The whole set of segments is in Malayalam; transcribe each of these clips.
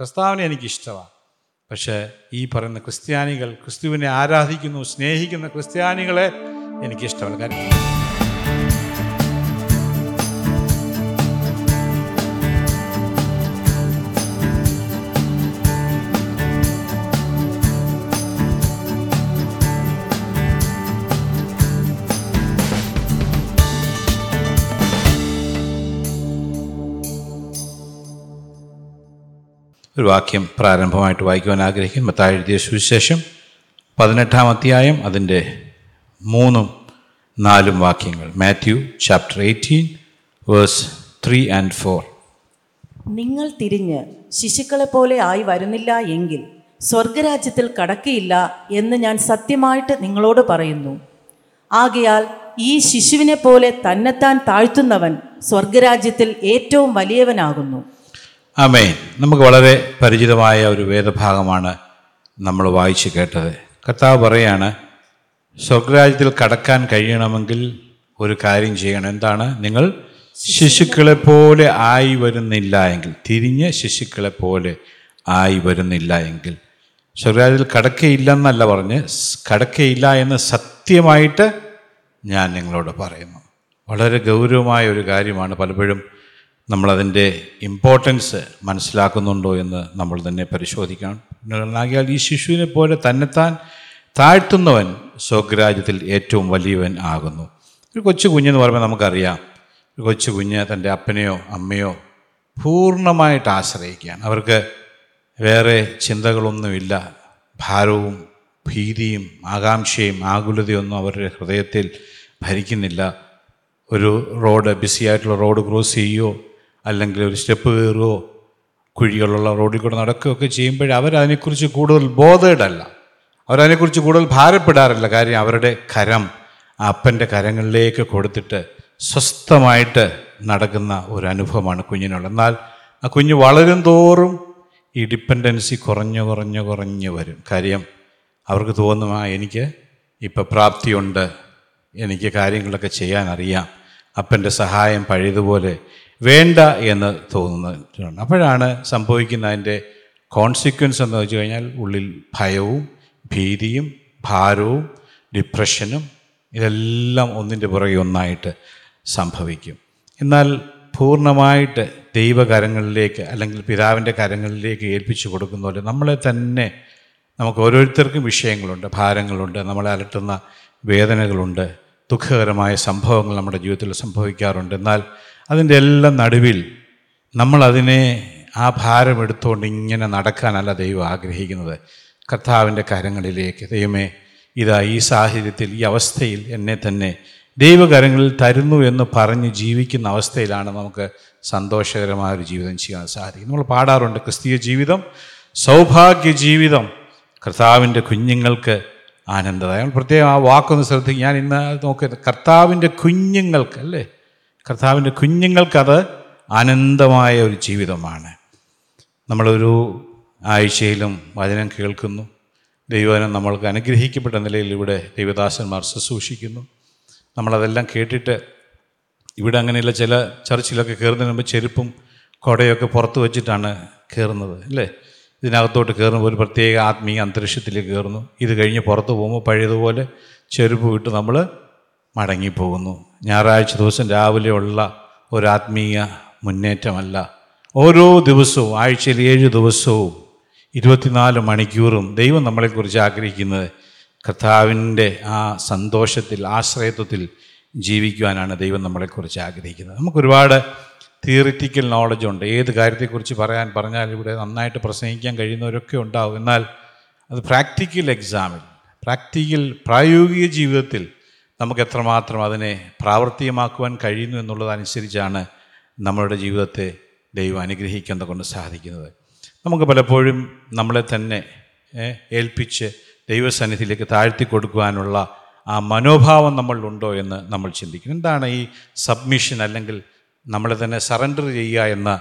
ക്രിസ്താവിനെ എനിക്കിഷ്ടമാണ്. പക്ഷേ ഈ പറയുന്ന ക്രിസ്ത്യാനികൾ ക്രിസ്തുവിനെ ആരാധിക്കുന്നു സ്നേഹിക്കുന്ന ക്രിസ്ത്യാനികളെ എനിക്കിഷ്ടമല്ല. കാര്യം ഒരു വാക്യം പ്രാരംഭമായിട്ട് വായിക്കുവാൻ ആഗ്രഹിക്കും മത്തായി എഴുതിയ സുവിശേഷം പതിനെട്ടാം അധ്യായം അതിന്റെ മൂന്നും നാലും വാക്യങ്ങൾ. Matthew chapter eighteen verse three and four നിങ്ങൾ തിരിഞ്ഞ് ശിശുക്കളെ പോലെ ആയി വരുന്നില്ല എങ്കിൽ സ്വർഗരാജ്യത്തിൽ കടക്കയില്ല എന്ന് ഞാൻ സത്യമായിട്ട് നിങ്ങളോട് പറയുന്നു. ആകയാൽ ഈ ശിശുവിനെ പോലെ തന്നെത്താൻ താഴ്ത്തുന്നവൻ സ്വർഗരാജ്യത്തിൽ ഏറ്റവും വലിയവനാകുന്നു. ആമേൻ. നമുക്ക് വളരെ പരിചിതമായ ഒരു വേദഭാഗമാണ് നമ്മൾ വായിച്ചു കേട്ടത്. കർത്താവ് പറയാണ് സ്വർഗരാജ്യത്തിൽ കടക്കാൻ കഴിയണമെങ്കിൽ ഒരു കാര്യം ചെയ്യണം. എന്താണ്? നിങ്ങൾ ശിശുക്കളെ പോലെ ആയി വരുന്നില്ല എങ്കിൽ തിരിഞ്ഞ് ശിശുക്കളെ പോലെ ആയി വരുന്നില്ല എങ്കിൽ. സ്വർഗരാജ്യത്തിൽ കടക്കയില്ലെന്നല്ല പറഞ്ഞ് കടക്കയില്ല എന്ന് സത്യമായിട്ട് ഞാൻ നിങ്ങളോട് പറയുന്നു. വളരെ ഗൗരവമായ ഒരു കാര്യമാണ് പലപ്പോഴും നമ്മളതിന്റെ ഇമ്പോർട്ടൻസ് മനസ്സിലാക്കുന്നുണ്ടോ എന്ന് നമ്മൾ തന്നെ പരിശോധിക്കണം. ആകിയാൽ ഈ ശിശുവിനെ പോലെ തന്നെത്താൻ താഴ്ത്തുന്നവൻ സ്വഗ്രാജ്യത്തിൽ ഏറ്റവും വലിയവൻ ആകുന്നു. ഒരു കൊച്ചു കുഞ്ഞെന്ന് പറയുമ്പോൾ നമുക്കറിയാം ഒരു കൊച്ചു കുഞ്ഞ് തന്റെ അപ്പനെയോ അമ്മയോ പൂർണമായിട്ട് ആശ്രയിക്കുകയാണ്. അവർക്ക് വേറെ ചിന്തകളൊന്നുമില്ല. ഭാരവും ഭീതിയും ആകാംക്ഷയും ആകുലതയൊന്നും അവരുടെ ഹൃദയത്തിൽ ഭരിക്കുന്നില്ല. ഒരു റോഡ് ബിസിയായിട്ടുള്ള റോഡ് ക്രോസ് ചെയ്യുകയോ അല്ലെങ്കിൽ ഒരു സ്റ്റെപ്പ് കയറുകയോ കുഴികളുള്ള റോഡിൽ കൂടെ നടക്കുകയൊക്കെ ചെയ്യുമ്പോൾ അവരതിനെക്കുറിച്ച് കൂടുതൽ ബോധേഡല്ല. അവരതിനെക്കുറിച്ച് കൂടുതൽ ഭാരപ്പെടാറില്ല. കാര്യം അവരുടെ കരം അപ്പന്റെ കരങ്ങളിലേക്ക് കൊടുത്തിട്ട് സ്വസ്ഥമായിട്ട് നടക്കുന്ന ഒരു അനുഭവമാണ് കുഞ്ഞിനുള്ള എന്നാൽ ആ കുഞ്ഞ് വളരും തോറും ഈ ഡിപ്പെൻഡൻസി കുറഞ്ഞു കുറഞ്ഞു കുറഞ്ഞു വരും. കാര്യം അവർക്ക് തോന്നും ആ എനിക്ക് ഇപ്പം പ്രാപ്തിയുണ്ട്. എനിക്ക് കാര്യങ്ങളൊക്കെ ചെയ്യാൻ അറിയാം. അപ്പന്റെ സഹായം പഴയതുപോലെ വേണ്ട എന്ന് തോന്നുന്ന അപ്പോഴാണ് സംഭവിക്കുന്ന അതിന്റെ കോൺസിക്വൻസ് എന്ന് വെച്ച് കഴിഞ്ഞാൽ ഉള്ളിൽ ഭയവും ഭീതിയും ഭാരവും ഡിപ്രഷനും ഇതെല്ലാം ഒന്നിന്റെ പുറകെ ഒന്നായിട്ട് സംഭവിക്കും. എന്നാൽ പൂർണമായിട്ട് ദൈവകരങ്ങളിലേക്ക് അല്ലെങ്കിൽ പിതാവിന്റെ കരങ്ങളിലേക്ക് ഏൽപ്പിച്ചു കൊടുക്കുന്ന പോലെ നമ്മളെ തന്നെ നമുക്ക് ഓരോരുത്തർക്കും വിഷയങ്ങളുണ്ട് ഭാരങ്ങളുണ്ട് നമ്മളെ അലട്ടുന്ന വേദനകളുണ്ട് ദുഃഖകരമായ സംഭവങ്ങൾ നമ്മുടെ ജീവിതത്തിൽ സംഭവിക്കാറുണ്ട്. എന്നാൽ അതിന്റെ എല്ലാം നടുവിൽ നമ്മളതിനെ ആ ഭാരം എടുത്തുകൊണ്ട് ഇങ്ങനെ നടക്കാനല്ല ദൈവം ആഗ്രഹിക്കുന്നത്. കർത്താവിന്റെ കരങ്ങളിലേക്ക് ദൈവമേ ഇതാ ഈ സാഹചര്യത്തിൽ ഈ അവസ്ഥയിൽ എന്നെ തന്നെ ദൈവകരങ്ങളിൽ തരുന്നു എന്ന് പറഞ്ഞ് ജീവിക്കുന്ന അവസ്ഥയിലാണ് നമുക്ക് സന്തോഷകരമായ ഒരു ജീവിതം ചെയ്യാൻ സാധിക്കും. നമ്മൾ പാടാറുണ്ട് ക്രിസ്തീയ ജീവിതം സൗഭാഗ്യ ജീവിതം കർത്താവിന്റെ കുഞ്ഞുങ്ങൾക്ക് ആനന്ദദായം പ്രത്യേകം ആ വാക്കൊന്ന് ശ്രദ്ധിക്കും. ഞാൻ ഇന്ന് നോക്കിയത് കർത്താവിന്റെ കുഞ്ഞുങ്ങൾക്ക് അല്ലേ? കർത്താവിന്റെ കുഞ്ഞുങ്ങൾക്കത് അനന്തമായ ഒരു ജീവിതമാണ്. നമ്മളൊരു ആഴ്ചയിലും വചനം കേൾക്കുന്നു. ദൈവനം നമ്മൾക്ക് അനുഗ്രഹിക്കപ്പെട്ട നിലയിൽ ഇവിടെ ദൈവദാസന്മാർ ശുശ്രൂഷിക്കുന്നു. നമ്മളതെല്ലാം കേട്ടിട്ട് ഇവിടെ അങ്ങനെയുള്ള ചില ചർച്ചിലൊക്കെ കയറുന്നതിന് മുമ്പ് ചെരുപ്പും കുടയൊക്കെ പുറത്ത് വെച്ചിട്ടാണ് കയറുന്നത് അല്ലേ? ഇതിനകത്തോട്ട് കയറുമ്പോൾ ഒരു പ്രത്യേക ആത്മീയ അന്തരീക്ഷത്തിലേക്ക് കയറുന്നു. ഇത് കഴിഞ്ഞ് പുറത്ത് പോകുമ്പോൾ പഴയതുപോലെ ചെരുപ്പ് വിട്ട് നമ്മൾ മടങ്ങിപ്പോകുന്നു. ഞായറാഴ്ച ദിവസം രാവിലെ ഉള്ള ഒരു ആത്മീയ മുന്നേറ്റമല്ല. ഓരോ ദിവസവും ആഴ്ചയിൽ ഏഴ് ദിവസവും ഇരുപത്തിനാല് മണിക്കൂറും ദൈവം നമ്മളെക്കുറിച്ച് ആഗ്രഹിക്കുന്നത് കർത്താവിന്റെ ആ സന്തോഷത്തിൽ ആശ്രയത്വത്തിൽ ജീവിക്കുവാനാണ് ദൈവം നമ്മളെക്കുറിച്ച് ആഗ്രഹിക്കുന്നത്. നമുക്കൊരുപാട് തിയറിറ്റിക്കൽ നോളജ് ഉണ്ട്. ഏത് കാര്യത്തെക്കുറിച്ച് പറയാൻ പറഞ്ഞാൽ ഇവിടെ നന്നായിട്ട് പ്രസംഗിക്കാൻ കഴിയുന്നവരൊക്കെ ഉണ്ടാവും. എന്നാൽ അത് പ്രാക്ടിക്കൽ എക്സാമിൽ പ്രാക്ടിക്കൽ പ്രായോഗിക ജീവിതത്തിൽ നമുക്ക് എത്രമാത്രം അതിനെ പ്രാവർത്തികമാക്കുവാൻ കഴിയുന്നു എന്നുള്ളതനുസരിച്ചാണ് നമ്മളുടെ ജീവിതത്തെ ദൈവം അനുഗ്രഹിക്കുന്നത് കൊണ്ട് സാധിക്കുന്നത്. നമുക്ക് പലപ്പോഴും നമ്മളെ തന്നെ ഏൽപ്പിച്ച് ദൈവസന്നിധിയിലേക്ക് താഴ്ത്തി കൊടുക്കുവാനുള്ള ആ മനോഭാവം നമ്മളിലുണ്ടോ എന്ന് നമ്മൾ ചിന്തിക്കും. എന്താണ് ഈ സബ്മിഷൻ അല്ലെങ്കിൽ നമ്മളെ തന്നെ സറണ്ടർ ചെയ്യുക എന്ന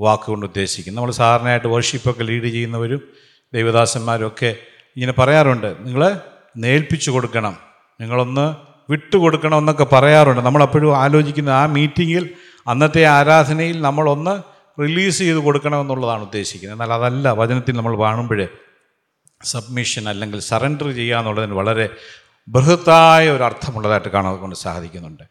വാക്കുകൊണ്ട് ഉദ്ദേശിക്കുന്നത്? നമ്മൾ സാധാരണയായിട്ട് വർഷിപ്പൊക്കെ ലീഡ് ചെയ്യുന്നവരും ദൈവദാസന്മാരും ഒക്കെ ഇങ്ങനെ പറയാറുണ്ട്. നിങ്ങൾ നേൽപ്പിച്ചു കൊടുക്കണം. നിങ്ങളൊന്ന് വിട്ടുകൊടുക്കണം എന്നൊക്കെ പറയാറുണ്ട്. നമ്മളപ്പോഴും ആലോചിക്കുന്ന ആ മീറ്റിങ്ങിൽ അന്നത്തെ ആരാധനയിൽ നമ്മളൊന്ന് റിലീസ് ചെയ്ത് കൊടുക്കണമെന്നുള്ളതാണ് ഉദ്ദേശിക്കുന്നത്. എന്നാൽ അതല്ല വചനത്തിൽ നമ്മൾ കാണുമ്പോൾ സബ്മിഷൻ അല്ലെങ്കിൽ സറണ്ടർ ചെയ്യുക എന്നുള്ളതിന് വളരെ ബൃഹത്തായ ഒരു അർത്ഥമുള്ളതായിട്ട് കാണാൻ കൊണ്ട് സാധിക്കുന്നുണ്ട്.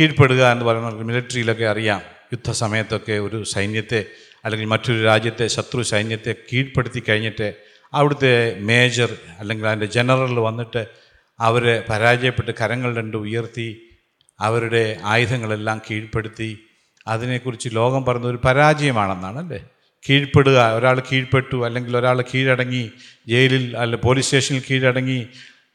കീഴ്പ്പെടുക എന്ന് പറയുന്നത് മിലിറ്ററിയിലൊക്കെ അറിയാം. യുദ്ധ സമയത്തൊക്കെ ഒരു സൈന്യത്തെ അല്ലെങ്കിൽ മറ്റൊരു രാജ്യത്തെ ശത്രു സൈന്യത്തെ കീഴ്പ്പെടുത്തി കഴിഞ്ഞിട്ട് അവിടുത്തെ മേജർ അല്ലെങ്കിൽ അതിന്റെ ജനറൽ വന്നിട്ട് അവരെ പരാജയപ്പെട്ട് കരങ്ങൾ രണ്ട് ഉയർത്തി അവരുടെ ആയുധങ്ങളെല്ലാം കീഴ്പ്പെടുത്തി. അതിനെക്കുറിച്ച് ലോകം പറഞ്ഞ ഒരു പരാജയമാണെന്നാണ് അല്ലേ കീഴ്പ്പെടുക ഒരാൾ കീഴ്പ്പെട്ടു അല്ലെങ്കിൽ ഒരാൾ കീഴടങ്ങി ജയിലിൽ അല്ല പോലീസ് സ്റ്റേഷനിൽ കീഴടങ്ങി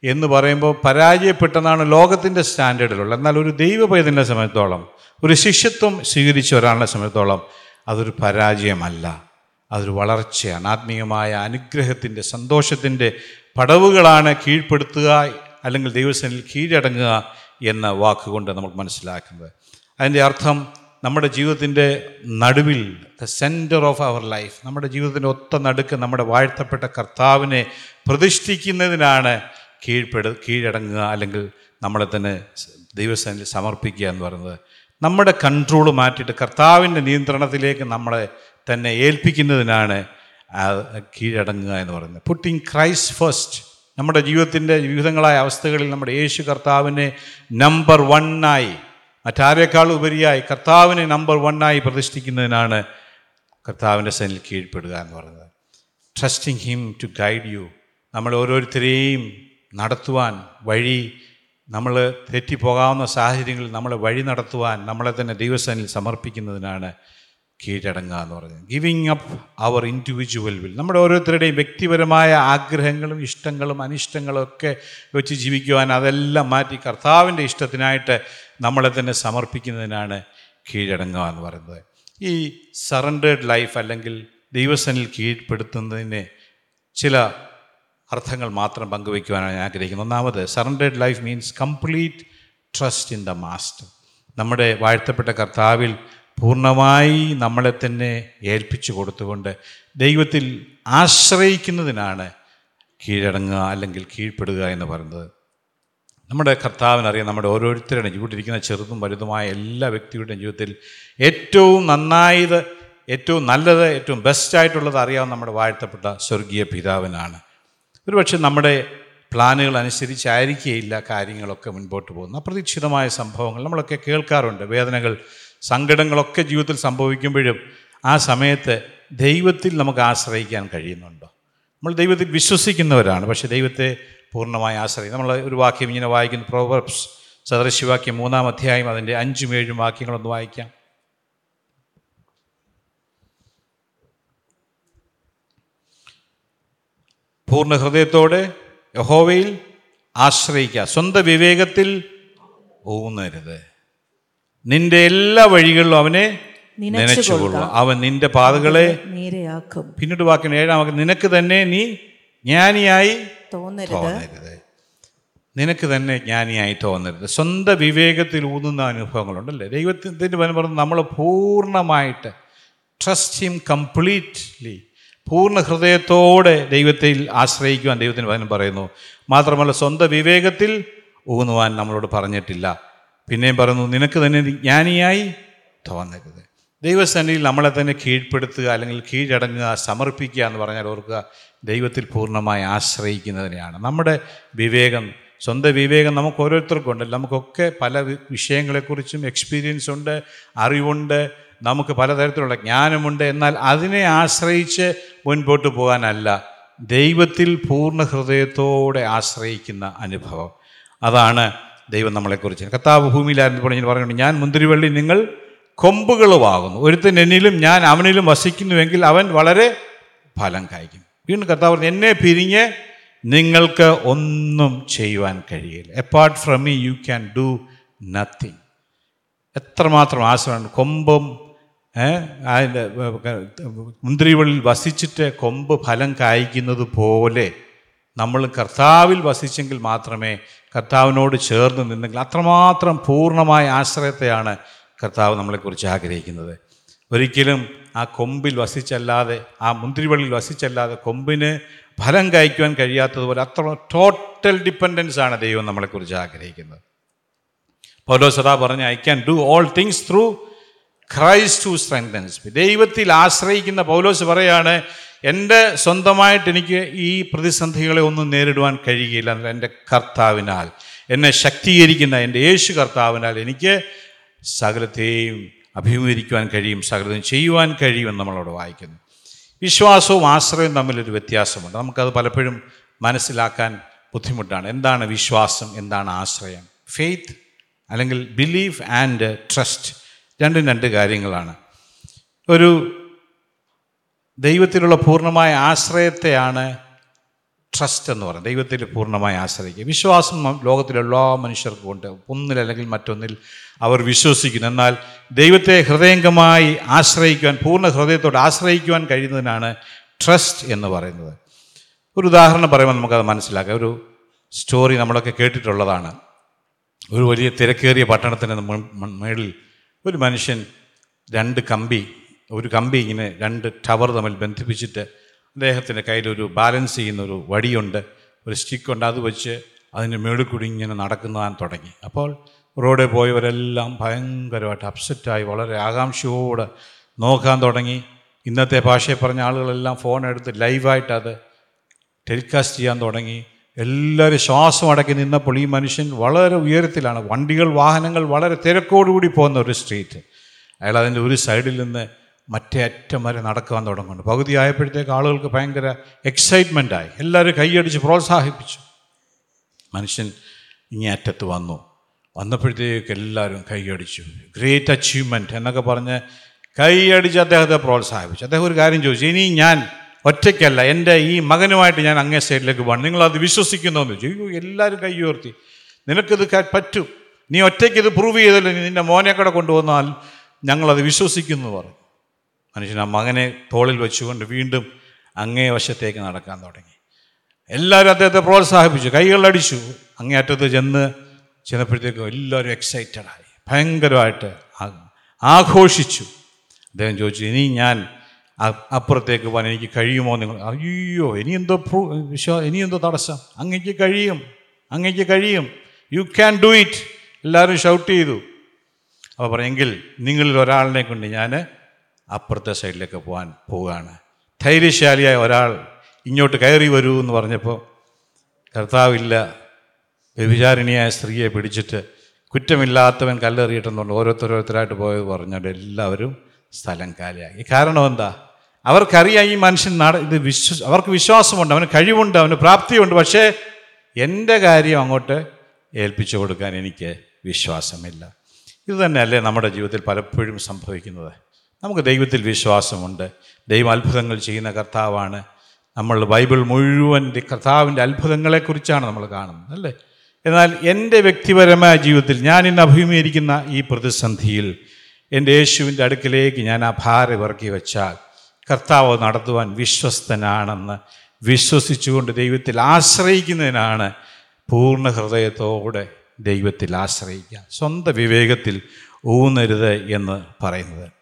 എന്ന് പറയുമ്പോൾ പരാജയപ്പെട്ടെന്നാണ് ലോകത്തിന്റെ സ്റ്റാൻഡേർഡിലുള്ളത്. എന്നാൽ ഒരു ദൈവ പൈതലിനെ സംബന്ധിച്ചോളം ഒരു ശിഷ്യത്വം സ്വീകരിച്ച ഒരാളിനെ സമയത്തോളം അതൊരു പരാജയമല്ല. അതൊരു വളർച്ചയാണ്. ആത്മീയമായ അനുഗ്രഹത്തിന്റെ സന്തോഷത്തിന്റെ പടവുകളാണ് കീഴ്പ്പെടുത്തുക അല്ലെങ്കിൽ ദൈവസേനയിൽ കീഴടങ്ങുക എന്ന വാക്കുകൊണ്ട് നമ്മൾ മനസ്സിലാക്കുന്നത്. അതിന്റെ അർത്ഥം നമ്മുടെ ജീവിതത്തിന്റെ നടുവിൽ the centre of our life നമ്മുടെ ജീവിതത്തിന്റെ ഒത്ത നടുക്ക് നമ്മുടെ വാഴ്ത്തപ്പെട്ട കർത്താവിനെ പ്രതിഷ്ഠിക്കുന്നതിനാണ് കീഴ്പ്പെടു കീഴടങ്ങുക അല്ലെങ്കിൽ നമ്മളെ തന്നെ ദൈവസേനയിൽ സമർപ്പിക്കുക എന്ന് പറയുന്നത്. നമ്മുടെ കൺട്രോൾ മാറ്റിയിട്ട് കർത്താവിന്റെ നിയന്ത്രണത്തിലേക്ക് നമ്മളെ തന്നെ ഏൽപ്പിക്കുന്നതിനാണ് കീഴടങ്ങുക എന്ന് പറയുന്നത്. പുട്ടിങ് ക്രൈസ്റ്റ് ഫസ്റ്റ് നമ്മുടെ ജീവിതത്തിന്റെ വിവിധങ്ങളായ അവസ്ഥകളിൽ നമ്മുടെ യേശു കർത്താവിനെ നമ്പർ വണ്ണായി മറ്റാരേക്കാൾ ഉപരിയായി കർത്താവിനെ നമ്പർ വണ്ണായി പ്രതിഷ്ഠിക്കുന്നതിനാണ് കർത്താവിന്റെ സനിൽ കീഴ്പ്പെടുക എന്ന് പറയുന്നത്. Trusting him to guide you നമ്മൾ ഓരോരുത്തരെയും നടത്തുവാൻ വഴി നമ്മൾ തെറ്റിപ്പോകാവുന്ന സാഹചര്യങ്ങളിൽ നമ്മളെ വഴി നടത്തുവാൻ നമ്മളെ തന്നെ ദൈവസനിൽ സമർപ്പിക്കുന്നതിനാണ് കീഴടങ്ങുക എന്ന് പറയുന്നത് giving up our individual will നമ്മുടെ ഓരോരുത്തരുടെയും വ്യക്തിപരമായ ആഗ്രഹങ്ങളും ഇഷ്ടങ്ങളും അനിഷ്ടങ്ങളും ഒക്കെ വെച്ച് ജീവിക്കുവാൻ അതെല്ലാം മാറ്റി കർത്താവിന്റെ ഇഷ്ടത്തിനായിട്ട് നമ്മളെ തന്നെ സമർപ്പിക്കുന്നതിനാണ് കീഴടങ്ങുക എന്ന് പറയുന്നത്. ഈ സറണ്ടേഡ് ലൈഫ് അല്ലെങ്കിൽ ദൈവസനിൽ കീഴ്പ്പെടുത്തുന്നതിന് ചില അർത്ഥങ്ങൾ മാത്രം പങ്കുവയ്ക്കുവാനാണ് ഞാൻ ആഗ്രഹിക്കുന്നത്. ഒന്നാമത് surrendered life means complete trust in the master നമ്മുടെ വാഴ്ത്തപ്പെട്ട കർത്താവിൽ പൂർണമായി നമ്മളെ തന്നെ ഏൽപ്പിച്ചു കൊടുത്തുകൊണ്ട് ദൈവത്തിൽ ആശ്രയിക്കുന്നതിനാണ് കീഴടങ്ങുക അല്ലെങ്കിൽ കീഴ്പ്പെടുക എന്ന് പറയുന്നത്. നമ്മുടെ കർത്താവിനറിയാം നമ്മുടെ ഓരോരുത്തരുടെയും ജീവിട്ടിരിക്കുന്ന ചെറുതും വലുതുമായ എല്ലാ വ്യക്തിയുടെയും ജീവിതത്തിൽ ഏറ്റവും നന്നായത് ഏറ്റവും നല്ലത് ഏറ്റവും ബെസ്റ്റായിട്ടുള്ളത് അറിയാവുന്ന നമ്മുടെ വാഴ്ത്തപ്പെട്ട സ്വർഗീയ പിതാവിനാണ്. ഒരുപക്ഷെ നമ്മുടെ പ്ലാനുകൾ അനുസരിച്ചായിരിക്കുകയില്ല കാര്യങ്ങളൊക്കെ മുൻപോട്ട് പോകുന്നത്. അപ്രതീക്ഷിതമായ സംഭവങ്ങൾ നമ്മളൊക്കെ കേൾക്കാറുണ്ട്. വേദനകൾ സങ്കടങ്ങളൊക്കെ ജീവിതത്തിൽ സംഭവിക്കുമ്പോഴും ആ സമയത്ത് ദൈവത്തിൽ നമുക്ക് ആശ്രയിക്കാൻ കഴിയുന്നുണ്ടോ? നമ്മൾ ദൈവത്തിൽ വിശ്വസിക്കുന്നവരാണ് പക്ഷേ ദൈവത്തെ പൂർണമായി ആശ്രയിക്കും നമ്മൾ ഒരു വാക്യം ഇങ്ങനെ വായിക്കുന്നു. പ്രോവർബ്സ് സദൃശിവാക്യം മൂന്നാം അധ്യായം അതിന്റെ അഞ്ചും ഏഴും വാക്യങ്ങളൊന്ന് വായിക്കാം. പൂർണ ഹൃദയത്തോടെ യഹോവയിൽ ആശ്രയിക്കുക. സ്വന്തം വിവേകത്തിൽ ഊന്നരുത്. നിന്റെ എല്ലാ വഴികളിലും അവനെ നനച്ചുകൊള്ളുക അവൻ നിന്റെ പാതകളെ നേരെയാക്കും. പിന്നീട് വാക്കിന് ഏഴാം വാക്ക് നിനക്ക് തന്നെ നീ ജ്ഞാനിയായി തോന്നരുത്. തോന്നരുത്. നിനക്ക് തന്നെ ജ്ഞാനിയായി തോന്നരുത്. സ്വന്തം വിവേകത്തിൽ ഊന്നുന്ന അനുഭവങ്ങളുണ്ടല്ലേ? ദൈവത്തിന്റെ പനം പറഞ്ഞ് നമ്മൾ പൂർണമായിട്ട് ട്രസ്റ്റ് ഹിം കംപ്ലീറ്റ്ലി പൂർണ ഹൃദയത്തോടെ ദൈവത്തിൽ ആശ്രയിക്കുവാൻ ദൈവത്തിന് വചനം പറയുന്നു. മാത്രമല്ല സ്വന്തം വിവേകത്തിൽ ഊന്നുവാൻ നമ്മളോട് പറഞ്ഞിട്ടില്ല. പിന്നെയും പറയുന്നു നിനക്ക് തന്നെ ജ്ഞാനിയായി തോന്നരുത്. ദൈവസന്നിധിയിൽ നമ്മളെ തന്നെ കീഴ്പ്പെടുത്തുക അല്ലെങ്കിൽ കീഴടങ്ങുക സമർപ്പിക്കുക എന്ന് പറഞ്ഞാൽ ഓർക്കുക ദൈവത്തിൽ പൂർണമായി ആശ്രയിക്കുന്നതിനെയാണ് നമ്മുടെ വിവേകം സ്വന്തം വിവേകം നമുക്ക് ഓരോരുത്തർക്കും ഉണ്ടല്ലോ നമുക്കൊക്കെ പല വിഷയങ്ങളെക്കുറിച്ചും എക്സ്പീരിയൻസ് ഉണ്ട് അറിവുണ്ട് നമുക്ക് പലതരത്തിലുള്ള ജ്ഞാനമുണ്ട്. എന്നാൽ അതിനെ ആശ്രയിച്ച് മുൻപോട്ട് പോകാനല്ല ദൈവത്തിൽ പൂർണ ഹൃദയത്തോടെ ആശ്രയിക്കുന്ന അനുഭവം. അതാണ് ദൈവം നമ്മളെക്കുറിച്ച്. കർത്താവ് ഭൂമിയിലായിരുന്നു പറഞ്ഞു പറയുന്നുണ്ട് ഞാൻ മുന്തിരിവള്ളി നിങ്ങൾ കൊമ്പുകളുമാകുന്നു. ഒരുത്തൻ എന്നിലും ഞാൻ അവനിലും വസിക്കുന്നുവെങ്കിൽ അവൻ വളരെ ഫലം കായ്ക്കും. വീണ്ടും കർത്താവ് പറഞ്ഞു എന്നെ പിരിഞ്ഞ് നിങ്ങൾക്ക് ഒന്നും ചെയ്യുവാൻ കഴിയില്ല. Apart from me you can do nothing എത്രമാത്രം ആശ്രമം കൊമ്പും അതിന്റെ മുന്തിരിവള്ളിൽ വസിച്ചിട്ട് കൊമ്പ് ഫലം കായ്ക്കുന്നത് പോലെ നമ്മൾ കർത്താവിൽ വസിച്ചെങ്കിൽ മാത്രമേ കർത്താവിനോട് ചേർന്ന് നിന്നെങ്കിൽ അത്രമാത്രം പൂർണമായ ആശ്രയത്തെയാണ് കർത്താവ് നമ്മളെക്കുറിച്ച് ആഗ്രഹിക്കുന്നത്. ഒരിക്കലും ആ കൊമ്പിൽ വസിച്ചല്ലാതെ ആ മുന്തിരിവള്ളിൽ വസിച്ചല്ലാതെ കൊമ്പിന് ഫലം കഴിക്കുവാൻ കഴിയാത്തതുപോലെ അത്ര ടോട്ടൽ ഡിപ്പെൻഡൻസ് ആണ് ദൈവം നമ്മളെക്കുറിച്ച് ആഗ്രഹിക്കുന്നത്. പൗലോ സദാ പറഞ്ഞ I can do all things through Christ to strengthens ദൈവത്തിൽ ആശ്രയിക്കുന്ന പൗലോസ് പറയാണ് എന്റെ സ്വന്തമായിട്ട് എനിക്ക് ഈ പ്രതിസന്ധികളെ ഒന്നും നേരിടുവാൻ കഴിയുകയില്ല എന്റെ കർത്താവിനാൽ എന്നെ ശക്തീകരിക്കുന്ന എന്റെ യേശു കർത്താവിനാൽ എനിക്ക് സകലത്തെയും അഭിമുഖീകരിക്കുവാൻ കഴിയും സകലത്തെയും ചെയ്യുവാൻ കഴിയുമെന്ന് നമ്മളവിടെ വായിക്കുന്നു. വിശ്വാസവും ആശ്രയവും തമ്മിലൊരു വ്യത്യാസമുണ്ട്. നമുക്കത് പലപ്പോഴും മനസ്സിലാക്കാൻ ബുദ്ധിമുട്ടാണ്. എന്താണ് വിശ്വാസം? എന്താണ് ആശ്രയം? ഫെയ്ത്ത് അല്ലെങ്കിൽ ബിലീഫ് ആൻഡ് ട്രസ്റ്റ് രണ്ടും രണ്ട് കാര്യങ്ങളാണ്. ഒരു ദൈവത്തിലുള്ള പൂർണമായ ആശ്രയത്തെയാണ് ട്രസ്റ്റ് എന്ന് പറയുന്നത്. ദൈവത്തിൽ പൂർണമായി ആശ്രയിക്കുക. വിശ്വാസം ലോകത്തിലെല്ലാ മനുഷ്യർക്കും ഉണ്ട്. ഒന്നിലല്ലെങ്കിൽ മറ്റൊന്നിൽ അവർ വിശ്വസിക്കുന്നു. എന്നാൽ ദൈവത്തെ ഹൃദയംഗമായി ആശ്രയിക്കുവാൻ പൂർണ ഹൃദയത്തോട് ആശ്രയിക്കുവാൻ കഴിയുന്നതിനാണ് ട്രസ്റ്റ് എന്ന് പറയുന്നത്. ഒരു ഉദാഹരണം പറയുമ്പോൾ നമുക്കത് മനസ്സിലാക്കാം. ഒരു സ്റ്റോറി നമ്മളൊക്കെ കേട്ടിട്ടുള്ളതാണ്. ഒരു വലിയ തിരക്കേറിയ മു- മേളിൽ ഒരു മനുഷ്യൻ രണ്ട് കമ്പി ഒരു കമ്പി ഇങ്ങനെ രണ്ട് ടവർ തമ്മിൽ ബന്ധിപ്പിച്ചിട്ട് അദ്ദേഹത്തിന്റെ കയ്യിലൊരു ബാലൻസ് ചെയ്യുന്ന ഒരു വടിയുണ്ട് ഒരു സ്റ്റിക്കുണ്ട്. അത് വെച്ച് അതിന്റെ മേളിൽ കൂടി ഇങ്ങനെ നടക്കുന്നതാൻ തുടങ്ങി. അപ്പോൾ റോഡിൽ പോയവരെല്ലാം ഭയങ്കരമായിട്ട് അപ്സെറ്റായി വളരെ ആകാംക്ഷയോടെ നോക്കാൻ തുടങ്ങി. ഇന്നത്തെ ഭാഷയിൽ പറഞ്ഞ ആളുകളെല്ലാം ഫോൺ എടുത്ത് ലൈവായിട്ട് അത് ടെലികാസ്റ്റ് ചെയ്യാൻ തുടങ്ങി. എല്ലാവരും ശ്വാസം അടക്കി നിന്നപ്പോൾ ഈ മനുഷ്യൻ വളരെ ഉയരത്തിലാണ്. വണ്ടികൾ വാഹനങ്ങൾ വളരെ തിരക്കോടുകൂടി പോകുന്ന ഒരു സ്ട്രീറ്റ്. അയാൾ അതിന്റെ ഒരു സൈഡിൽ നിന്ന് മറ്റേ അറ്റം വരെ നടക്കാൻ തുടങ്ങുന്നു. പകുതി ആയപ്പോഴത്തേക്ക് ആളുകൾക്ക് ഭയങ്കര എക്സൈറ്റ്മെന്റ് ആയി. എല്ലാവരും കൈയടിച്ച് പ്രോത്സാഹിപ്പിച്ചു. മനുഷ്യൻ ഇങ്ങേ അറ്റത്ത് വന്നു. വന്നപ്പോഴത്തേക്ക് എല്ലാവരും കൈയടിച്ചു. ഗ്രേറ്റ് അച്ചീവ്മെന്റ് എന്നൊക്കെ പറഞ്ഞ് കൈയടിച്ച് അദ്ദേഹത്തെ പ്രോത്സാഹിപ്പിച്ചു. അദ്ദേഹം ഒരു കാര്യം ചോദിച്ചു ഇനി ഞാൻ ഒറ്റയ്ക്കല്ല എന്റെ ഈ മകനുമായിട്ട് ഞാൻ അങ്ങേ സൈഡിലേക്ക് പോകണം. നിങ്ങളത് വിശ്വസിക്കുന്നോന്ന് ചോദിച്ചു. അയ്യോ എല്ലാവരും കൈ ഉയർത്തി. നിനക്കിത് പറ്റും. നീ ഒറ്റയ്ക്ക് ഇത് പ്രൂവ് ചെയ്തല്ലോ? നിന്റെ മോനെ കൂടെ കൊണ്ടുവന്നാൽ ഞങ്ങളത് വിശ്വസിക്കുന്നു എന്ന് പറഞ്ഞു. മനുഷ്യൻ ആ മകനെ തോളിൽ വെച്ചുകൊണ്ട് വീണ്ടും അങ്ങേ വശത്തേക്ക് നടക്കാൻ തുടങ്ങി. എല്ലാവരും അദ്ദേഹത്തെ പ്രോത്സാഹിപ്പിച്ചു കൈകളടിച്ചു അങ്ങേയറ്റത്ത് ചെന്ന് ചെന്നപ്പോഴത്തേക്കും എല്ലാവരും എക്സൈറ്റഡായി ഭയങ്കരമായിട്ട് ആഘോഷിച്ചു. അദ്ദേഹം ചോദിച്ചു ഇനി ഞാൻ അപ്പുറത്തേക്ക് പോകാൻ എനിക്ക് കഴിയുമോ? നിങ്ങൾ അയ്യോ ഇനി എന്തോ വിശ്വാ ഇനി എന്തോ തടസ്സം. അങ്ങേക്ക് കഴിയും അങ്ങേക്ക് കഴിയും. യു ക്യാൻ ഡു ഇറ്റ് എല്ലാവരും ഷൗട്ട് ചെയ്തു. അപ്പോൾ പറഞ്ഞെങ്കിൽ നിങ്ങളിൽ ഒരാളിനെ കൊണ്ട് ഞാൻ അപ്പുറത്തെ സൈഡിലേക്ക് പോകാൻ പോവുകയാണ്. ധൈര്യശാലിയായ ഒരാൾ ഇങ്ങോട്ട് കയറി വരൂ എന്ന് പറഞ്ഞപ്പോൾ കർത്താവില്ല വ്യഭിചാരിണിയായ സ്ത്രീയെ പിടിച്ചിട്ട് കുറ്റമില്ലാത്തവൻ കല്ലെറിയിട്ടെന്നുണ്ട് ഓരോരുത്തരോരുത്തരായിട്ട് പോയത് പറഞ്ഞാൽ എല്ലാവരും സ്ഥലം കാലിയാക്കി കാരണം എന്താ? അവർക്കറിയാം ഈ മനുഷ്യൻ നട ഇത് വിശ്വ അവർക്ക് വിശ്വാസമുണ്ട് അവന് കഴിവുണ്ട് അവന് പ്രാപ്തിയുണ്ട് പക്ഷേ എന്റെ കാര്യം അങ്ങോട്ട് ഏൽപ്പിച്ചു കൊടുക്കാൻ എനിക്ക് വിശ്വാസമില്ല. ഇത് തന്നെയല്ലേ നമ്മുടെ ജീവിതത്തിൽ പലപ്പോഴും സംഭവിക്കുന്നത്? നമുക്ക് ദൈവത്തിൽ വിശ്വാസമുണ്ട്. ദൈവം അത്ഭുതങ്ങൾ ചെയ്യുന്ന കർത്താവാണ്. നമ്മൾ ബൈബിൾ മുഴുവൻ കർത്താവിന്റെ അത്ഭുതങ്ങളെക്കുറിച്ചാണ് നമ്മൾ കാണുന്നത് അല്ലേ? എന്നാൽ എന്റെ വ്യക്തിപരമായ ജീവിതത്തിൽ ഞാൻ ഇന്ന് അഭിമുഖീകരിക്കുന്ന ഈ പ്രതിസന്ധിയിൽ എന്റെ യേശുവിന്റെ അടുക്കിലേക്ക് ഞാൻ ആ ഭാരം ഇറക്കി വെച്ചാൽ കർത്താവ് നടത്തുവാൻ വിശ്വസ്തനാണെന്ന് വിശ്വസിച്ചുകൊണ്ട് ദൈവത്തിൽ ആശ്രയിക്കുന്നതിനാണ് പൂർണ ഹൃദയത്തോടെ ദൈവത്തിൽ ആശ്രയിക്കുക. സ്വന്തം വിവേകത്തിൽ ഊന്നരുത് എന്ന് പറയുന്നത്.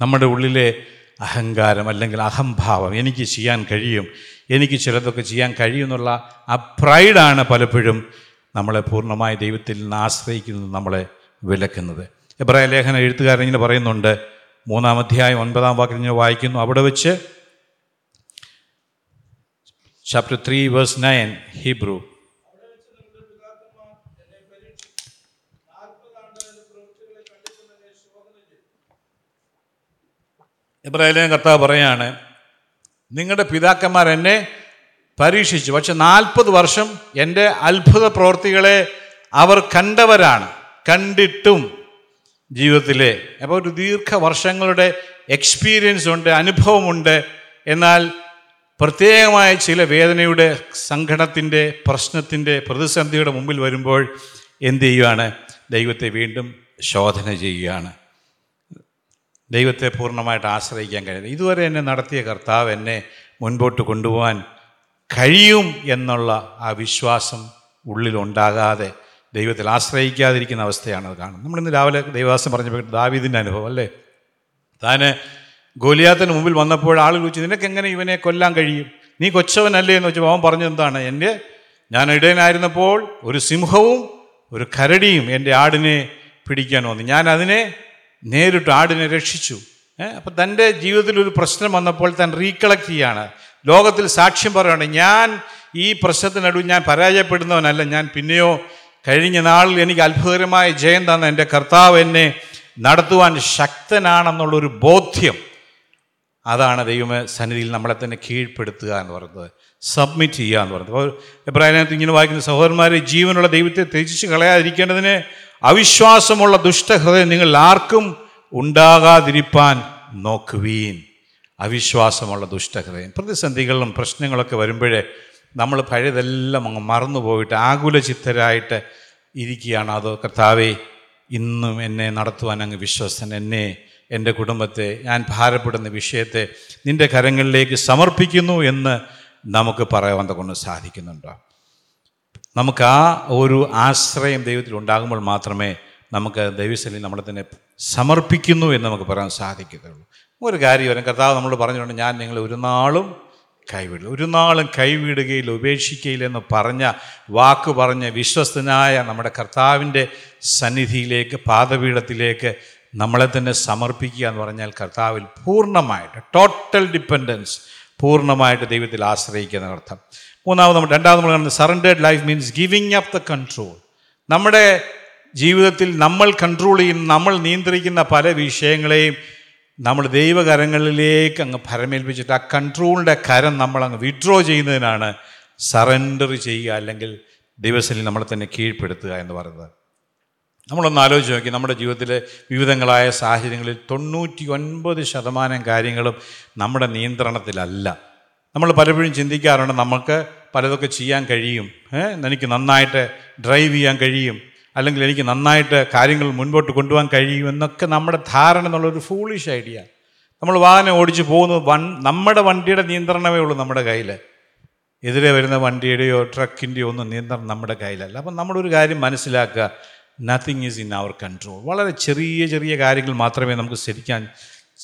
നമ്മുടെ ഉള്ളിലെ അഹങ്കാരം അല്ലെങ്കിൽ അഹംഭാവം എനിക്ക് ചെയ്യാൻ കഴിയും എനിക്ക് ചിലതൊക്കെ ചെയ്യാൻ കഴിയുമെന്നുള്ള ആ പ്രൈഡാണ് പലപ്പോഴും നമ്മളെ പൂർണമായ ദൈവത്തിൽ നിന്ന് ആശ്രയിക്കുന്നത് നമ്മളെ വിലക്കുന്നത്. എബ്രായ ലേഖന എഴുത്തുകാരൻ ഇങ്ങനെ പറയുന്നുണ്ട് മൂന്നാം അധ്യായം ഒൻപതാം വാക്കിൽ ഇങ്ങനെ വായിക്കുന്നു അവിടെ വെച്ച് chapter three verse nine Hebrew Ibrahim കർത്താവ് പറയാണ് നിങ്ങളുടെ പിതാക്കന്മാർ എന്നെ പരീക്ഷിച്ചു. പക്ഷെ നാൽപ്പത് വർഷം എന്റെ അത്ഭുത പ്രവർത്തികളെ അവർ കണ്ടവരാണ്. കണ്ടിട്ടും ജീവിതത്തിലെ. അപ്പോൾ ഒരു ദീർഘ വർഷങ്ങളുടെ എക്സ്പീരിയൻസ് ഉണ്ട് അനുഭവമുണ്ട്. എന്നാൽ പ്രത്യേകമായ ചില വേദനയുടെ സങ്കടത്തിന്റെ പ്രശ്നത്തിന്റെ പ്രതിസന്ധിയുടെ മുമ്പിൽ വരുമ്പോൾ എന്ത് ചെയ്യുകയാണ് ദൈവത്തെ വീണ്ടും ശോധന ചെയ്യുകയാണ്. ദൈവത്തെ പൂർണമായിട്ട് ആശ്രയിക്കാൻ കഴിയുന്നത് ഇതുവരെ എന്നെ നടത്തിയ കർത്താവ് എന്നെ മുൻപോട്ട് കൊണ്ടുപോകാൻ കഴിയും എന്നുള്ള ആ വിശ്വാസം ഉള്ളിലുണ്ടാകാതെ ദൈവത്തിൽ ആശ്രയിക്കാതിരിക്കുന്ന അവസ്ഥയാണ് അത് കാണുന്നത്. നമ്മളിന്ന് രാവിലെ ദൈവദാസം പറഞ്ഞപ്പോൾ ദാവീദിന്റെ അനുഭവം അല്ലേ? താന് ഗോലിയാത്തിന് മുമ്പിൽ വന്നപ്പോൾ ആളുകൾ ചോദിച്ചു നിനക്ക് എങ്ങനെ ഇവനെ കൊല്ലാൻ കഴിയും? നീ കൊച്ചവനല്ലേ? എന്ന് വെച്ചപ്പോൾ അവൻ പറഞ്ഞെന്താണ് എന്റെ ഞാൻ ഇടയനായിരുന്നപ്പോൾ ഒരു സിംഹവും ഒരു കരടിയും എന്റെ ആടിനെ പിടിക്കാൻ വന്നു. ഞാൻ അതിനെ നേരിട്ട് ആടിനെ രക്ഷിച്ചു. അപ്പം തന്റെ ജീവിതത്തിൽ ഒരു പ്രശ്നം വന്നപ്പോൾ താൻ റീകളക്ട് ചെയ്യാണ്. ലോകത്തിൽ സാക്ഷ്യം പറയുകയാണ് ഞാൻ ഈ പ്രശ്നത്തിനടുവ് ഞാൻ പരാജയപ്പെടുന്നവനല്ല. ഞാൻ പിന്നെയോ കഴിഞ്ഞ നാളിൽ എനിക്ക് അത്ഭുതകരമായ ജയം തന്ന എന്റെ കർത്താവ് എന്നെ നടത്തുവാൻ ശക്തനാണെന്നുള്ളൊരു ബോധ്യം അതാണ് ദൈവമ സന്നിധിയിൽ നമ്മളെ തന്നെ കീഴ്പ്പെടുത്തുക എന്ന് പറയുന്നത്. സബ്മിറ്റ് ചെയ്യുക എന്ന് പറയുന്നത്. അപ്പോൾ എബ്രാഹിനകത്ത് ഇങ്ങനെ വായിക്കുന്ന സഹോദരന്മാരെ ജീവനുള്ള ദൈവത്തെ ത്യജിച്ച് കളയാതിരിക്കേണ്ടതിന് അവിശ്വാസമുള്ള ദുഷ്ടഹൃദയം നിങ്ങൾ ആർക്കും ഉണ്ടാകാതിരിപ്പാൻ നോക്കുവീൻ. അവിശ്വാസമുള്ള ദുഷ്ടഹൃദയം. പ്രതിസന്ധികളും പ്രശ്നങ്ങളൊക്കെ വരുമ്പോഴേ നമ്മൾ പഴയതെല്ലാം അങ്ങ് മറന്നു പോയിട്ട് ആകുലചിത്തരായിട്ട് ഇരിക്കുകയാണ്. അതോ കർത്താവേ ഇന്നും എന്നെ നടത്തുവാൻ അങ്ങ് വിശ്വസൻ. എന്നെ എന്റെ കുടുംബത്തെ ഞാൻ ഭാരപ്പെടുന്ന വിഷയത്തെ നിന്റെ കരങ്ങളിലേക്ക് സമർപ്പിക്കുന്നു എന്ന് നമുക്ക് പറയാൻ കൊണ്ട് സാധിക്കുന്നുണ്ടോ? നമുക്ക് ആ ഒരു ആശ്രയം ദൈവത്തിൽ ഉണ്ടാകുമ്പോൾ മാത്രമേ നമുക്ക് ദൈവശലി നമ്മളെ തന്നെ സമർപ്പിക്കുന്നു എന്ന് നമുക്ക് പറയാൻ സാധിക്കത്തുള്ളൂ. ഒരു കാര്യം കർത്താവ് നമ്മൾ പറഞ്ഞുകൊണ്ട് ഞാൻ നിങ്ങളെ ഒരു നാളും കൈവിടില്ല. ഒരു നാളും കൈവിടുകയില്ല ഉപേക്ഷിക്കുകയില്ലെന്ന് പറഞ്ഞ വാക്ക് പറഞ്ഞ വിശ്വസ്തനായ നമ്മുടെ കർത്താവിന്റെ സന്നിധിയിലേക്ക് പാദപീഠത്തിലേക്ക് നമ്മളെ തന്നെ സമർപ്പിക്കുക എന്ന് പറഞ്ഞാൽ കർത്താവിൽ പൂർണമായിട്ട് ടോട്ടൽ ഡിപ്പെൻഡൻസ് പൂർണമായിട്ട് ദൈവത്തിൽ ആശ്രയിക്കുന്ന അർത്ഥം മൂന്നാമത് നമ്മൾ രണ്ടാമത് നമ്മൾ കാണുന്നത് surrendered life means giving up the control നമ്മുടെ ജീവിതത്തിൽ നമ്മൾ കൺട്രോൾ ചെയ്യുന്ന നമ്മൾ നിയന്ത്രിക്കുന്ന പല വിഷയങ്ങളെയും നമ്മൾ ദൈവകരങ്ങളിലേക്ക് അങ്ങ് ഭരമേൽപ്പിച്ചിട്ട് ആ കൺട്രോളിന്റെ കരം നമ്മൾ അങ്ങ് വിഡ്രോ ചെയ്യുന്നതിനാണ് സറണ്ടർ ചെയ്യുക അല്ലെങ്കിൽ ദിവസത്തിൽ നമ്മളെ തന്നെ കീഴ്പ്പെടുത്തുക എന്ന് പറയുന്നത്. നമ്മളൊന്ന് ആലോചിച്ച് നോക്കി നമ്മുടെ ജീവിതത്തിലെ വിവിധങ്ങളായ സാഹചര്യങ്ങളിൽ തൊണ്ണൂറ്റി ഒൻപത് ശതമാനം കാര്യങ്ങളും നമ്മുടെ നിയന്ത്രണത്തിലല്ല. നമ്മൾ പലപ്പോഴും ചിന്തിക്കാറുണ്ട് നമുക്ക് പലതൊക്കെ ചെയ്യാൻ കഴിയും? എനിക്ക് നന്നായിട്ട് ഡ്രൈവ് ചെയ്യാൻ കഴിയും. അല്ലെങ്കിൽ എനിക്ക് നന്നായിട്ട് കാര്യങ്ങൾ മുൻപോട്ട് കൊണ്ടുപോകാൻ കഴിയും എന്നൊക്കെ നമ്മുടെ ധാരണ എന്നുള്ളൊരു ഫൂളിഷ് ഐഡിയ നമ്മൾ വാഹനം ഓടിച്ച് പോകുന്നത് വൺ നമ്മുടെ വണ്ടിയുടെ നിയന്ത്രണമേ ഉള്ളൂ നമ്മുടെ കയ്യിൽ എതിരെ വരുന്ന വണ്ടിയുടെയോ ട്രക്കിന്റെയോ ഒന്നും നിയന്ത്രണം നമ്മുടെ കയ്യിലല്ല. അപ്പം നമ്മളൊരു കാര്യം മനസ്സിലാക്കുക nothing is in our control വളരെ ചെറിയ ചെറിയ കാര്യങ്ങൾ മാത്രമേ നമുക്ക് ശരിക്കാൻ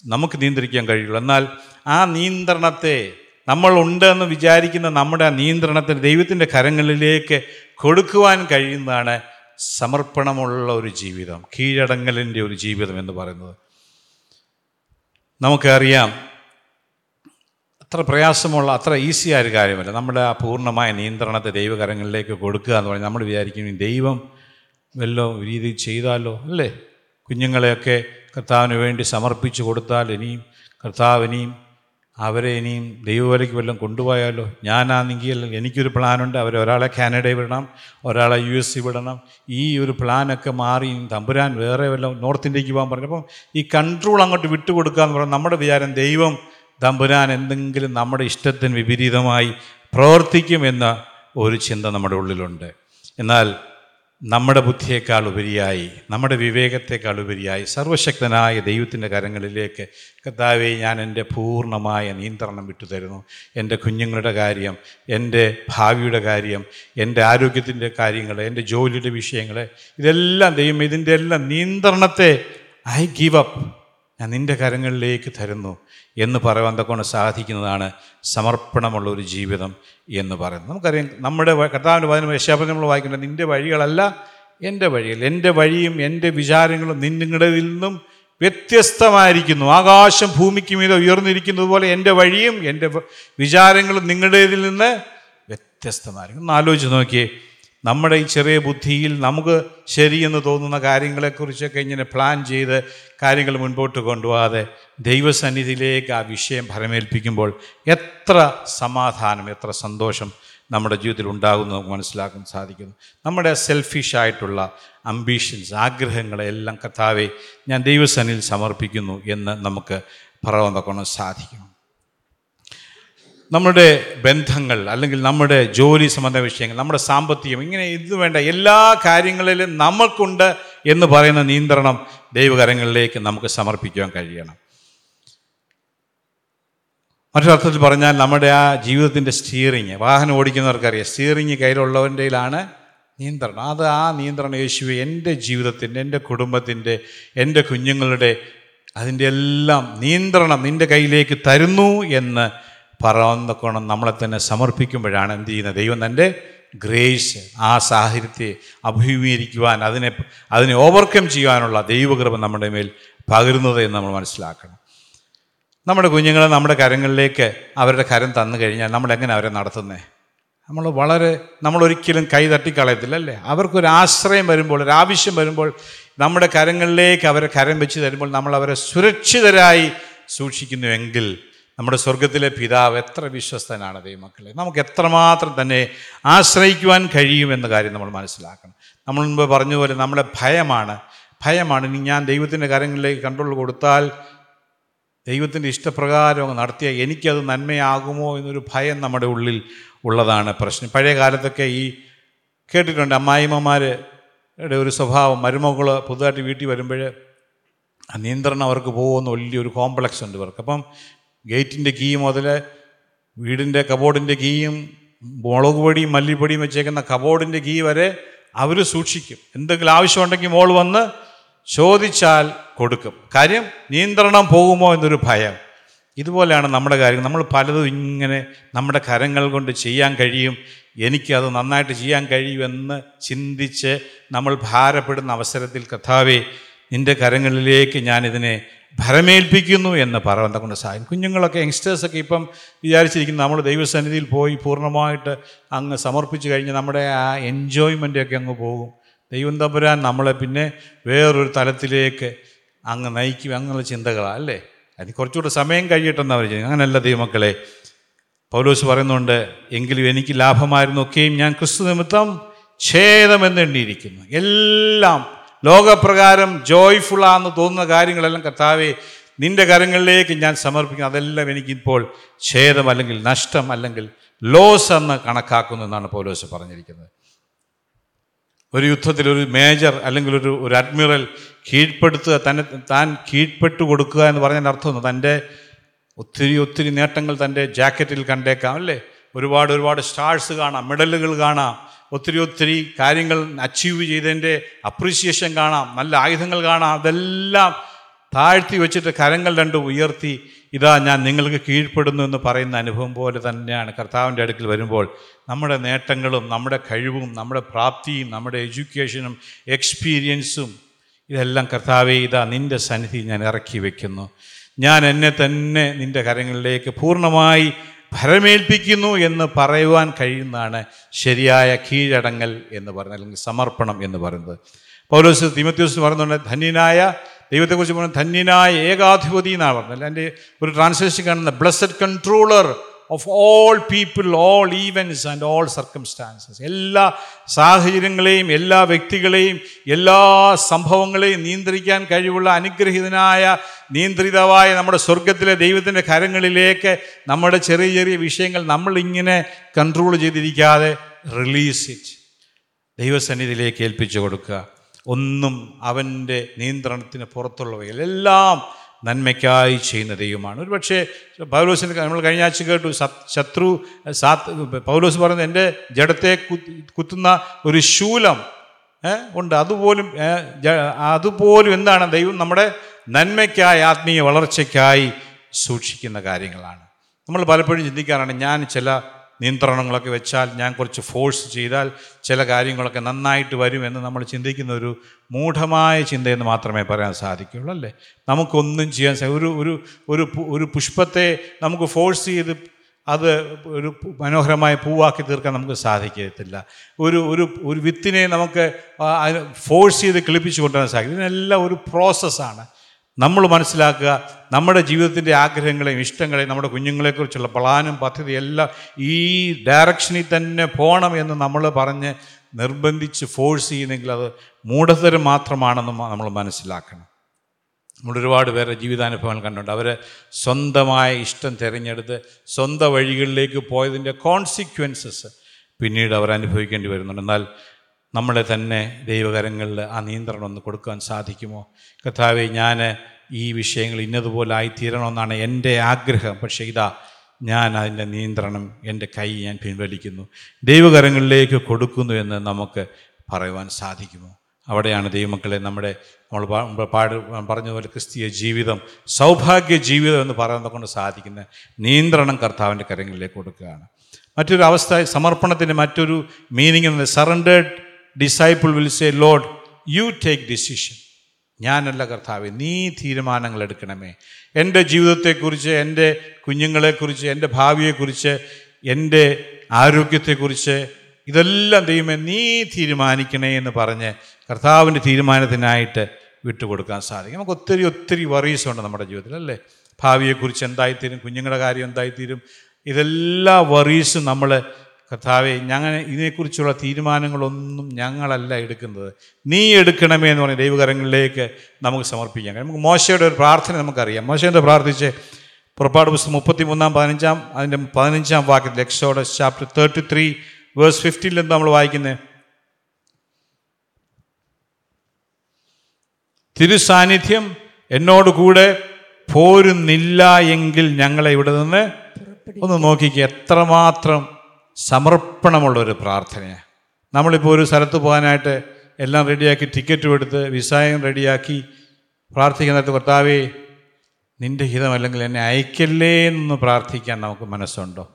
നമുക്ക് നിയന്ത്രിക്കാൻ കഴിയുള്ളൂ. എന്നാൽ ആ നിയന്ത്രണത്തെ നമ്മൾ ഉണ്ടെന്ന് വിചാരിക്കുന്ന നമ്മുടെ ആ നിയന്ത്രണത്തെ ദൈവത്തിന്റെ കരങ്ങളിലേക്ക് കൊടുക്കുവാൻ കഴിയുന്നതാണ് സമർപ്പണമുള്ള ഒരു ജീവിതം കീഴടങ്ങലിന്റെ ഒരു ജീവിതം എന്ന് പറയുന്നത്. നമുക്കറിയാം അത്ര പ്രയാസമുള്ള അത്ര ഈസിയായ ഒരു കാര്യമല്ല. നമ്മുടെ ആ പൂർണമായ നിയന്ത്രണത്തെ ദൈവകരങ്ങളിലേക്ക് കൊടുക്കുക എന്ന് പറഞ്ഞാൽ നമ്മൾ വിചാരിക്കും ദൈവം വല്ലോ രീതി ചെയ്താലോ അല്ലേ? കുഞ്ഞുങ്ങളെയൊക്കെ കർത്താവിന് വേണ്ടി സമർപ്പിച്ചു കൊടുത്താൽ ഇനിയും കർത്താവ് ഇനിയും അവരെ ഇനിയും ദൈവവലയ്ക്ക് വല്ലതും കൊണ്ടുപോയാലോ? ഞാനാണെങ്കിൽ എനിക്കൊരു പ്ലാനുണ്ട്. അവരെ ഒരാളെ കാനഡയിൽ വിടണം ഒരാളെ യു എസ് സി വിടണം. ഈ ഒരു പ്ലാനൊക്കെ മാറി തമ്പുരാൻ വേറെ വല്ലതും നോർത്ത് ഇന്ത്യയ്ക്ക് പോകാൻ പറഞ്ഞു. അപ്പം ഈ കൺട്രോൾ അങ്ങോട്ട് വിട്ടുകൊടുക്കുക എന്ന് പറഞ്ഞാൽ നമ്മുടെ വിചാരം ദൈവം തമ്പുരാൻ എന്തെങ്കിലും നമ്മുടെ ഇഷ്ടത്തിന് വിപരീതമായി പ്രവർത്തിക്കുമെന്ന ഒരു ചിന്ത നമ്മുടെ ഉള്ളിലുണ്ട്. എന്നാൽ നമ്മുടെ ബുദ്ധിയേക്കാൾ ഉപരിയായി നമ്മുടെ വിവേകത്തെക്കാൾ ഉപരിയായി സർവശക്തനായ ദൈവത്തിന്റെ കരങ്ങളിലേക്ക് കർത്താവെ ഞാൻ എന്റെ പൂർണമായ നിയന്ത്രണം വിട്ടുതരുന്നു എന്റെ കുഞ്ഞുങ്ങളുടെ കാര്യം എന്റെ ഭാവിയുടെ കാര്യം എന്റെ ആരോഗ്യത്തിന്റെ കാര്യങ്ങൾ എന്റെ ജോലിയുടെ വിഷയങ്ങൾ ഇതെല്ലാം ദൈവം ഇതിന്റെ എല്ലാം നിയന്ത്രണത്തെ ഐ ഗീവ് അപ്പ് ഞാൻ നിന്റെ കരങ്ങളിലേക്ക് തരുന്നു എന്ന് പറയുവാൻ കൊണ്ട് സാധിക്കുന്നതാണ് സമർപ്പണമുള്ള ഒരു ജീവിതം എന്ന് പറയുന്നത്. നമുക്കറിയാം നമ്മുടെ കർത്താവിന്റെ വചനം യശാപനം നമ്മൾ വായിക്കുന്നത് നിന്റെ വഴികളല്ല എന്റെ വഴികൾ. എന്റെ വഴിയും എന്റെ വിചാരങ്ങളും നിങ്ങളുടെ നിന്നും വ്യത്യസ്തമായിരിക്കുന്നു. ആകാശം ഭൂമിക്ക് മീതെ ഉയർന്നിരിക്കുന്നത് പോലെ എന്റെ വഴിയും എന്റെ വിചാരങ്ങളും നിങ്ങളുടേതിൽ നിന്ന് വ്യത്യസ്തമായിരിക്കും ഒന്ന് ആലോചിച്ച് നോക്കിയേ. നമ്മുടെ ഈ ചെറിയ ബുദ്ധിയിൽ നമുക്ക് ശരിയെന്ന് തോന്നുന്ന കാര്യങ്ങളെക്കുറിച്ചൊക്കെ ഇങ്ങനെ പ്ലാൻ ചെയ്ത് കാര്യങ്ങൾ മുൻപോട്ട് കൊണ്ടുപോകാതെ ദൈവസന്നിധിയിലേക്ക് ആ വിഷയം ഫലമേൽപ്പിക്കുമ്പോൾ എത്ര സമാധാനം എത്ര സന്തോഷം നമ്മുടെ ജീവിതത്തിൽ ഉണ്ടാകുന്നു നമുക്ക് മനസ്സിലാക്കാൻ സാധിക്കുന്നു. നമ്മുടെ സെൽഫിഷായിട്ടുള്ള അംബീഷൻസ് ആഗ്രഹങ്ങളെല്ലാം കർത്താവെ ഞാൻ ദൈവസന്നിധിയിൽ സമർപ്പിക്കുന്നു എന്ന് നമുക്ക് പറയാൻ സാധിക്കും നമ്മുടെ ബന്ധങ്ങൾ അല്ലെങ്കിൽ നമ്മുടെ ജോലി സംബന്ധ വിഷയങ്ങൾ നമ്മുടെ സാമ്പത്തികം ഇങ്ങനെ ഇത് വേണ്ട എല്ലാ കാര്യങ്ങളിലും നമുക്കുണ്ട് എന്ന് പറയുന്ന നിയന്ത്രണം ദൈവകരങ്ങളിലേക്ക് നമുക്ക് സമർപ്പിക്കുവാൻ കഴിയണം. മറ്റൊരർത്ഥത്തിൽ പറഞ്ഞാൽ നമ്മുടെ ആ ജീവിതത്തിന്റെ സ്റ്റിയറിങ് വാഹനം ഓടിക്കുന്നവർക്കറിയാം സ്റ്റിയറിങ് കയ്യിലുള്ളവന്റെയിലാണ് നിയന്ത്രണം. അത് ആ നിയന്ത്രണം യേശു എന്റെ ജീവിതത്തിന്റെ എന്റെ കുടുംബത്തിന്റെ എന്റെ കുഞ്ഞുങ്ങളുടെ അതിന്റെ എല്ലാം നിയന്ത്രണം നിന്റെ കയ്യിലേക്ക് തരുന്നു എന്ന് പറയുന്ന കോണം നമ്മളെ തന്നെ സമർപ്പിക്കുമ്പോഴാണ് എന്ത് ചെയ്യുന്നത്? ദൈവം തന്റെ ഗ്രേസ് ആ സാഹചര്യത്തെ അഭിമുഖീകരിക്കുവാൻ അതിനെ അതിനെ ഓവർകം ചെയ്യുവാനുള്ള ദൈവകൃപ നമ്മുടെ മേൽ പകരുന്നത് എന്ന് നമ്മൾ മനസ്സിലാക്കണം. നമ്മുടെ കുഞ്ഞുങ്ങളെ നമ്മുടെ കരങ്ങളിലേക്ക് അവരുടെ കരം തന്നു കഴിഞ്ഞാൽ നമ്മൾ എങ്ങനെ അവരെ നടത്തുന്നത് നമ്മൾ വളരെ നമ്മളൊരിക്കലും കൈ തട്ടിക്കളയത്തില്ല അല്ലേ അവർക്കൊരു ആശ്രയം വരുമ്പോൾ ഒരു ആവശ്യം വരുമ്പോൾ നമ്മുടെ കരങ്ങളിലേക്ക് അവരെ കരം വെച്ച് തരുമ്പോൾ നമ്മൾ അവരെ സുരക്ഷിതരായി സൂക്ഷിക്കുന്നുവെങ്കിൽ നമ്മുടെ സ്വർഗത്തിലെ പിതാവ് എത്ര വിശ്വസ്തനാണ് ദൈവമക്കളെ. നമുക്ക് എത്രമാത്രം തന്നെ ആശ്രയിക്കുവാൻ കഴിയുമെന്ന കാര്യം നമ്മൾ മനസ്സിലാക്കണം. നമ്മൾ മുൻപ് പറഞ്ഞ പോലെ നമ്മുടെ ഭയമാണ്. ഭയമാണ്. ഇനി ഞാൻ ദൈവത്തിന്റെ കാര്യങ്ങളിലേക്ക് കൺട്രോൾ കൊടുത്താൽ ദൈവത്തിന്റെ ഇഷ്ടപ്രകാരം നടത്തിയാൽ എനിക്കത് നന്മയാകുമോ എന്നൊരു ഭയം നമ്മുടെ ഉള്ളിൽ ഉള്ളതാണ് പ്രശ്നം. പഴയ കാലത്തൊക്കെ ഈ കേട്ടിട്ടുണ്ട് അമ്മായിമ്മമാരുടെ ഒരു സ്വഭാവം. മരുമകൾ പുതുതായിട്ട് വീട്ടിൽ വരുമ്പോൾ ആ നിയന്ത്രണം അവർക്ക് പോകുമെന്ന് വലിയൊരു കോംപ്ലക്സ് ഉണ്ട് ഇവർക്ക്. അപ്പം ഗേറ്റിന്റെ കീ മുതൽ വീടിന്റെ കബോർഡിന്റെ കീയും മുളക് പൊടിയും മല്ലിപ്പൊടിയും വെച്ചേക്കുന്ന കബോർഡിന്റെ കീ വരെ അവർ സൂക്ഷിക്കും. എന്തെങ്കിലും ആവശ്യമുണ്ടെങ്കിൽ മോൾ വന്ന് ചോദിച്ചാൽ കൊടുക്കും. കാര്യം നിയന്ത്രണം പോകുമോ എന്നൊരു ഭയം. ഇതുപോലെയാണ് നമ്മുടെ കാര്യം. നമ്മൾ പലതും ഇങ്ങനെ നമ്മുടെ കരങ്ങൾ കൊണ്ട് ചെയ്യാൻ കഴിയും. എനിക്കത് നന്നായിട്ട് ചെയ്യാൻ കഴിയുമെന്ന് ചിന്തിച്ച് നമ്മൾ ഭാരപ്പെടുന്ന അവസരത്തിൽ കഥാവേ നിന്റെ കരങ്ങളിലേക്ക് ഞാനിതിനെ ഭരമേൽപ്പിക്കുന്നു എന്ന് പറയാൻ കൊണ്ട് സാധിക്കും കുഞ്ഞുങ്ങളൊക്കെ യങ്സ്റ്റേഴ്സൊക്കെ ഇപ്പം വിചാരിച്ചിരിക്കുന്നു നമ്മൾ ദൈവസന്നിധിയിൽ പോയി പൂർണമായിട്ട് അങ്ങ് സമർപ്പിച്ചു കഴിഞ്ഞ് നമ്മുടെ ആ എൻജോയ്മെന്റൊക്കെ അങ്ങ് പോകും. ദൈവം തമ്പുരാൻ നമ്മളെ പിന്നെ വേറൊരു തലത്തിലേക്ക് അങ്ങ് നയിക്കും അങ്ങനെയുള്ള ചിന്തകളാണ് അല്ലേ? അതിന് കുറച്ചുകൂടെ സമയം കഴിയട്ടെന്ന് അവർ ചെയ്യും അങ്ങനെയല്ല ദൈവമക്കളെ. പൗലോസ് പറയുന്നുണ്ട് എങ്കിലും എനിക്ക് ലാഭമായിരുന്നു ഒക്കെയും ഞാൻ ക്രിസ്തു നിമിത്തം ഛേദമെന്നെണ്ണിയിരിക്കുന്നു എല്ലാം ലോകപ്രകാരം ജോയ്ഫുള്ളാന്ന് തോന്നുന്ന കാര്യങ്ങളെല്ലാം കർത്താവെ നിന്റെ കരങ്ങളിലേക്ക് ഞാൻ സമർപ്പിക്കുന്നു. അതെല്ലാം എനിക്കിപ്പോൾ ഛേദം അല്ലെങ്കിൽ നഷ്ടം അല്ലെങ്കിൽ ലോസ് എന്ന് കണക്കാക്കുന്നു എന്നാണ് പൗലോസ് പറഞ്ഞിരിക്കുന്നത്. ഒരു യുദ്ധത്തിൽ ഒരു മേജർ അല്ലെങ്കിൽ ഒരു ഒരു അഡ്മിറൽ കീഴ്പ്പെടുത്തുക തന്നെ താൻ കീഴ്പ്പെട്ടു കൊടുക്കുക എന്ന് പറഞ്ഞതിന്റെ അർത്ഥം തന്റെ ഒത്തിരി ഒത്തിരി നേട്ടങ്ങൾ തന്റെ ജാക്കറ്റിൽ കണ്ടേക്കാം അല്ലേ? ഒരുപാട് ഒരുപാട് സ്റ്റാർസ് കാണാം മെഡലുകൾ കാണാം. ഒത്തിരി ഒത്തിരി കാര്യങ്ങൾ അച്ചീവ് ചെയ്തതിന്റെ അപ്രീസിയേഷൻ കാണാം നല്ല ആയുധങ്ങൾ കാണാം. അതെല്ലാം താഴ്ത്തി വെച്ചിട്ട് കരങ്ങൾ രണ്ടും ഉയർത്തി ഇതാ ഞാൻ നിങ്ങൾക്ക് കീഴ്പ്പെടുന്നു എന്ന് പറയുന്ന അനുഭവം പോലെ തന്നെയാണ്. കർത്താവിന്റെ അടുക്കൽ വരുമ്പോൾ നമ്മുടെ നേട്ടങ്ങളും നമ്മുടെ കഴിവും നമ്മുടെ പ്രാപ്തിയും നമ്മുടെ എഡ്യൂക്കേഷനും എക്സ്പീരിയൻസും ഇതെല്ലാം കർത്താവെ ഇതാ നിന്റെ സന്നിധി ഞാൻ ഇറക്കി വയ്ക്കുന്നു ഞാൻ എന്നെ തന്നെ നിന്റെ കരങ്ങളിലേക്ക് പൂർണമായി ഭരമേൽപ്പിക്കുന്നു എന്ന് പറയുവാൻ കഴിയുന്നതാണ് ശരിയായ കീഴടങ്ങൽ എന്ന് പറയുന്നത് അല്ലെങ്കിൽ സമർപ്പണം എന്ന് പറയുന്നത്. പൗലോസ് തിമത്യോസ് പറയുന്നുണ്ട് ധന്യനായ ദൈവത്തെക്കുറിച്ച് പറയുന്നത് ധന്യനായ ഏകാധിപതി എന്നാണ് പറഞ്ഞത്. എന്റെ ഒരു ട്രാൻസ്ലേഷൻ കാണുന്ന blessed controller of all people all events and all circumstances എല്ലാ സാഹചര്യങ്ങളെയും എല്ലാ വ്യക്തികളെയും എല്ലാ സംഭവങ്ങളെയും നിയന്ത്രിക്കാൻ കഴിവുള്ള അനുഗ്രഹീതനായ നിയന്ത്രിതമായ നമ്മുടെ സ്വർഗത്തിലെ ദൈവത്തിന്റെ കരങ്ങളിലേക്ക് നമ്മുടെ ചെറിയ ചെറിയ വിഷയങ്ങൾ നമ്മളിങ്ങനെ കൺട്രോൾ ചെയ്തിരിക്കാതെ റിലീസ് ഇറ്റ് ദൈവസന്നിധിയിലേക്ക് ഏൽപ്പിച്ചു കൊടുക്കുക. ഒന്നും അവന്റെ നിയന്ത്രണത്തിന് പുറത്തുള്ളവയിലെല്ലാം നന്മയ്ക്കായി ചെയ്യുന്ന ദൈവമാണ് ഒരു പക്ഷേ പൗലോസിന് നമ്മൾ കഴിഞ്ഞ ആഴ്ച കേട്ടു ശത്രു സാത്ത് പൗലോസ് പറയുന്നത് എന്റെ ജഡത്തെ കുത്തി- കുത്തുന്ന ഒരു ശൂലം ഉണ്ട്. അതുപോലും അതുപോലും എന്താണ്? ദൈവം നമ്മുടെ നന്മയ്ക്കായി ആത്മീയ വളർച്ചയ്ക്കായി സൂക്ഷിക്കുന്ന കാര്യങ്ങളാണ്. നമ്മൾ പലപ്പോഴും ചിന്തിക്കാറാണ് ഞാൻ ചില നിയന്ത്രണങ്ങളൊക്കെ വെച്ചാൽ ഞാൻ കുറച്ച് ഫോഴ്സ് ചെയ്താൽ ചില കാര്യങ്ങളൊക്കെ നന്നായിട്ട് വരുമെന്ന് നമ്മൾ ചിന്തിക്കുന്ന ഒരു മൂഢമായ ചിന്തയെന്ന് മാത്രമേ പറയാൻ സാധിക്കുകയുള്ളൂ അല്ലേ? നമുക്കൊന്നും ചെയ്യാൻ ഒരു ഒരു ഒരു ഒരു പുഷ്പത്തെ നമുക്ക് ഫോഴ്സ് ചെയ്ത് അത് ഒരു മനോഹരമായ പൂവാക്കി തീർക്കാൻ നമുക്ക് സാധിക്കത്തില്ല. ഒരു ഒരു ഒരു വിത്തിനെ നമുക്ക് ഫോഴ്സ് ചെയ്ത് കിളിപ്പിച്ച് കൊണ്ടുവരാൻ സാധിക്കും. ഇതിനെല്ലാം ഒരു പ്രോസസ്സാണ് നമ്മൾ മനസ്സിലാക്കുക നമ്മുടെ ജീവിതത്തിന്റെ ആഗ്രഹങ്ങളെയും ഇഷ്ടങ്ങളെയും നമ്മുടെ കുഞ്ഞുങ്ങളെക്കുറിച്ചുള്ള പ്ലാനും പദ്ധതിയും എല്ലാം ഈ ഡയറക്ഷനിൽ തന്നെ പോകണം എന്ന് നമ്മൾ പറഞ്ഞ് നിർബന്ധിച്ച് ഫോഴ്സ് ചെയ്യുന്നെങ്കിൽ അത് മൂഢതരം മാത്രമാണെന്ന് നമ്മൾ മനസ്സിലാക്കണം. നമ്മൾ ഒരുപാട് പേരുടെ ജീവിതാനുഭവങ്ങൾ കണ്ടുണ്ട് അവരെ സ്വന്തമായ ഇഷ്ടം തിരഞ്ഞെടുത്ത് സ്വന്തം വഴികളിലേക്ക് പോയതിന്റെ കോൺസിക്വൻസസ് പിന്നീട് അവർ അനുഭവിക്കേണ്ടി വരുന്നുണ്ട്. എന്നാൽ നമ്മളെ തന്നെ ദൈവകരങ്ങളിൽ ആ നിയന്ത്രണം ഒന്ന് കൊടുക്കാൻ സാധിക്കുമോ? കഥാവെ ഞാൻ ഈ വിഷയങ്ങൾ ഇന്നതുപോലെ ആയിത്തീരണമെന്നാണ് എന്റെ ആഗ്രഹം. പക്ഷേ ഇതാ ഞാൻ അതിന്റെ നിയന്ത്രണം എന്റെ കൈ ഞാൻ പിൻവലിക്കുന്നു. ദൈവകരങ്ങളിലേക്ക് കൊടുക്കുന്നു എന്ന് നമുക്ക് പറയുവാൻ സാധിക്കുമോ? അവിടെയാണ് ദൈവമക്കളെ നമ്മുടെ നമ്മൾ പാട് പറഞ്ഞതുപോലെ ക്രിസ്തീയ ജീവിതം സൗഭാഗ്യ ജീവിതം എന്ന് പറയുന്നത് കൊണ്ട് സാധിക്കുന്ന നിയന്ത്രണം കർത്താവിന്റെ കരങ്ങളിലേക്ക് കൊടുക്കുകയാണ്. മറ്റൊരു അവസ്ഥ സമർപ്പണത്തിന്റെ മറ്റൊരു മീനിങ് എന്ന് surrendered disciple will say Lord you take decision ഞാനല്ല കർത്താവ് നീ തീരുമാനങ്ങൾ എടുക്കണമേ. എന്റെ ജീവിതത്തെക്കുറിച്ച് എന്റെ കുഞ്ഞുങ്ങളെക്കുറിച്ച് എന്റെ ഭാവിയെക്കുറിച്ച് എന്റെ ആരോഗ്യത്തെക്കുറിച്ച് ഇതെല്ലാം ദൈവമേ നീ തീരുമാനിക്കണേ എന്ന് പറഞ്ഞ് കർത്താവിന്റെ തീരുമാനത്തിനായിട്ട് വിട്ടുകൊടുക്കാൻ സാധിക്കും. നമുക്ക് ഒത്തിരി ഒത്തിരി വറീസ് ഉണ്ട് നമ്മുടെ ജീവിതത്തിൽ അല്ലേ? ഭാവിയെക്കുറിച്ച് എന്തായിത്തീരും കുഞ്ഞുങ്ങളുടെ കാര്യം എന്തായിത്തീരും ഇതെല്ലാ വറീസും നമ്മൾ കർത്താവെ ഞങ്ങൾ ഇതിനെക്കുറിച്ചുള്ള തീരുമാനങ്ങളൊന്നും ഞങ്ങളല്ല എടുക്കുന്നത്. നീ എടുക്കണമേ എന്ന് പറഞ്ഞ ദൈവകരങ്ങളിലേക്ക് നമുക്ക് സമർപ്പിക്കാം. നമുക്ക് മോശയുടെ ഒരു പ്രാർത്ഥന നമുക്കറിയാം. മോശ എന്താ പ്രാർത്ഥിച്ച് പുറപ്പാട് പുസ്തകം മുപ്പത്തി മൂന്നാം പതിനഞ്ചാം അതിന്റെ പതിനഞ്ചാം വാക്യത്തിൽ Exodus chapter thirty three verse ഫിഫ്റ്റീനിൽ എന്താ നമ്മൾ വായിക്കുന്നത് തിരുസാന്നിധ്യം എന്നോട് കൂടെ പോരുന്നില്ല എങ്കിൽ ഞങ്ങളെ ഇവിടെ നിന്ന് ഒന്ന് നോക്കിക്കുക എത്രമാത്രം സമർപ്പണമുള്ള ഒരു പ്രാർത്ഥനയാണ്. നമ്മളിപ്പോൾ ഒരു സ്ഥലത്ത് പോകാനായിട്ട് എല്ലാം റെഡിയാക്കി ടിക്കറ്റും എടുത്ത് വിസായം റെഡിയാക്കി പ്രാർത്ഥിക്കുന്നിടത്ത് കർത്താവേ നിന്റെ ഹിതമല്ലെങ്കിൽ എന്നെ അയക്കല്ലേ എന്ന് പ്രാർത്ഥിക്കാൻ നമുക്ക് മനസ്സുണ്ടോ?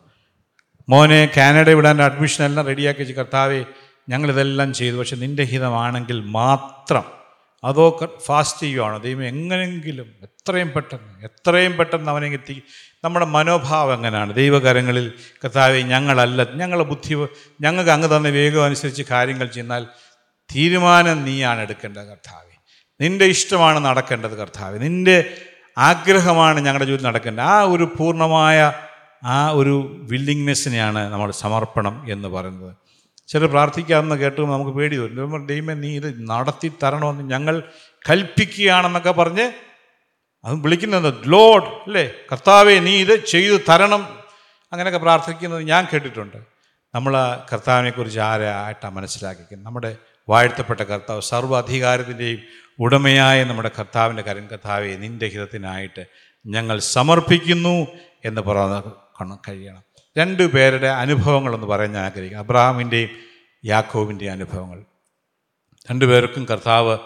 മോനെ കാനഡ വിടാൻ അഡ്മിഷൻ എല്ലാം റെഡിയാക്കി വെച്ച് കർത്താവേ ഞങ്ങളിതെല്ലാം ചെയ്തു. പക്ഷെ നിന്റെ ഹിതമാണെങ്കിൽ മാത്രം അതോ ഫാസ്റ്റ് ചെയ്യുവാണോ? ദൈവം എങ്ങനെങ്കിലും എത്രയും പെട്ടെന്ന് എത്രയും പെട്ടെന്ന് അവനെ എത്തി. നമ്മുടെ മനോഭാവം എങ്ങനെയാണ്? ദൈവകരങ്ങളിൽ കർത്താവെ ഞങ്ങളല്ല ഞങ്ങളെ ബുദ്ധി ഞങ്ങൾക്ക് അങ്ങ് തന്നെ വേഗം അനുസരിച്ച് കാര്യങ്ങൾ ചെയ്യുന്നാൽ തീരുമാനം നീയാണ് എടുക്കേണ്ടത് കർത്താവെ. നിന്റെ ഇഷ്ടമാണ് നടക്കേണ്ടത് കർത്താവെ. നിന്റെ ആഗ്രഹമാണ് ഞങ്ങളുടെ ജീവിതത്തിൽ നടക്കേണ്ടത്. ആ ഒരു പൂർണമായ ആ ഒരു വില്ലിങ്നെസ്സിനെയാണ് നമ്മൾ സമർപ്പണം എന്ന് പറയുന്നത്. ചിലർ പ്രാർത്ഥിക്കാമെന്ന് കേട്ട് നമുക്ക് പേടി തോന്നും ദൈവമേ നീ ഇത് നടത്തി തരണമെന്ന് ഞങ്ങൾ കൽപ്പിക്കുകയാണെന്നൊക്കെ പറഞ്ഞ് അത് വിളിക്കുന്നത് ലോഡ് അല്ലേ? കർത്താവെ നീ ഇത് ചെയ്തു തരണം. അങ്ങനെയൊക്കെ പ്രാർത്ഥിക്കുന്നത് ഞാൻ കേട്ടിട്ടുണ്ട്. നമ്മൾ കർത്താവിനെക്കുറിച്ച് ആരായിട്ടാണ് മനസ്സിലാക്കിക്കുന്നത് നമ്മുടെ വാഴ്ത്തപ്പെട്ട കർത്താവ് സർവ അധികാരത്തിന്റെയും ഉടമയായ നമ്മുടെ കർത്താവിന്റെ കരൻ കർത്താവെ നിന്റെ ഹിതത്തിനായിട്ട് ഞങ്ങൾ സമർപ്പിക്കുന്നു എന്ന് പറയാൻ കഴിയണം. രണ്ടു പേരുടെ അനുഭവങ്ങളൊന്ന് പറയാൻ ഞാൻ ആഗ്രഹിക്കുന്നു. അബ്രഹാമിന്റെയും യാക്കോവിന്റെയും അനുഭവങ്ങൾ. രണ്ടുപേർക്കും കർത്താവ്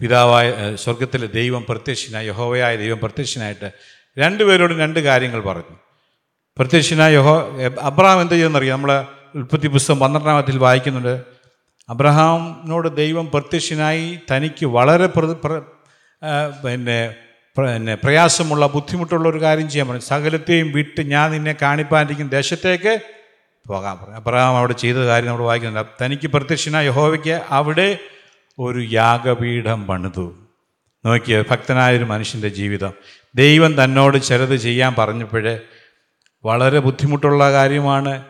പിതാവായ സ്വർഗത്തിലെ ദൈവം പ്രത്യക്ഷനായി യഹോവയായ ദൈവം പ്രത്യക്ഷനായിട്ട് രണ്ടുപേരോടും രണ്ട് കാര്യങ്ങൾ പറഞ്ഞു. പ്രത്യക്ഷനായ യഹോ അബ്രഹാം എന്ത് ചെയ്യുമെന്നറിയാം നമ്മൾ ഉൽപ്പത്തി പുസ്തകം പന്ത്രണ്ടാമത്തിൽ വായിക്കുന്നുണ്ട്. അബ്രഹാമിനോട് ദൈവം പ്രത്യക്ഷനായി തനിക്ക് വളരെ പിന്നെ പിന്നെ പ്രയാസമുള്ള ബുദ്ധിമുട്ടുള്ള ഒരു കാര്യം ചെയ്യാൻ പറഞ്ഞു. സകലത്തെയും വിട്ട് ഞാൻ നിന്നെ കാണിപ്പാനിരിക്കുന്ന ദേശത്തേക്ക് പോകാൻ പറഞ്ഞു. അബ്രഹാം അവിടെ ചെയ്ത കാര്യം നമ്മൾ വായിക്കുന്നുണ്ട്. തനിക്ക് പ്രത്യക്ഷനായ യഹോവയ്ക്ക് അവിടെ ഒരു യാഗപീഠം പണിതു. നോക്കിയ ഭക്തനായൊരു മനുഷ്യന്റെ ജീവിതം. ദൈവം തന്നോട് ചിലത് ചെയ്യാൻ പറഞ്ഞപ്പോഴേ വളരെ ബുദ്ധിമുട്ടുള്ള കാര്യമാണ്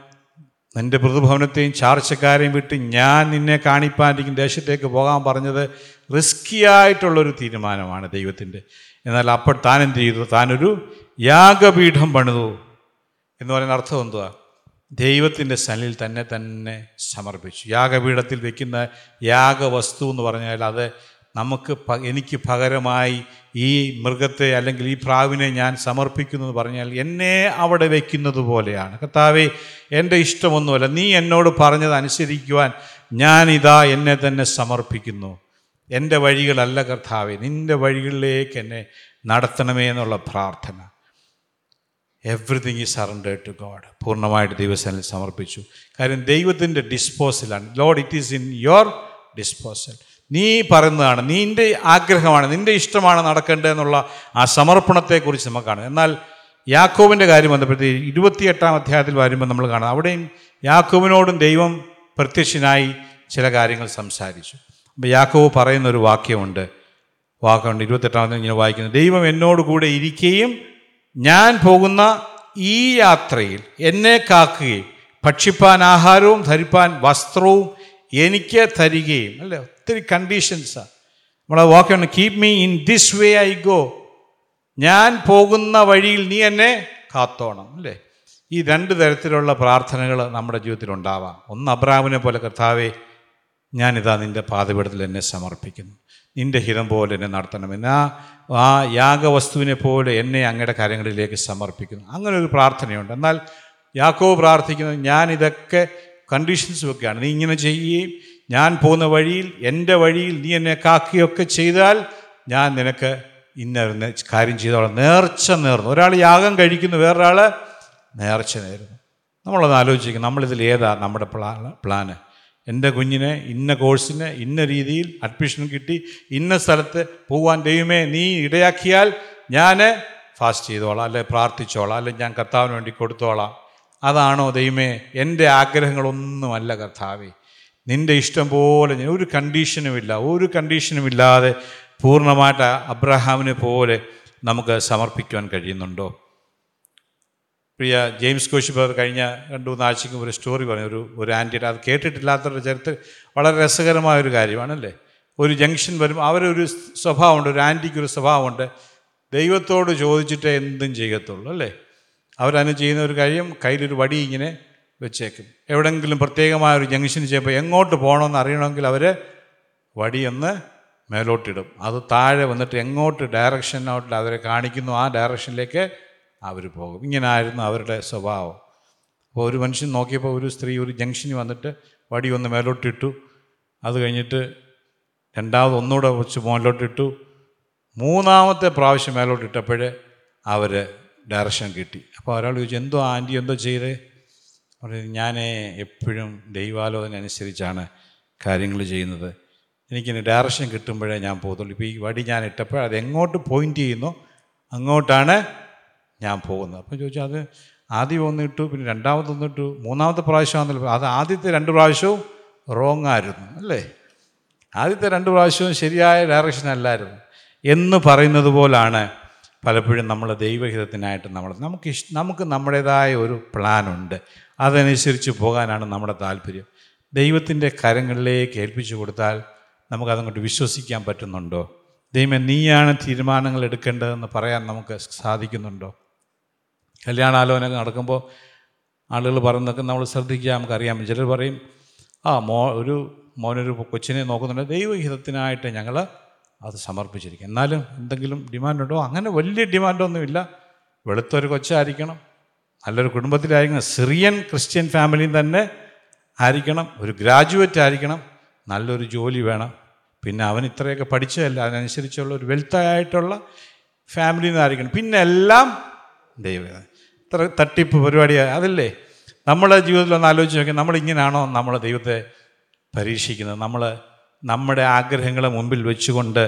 നിന്റെ പ്രതിഭവനത്തെയും ചാർച്ചക്കാരെയും വിട്ട് ഞാൻ നിന്നെ കാണിപ്പാനിരിക്കും ദേശത്തേക്ക് പോകാൻ പറഞ്ഞത് റിസ്കി ആയിട്ടുള്ളൊരു തീരുമാനമാണ് ദൈവത്തിന്റെ എന്നാൽ അപ്പോൾ താൻ എന്ത് ചെയ്തു താനൊരു യാഗപീഠം പണിതു. എന്ന് പറയുന്ന അർത്ഥം എന്തുവാ? ദൈവത്തിന്റെ സനിൽ തന്നെ തന്നെ സമർപ്പിച്ചു. യാഗപീഠത്തിൽ വെക്കുന്ന യാഗവസ്തു എന്ന് പറഞ്ഞാൽ അത് നമുക്ക് എനിക്ക് പകരമായി ഈ മൃഗത്തെ അല്ലെങ്കിൽ ഈ പ്രാവിനെ ഞാൻ സമർപ്പിക്കുന്നു എന്ന് പറഞ്ഞാൽ എന്നെ അവിടെ വയ്ക്കുന്നത് പോലെയാണ്. കർത്താവെ എന്റെ ഇഷ്ടമൊന്നുമല്ല. നീ എന്നോട് പറഞ്ഞത് അനുസരിക്കുവാൻ ഞാനിതാ എന്നെ തന്നെ സമർപ്പിക്കുന്നു. എന്റെ വഴികളല്ല കർത്താവെ നിന്റെ വഴികളിലേക്ക് എന്നെ നടത്തണമേ എന്നുള്ള പ്രാർത്ഥന. എവറിഥിങ് ഈ സറണ്ടേഡ് ടു ഗോഡ് പൂർണമായിട്ട് ദിവസത്തിൽ സമർപ്പിച്ചു. കാര്യം ദൈവത്തിന്റെ ഡിസ്പോസലാണ് Lord it is in your disposal നീ പറയുന്നതാണ് നിന്റെ ആഗ്രഹമാണ് നിന്റെ ഇഷ്ടമാണ് നടക്കേണ്ടതെന്നുള്ള ആ സമർപ്പണത്തെക്കുറിച്ച് നമുക്ക് കാണാം. എന്നാൽ യാക്കോവിന്റെ കാര്യം ബന്ധപ്പെടുത്തി ഇരുപത്തിയെട്ടാം അധ്യായത്തിൽ വരുമ്പോൾ നമ്മൾ കാണാം. അവിടെയും യാക്കോവിനോടും ദൈവം പ്രത്യക്ഷനായി ചില കാര്യങ്ങൾ സംസാരിച്ചു. യാക്കോവ് പറയുന്നൊരു വാക്യമുണ്ട്. വാക്കുണ്ട് ഇരുപത്തെട്ടാമത്തെ ഇങ്ങനെ വായിക്കുന്നത് ദൈവം എന്നോട് കൂടെ ഇരിക്കുകയും ഞാൻ പോകുന്ന ഈ യാത്രയിൽ എന്നെ കാക്കുകയും ഭക്ഷിപ്പാൻ ആഹാരവും ധരിപ്പാൻ വസ്ത്രവും എനിക്ക് തരികയും. അല്ലേ? ഒത്തിരി കണ്ടീഷൻസാണ് നമ്മളെ വാക്കാണ് keep me in this way I go ഞാൻ പോകുന്ന വഴിയിൽ നീ എന്നെ കാത്തോണം. അല്ലേ? ഈ രണ്ട് തരത്തിലുള്ള പ്രാർത്ഥനകൾ നമ്മുടെ ജീവിതത്തിൽ ഉണ്ടാവാം. ഒന്ന് അബ്രാമിനെ പോലെ കർത്താവേ ഞാനിതാ നിന്റെ പാതപീഠത്തിൽ എന്നെ സമർപ്പിക്കുന്നു. നിന്റെ ഹിതം പോലെ എന്നെ നടത്തണമെന്ന്. ആ ആ യാഗവസ്തുവിനെ പോലെ എന്നെ അങ്ങയുടെ കാര്യങ്ങളിലേക്ക് സമർപ്പിക്കുന്നു. അങ്ങനെ ഒരു പ്രാർത്ഥനയുണ്ട്. എന്നാൽ യാക്കോവ് പ്രാർത്ഥിക്കുന്നത് ഞാനിതൊക്കെ കണ്ടീഷൻസ് വെക്കുകയാണ്. നീ ഇങ്ങനെ ചെയ്യുകയും ഞാൻ പോകുന്ന വഴിയിൽ എന്റെ വഴിയിൽ നീ എന്നെ കാക്കുകയൊക്കെ ചെയ്താൽ ഞാൻ നിനക്ക് ഇന്ന കാര്യം ചെയ്തോളാം. നേർച്ച നേർന്നു. ഒരാൾ യാഗം കഴിക്കുന്നു വേറൊരാൾ നേർച്ച നേരുന്നു. നമ്മളൊന്ന് ആലോചിക്കും നമ്മളിതിൽ ഏതാ നമ്മുടെ പ്ലാ പ്ലാന്? എന്റെ കുഞ്ഞിനെ ഇന്ന കോഴ്സിന് ഇന്ന രീതിയിൽ അഡ്മിഷൻ കിട്ടി ഇന്ന സ്ഥലത്ത് പോവാൻ ദൈവമേ നീ ഇടയാക്കിയാൽ ഞാൻ ഫാസ്റ്റ് ചെയ്തോളാം അല്ലെ പ്രാർത്ഥിച്ചോളാം അല്ലെ ഞാൻ കർത്താവിന് വേണ്ടി കൊടുത്തോളാം. അതാണോ ദൈവമേ എന്റെ ആഗ്രഹങ്ങളൊന്നുമല്ല കർത്താവേ. നിന്റെ ഇഷ്ടം പോലെ ഞാൻ ഒരു കണ്ടീഷനുമില്ല ഒരു കണ്ടീഷനുമില്ലാതെ പൂർണമായിട്ട് അബ്രഹാമിനെ പോലെ നമുക്ക് സമർപ്പിക്കുവാൻ കഴിയുന്നുണ്ടോ? പ്രിയ ജെയിംസ് കോശിപ്പ് ബ്രദർ കഴിഞ്ഞ രണ്ട് മൂന്ന് ആഴ്ചയ്ക്ക് ഒരു സ്റ്റോറി പറഞ്ഞു. ഒരു ഒരു ആന്റിയുടെ അത് കേട്ടിട്ടില്ലാത്തവരുടെ ചരിത്രം വളരെ രസകരമായ ഒരു കാര്യമാണല്ലേ? ഒരു ജംഗ്ഷൻ വരും അവരൊരു സ്വഭാവമുണ്ട് ഒരു ആന്റിക്ക് ഒരു സ്വഭാവമുണ്ട്. ദൈവത്തോട് ചോദിച്ചിട്ടേ എന്തും ചെയ്യത്തുള്ളൂ അല്ലേ? അവരതിന് ചെയ്യുന്ന ഒരു കാര്യം കയ്യിലൊരു വടി ഇങ്ങനെ വെച്ചേക്കും. എവിടെങ്കിലും പ്രത്യേകമായ ഒരു ജംഗ്ഷന് ചെയ്യുമ്പോൾ എങ്ങോട്ട് പോകണമെന്ന് അറിയണമെങ്കിൽ അവർ വടിയൊന്ന് മേലോട്ടിടും. അത് താഴെ വന്നിട്ട് എങ്ങോട്ട് ഡയറക്ഷനോട്ട് അവരെ കാണിക്കുന്നു ആ ഡയറക്ഷനിലേക്ക് അവർ പോകും. ഇങ്ങനായിരുന്നു അവരുടെ സ്വഭാവം. അപ്പോൾ ഒരു മനുഷ്യൻ നോക്കിയപ്പോൾ ഒരു സ്ത്രീ ഒരു ജംഗ്ഷനിൽ വന്നിട്ട് വടി ഒന്ന് മേലോട്ടിട്ടു. അത് കഴിഞ്ഞിട്ട് രണ്ടാമത് ഒന്നുകൂടെ വെച്ച് മുകളിലോട്ടിട്ടു. മൂന്നാമത്തെ പ്രാവശ്യം മേലോട്ടിട്ടപ്പോൾ അവർ ഡയറക്ഷൻ കിട്ടി. അപ്പോൾ ഒരാൾ ചോദിച്ചു എന്തോ ആന്റി എന്തോ ചെയ്തേ? പറഞ്ഞു ഞാൻ എപ്പോഴും ദൈവാലോചന അനുസരിച്ചാണ് കാര്യങ്ങൾ ചെയ്യുന്നത്. എനിക്കിനി ഡയറക്ഷൻ കിട്ടുമ്പോഴേ ഞാൻ പോകത്തുള്ളൂ. ഇപ്പോൾ ഈ വടി ഞാൻ ഇട്ടപ്പോൾ അത് എങ്ങോട്ട് പോയിന്റ് ചെയ്യുന്നു? അങ്ങോട്ടാണ് ഞാൻ പോകുന്നത്. അപ്പം ചോദിച്ചു അത് ആദ്യം ഒന്ന് ഇട്ടു പിന്നെ രണ്ടാമത് ഇട്ടു മൂന്നാമത്തെ പ്രാവശ്യമാണെന്നല്ലോ അത് ആദ്യത്തെ രണ്ട് പ്രാവശ്യവും റോങ് ആയിരുന്നു അല്ലേ? ആദ്യത്തെ രണ്ട് പ്രാവശ്യവും ശരിയായ ഡയറക്ഷൻ അല്ലായിരുന്നു. എന്ന് പറയുന്നത് പോലാണ് പലപ്പോഴും നമ്മൾ ദൈവഹിതത്തിനായിട്ട് നമ്മൾ നമുക്ക് ഇഷ് നമുക്ക് നമ്മുടേതായ ഒരു പ്ലാനുണ്ട് അതനുസരിച്ച് പോകാനാണ് നമ്മുടെ താല്പര്യം. ദൈവത്തിന്റെ കരങ്ങളിലേക്ക് ഏൽപ്പിച്ചു കൊടുത്താൽ നമുക്കതങ്ങോട്ട് വിശ്വസിക്കാൻ പറ്റുന്നുണ്ടോ? ദൈവം നീയാണ് തീരുമാനങ്ങൾ എടുക്കേണ്ടതെന്ന് പറയാൻ നമുക്ക് സാധിക്കുന്നുണ്ടോ? കല്യാണാലോചന നടക്കുമ്പോൾ ആളുകൾ പറയുന്നതൊക്കെ നമ്മൾ ശ്രദ്ധിക്കുക നമുക്കറിയാം. ചിലർ പറയും ആ മോ ഒരു മോനൊരു കൊച്ചിനെ നോക്കുന്നുണ്ട്. ദൈവഹിതത്തിനായിട്ട് ഞങ്ങൾ അത് സമർപ്പിച്ചിരിക്കും. എന്നാലും എന്തെങ്കിലും ഡിമാൻഡുണ്ടോ? അങ്ങനെ വലിയ ഡിമാൻഡൊന്നുമില്ല. വെളുത്തൊരു കൊച്ചായിരിക്കണം. നല്ലൊരു കുടുംബത്തിലായിരിക്കണം. സിറിയൻ ക്രിസ്ത്യൻ ഫാമിലിയിൽ തന്നെ ആയിരിക്കണം. ഒരു ഗ്രാജുവേറ്റ് ആയിരിക്കണം. നല്ലൊരു ജോലി വേണം. പിന്നെ അവൻ ഇത്രയൊക്കെ പഠിച്ചതല്ല. അതിനനുസരിച്ചുള്ള ഒരു വെൽത്തായിട്ടുള്ള ഫാമിലിയിൽ നിന്നായിരിക്കണം. പിന്നെ എല്ലാം ദൈവം തട്ടിപ്പ് പരിപാടിയാണ് അതല്ലേ? നമ്മളെ ജീവിതത്തിൽ ഒന്ന് ആലോചിച്ച് നോക്കി നമ്മളിങ്ങനെയാണോ നമ്മൾ ദൈവത്തെ പരീക്ഷിക്കുന്നത്? നമ്മൾ നമ്മുടെ ആഗ്രഹങ്ങളെ മുമ്പിൽ വെച്ചുകൊണ്ട്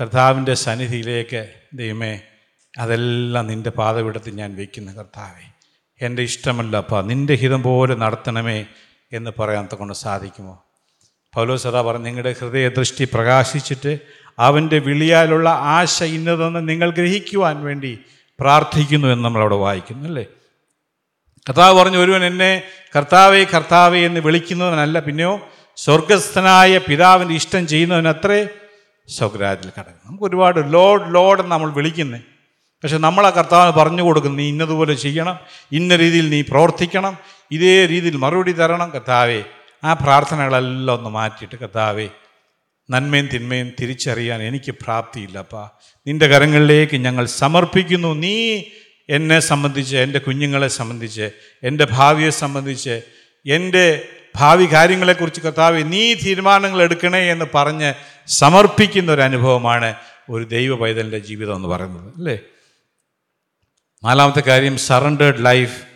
കർത്താവിന്റെ സന്നിധിയിലേക്ക് ദൈവമേ അതെല്ലാം നിന്റെ പാതവിടത്തിൽ ഞാൻ വയ്ക്കുന്ന കർത്താവേ എന്റെ ഇഷ്ടമല്ല അപ്പ നിന്റെ ഹിതം പോലെ നടത്തണമേ എന്ന് പറയാൻ കൊണ്ട് സാധിക്കുമോ? പൗലോ സദാ പറഞ്ഞു നിങ്ങളുടെ ഹൃദയദൃഷ്ടി പ്രകാശിച്ചിട്ട് അവന്റെ വിളിയാലുള്ള ആശ ഇന്നതെന്ന് നിങ്ങൾ ഗ്രഹിക്കുവാൻ വേണ്ടി പ്രാർത്ഥിക്കുന്നു എന്ന് നമ്മളവിടെ വായിക്കുന്നു അല്ലേ? കർത്താവ് പറഞ്ഞു ഒരുവൻ എന്നെ കർത്താവേ കർത്താവേ എന്ന് വിളിക്കുന്നവനല്ല പിന്നെയോ സ്വർഗസ്ഥനായ പിതാവിന്റെ ഇഷ്ടം ചെയ്യുന്നവനത്രേ സ്വഗ്രാജിൽ കടക്കും നമുക്ക് ഒരുപാട് ലോഡ് ലോഡ് എന്ന് നമ്മൾ വിളിക്കുന്നത് പക്ഷെ നമ്മൾ ആ കർത്താവിന് പറഞ്ഞു കൊടുക്കും നീ ഇന്നതുപോലെ ചെയ്യണം ഇന്ന രീതിയിൽ നീ പ്രവർത്തിക്കണം ഇതേ രീതിയിൽ മറുപടി തരണം. കർത്താവേ ആ പ്രാർത്ഥനകളെല്ലാം ഒന്ന് മാറ്റിയിട്ട് കർത്താവേ നന്മയും തിന്മയും തിരിച്ചറിയാൻ എനിക്ക് പ്രാപ്തിയില്ലപ്പാ നിന്റെ കരങ്ങളിലേക്ക് ഞങ്ങൾ സമർപ്പിക്കുന്നു. നീ എന്നെ സംബന്ധിച്ച് എന്റെ കുഞ്ഞുങ്ങളെ സംബന്ധിച്ച് എന്റെ ഭാവിയെ സംബന്ധിച്ച് എന്റെ ഭാവി കാര്യങ്ങളെക്കുറിച്ച് കർത്താവ് നീ തീരുമാനങ്ങൾ എടുക്കണേ എന്ന് പറഞ്ഞ് സമർപ്പിക്കുന്ന ഒരു അനുഭവമാണ് ഒരു ദൈവ പൈതലിന്റെ ജീവിതം എന്ന് പറയുന്നത് അല്ലേ? നാലാമത്തെ കാര്യം surrendered life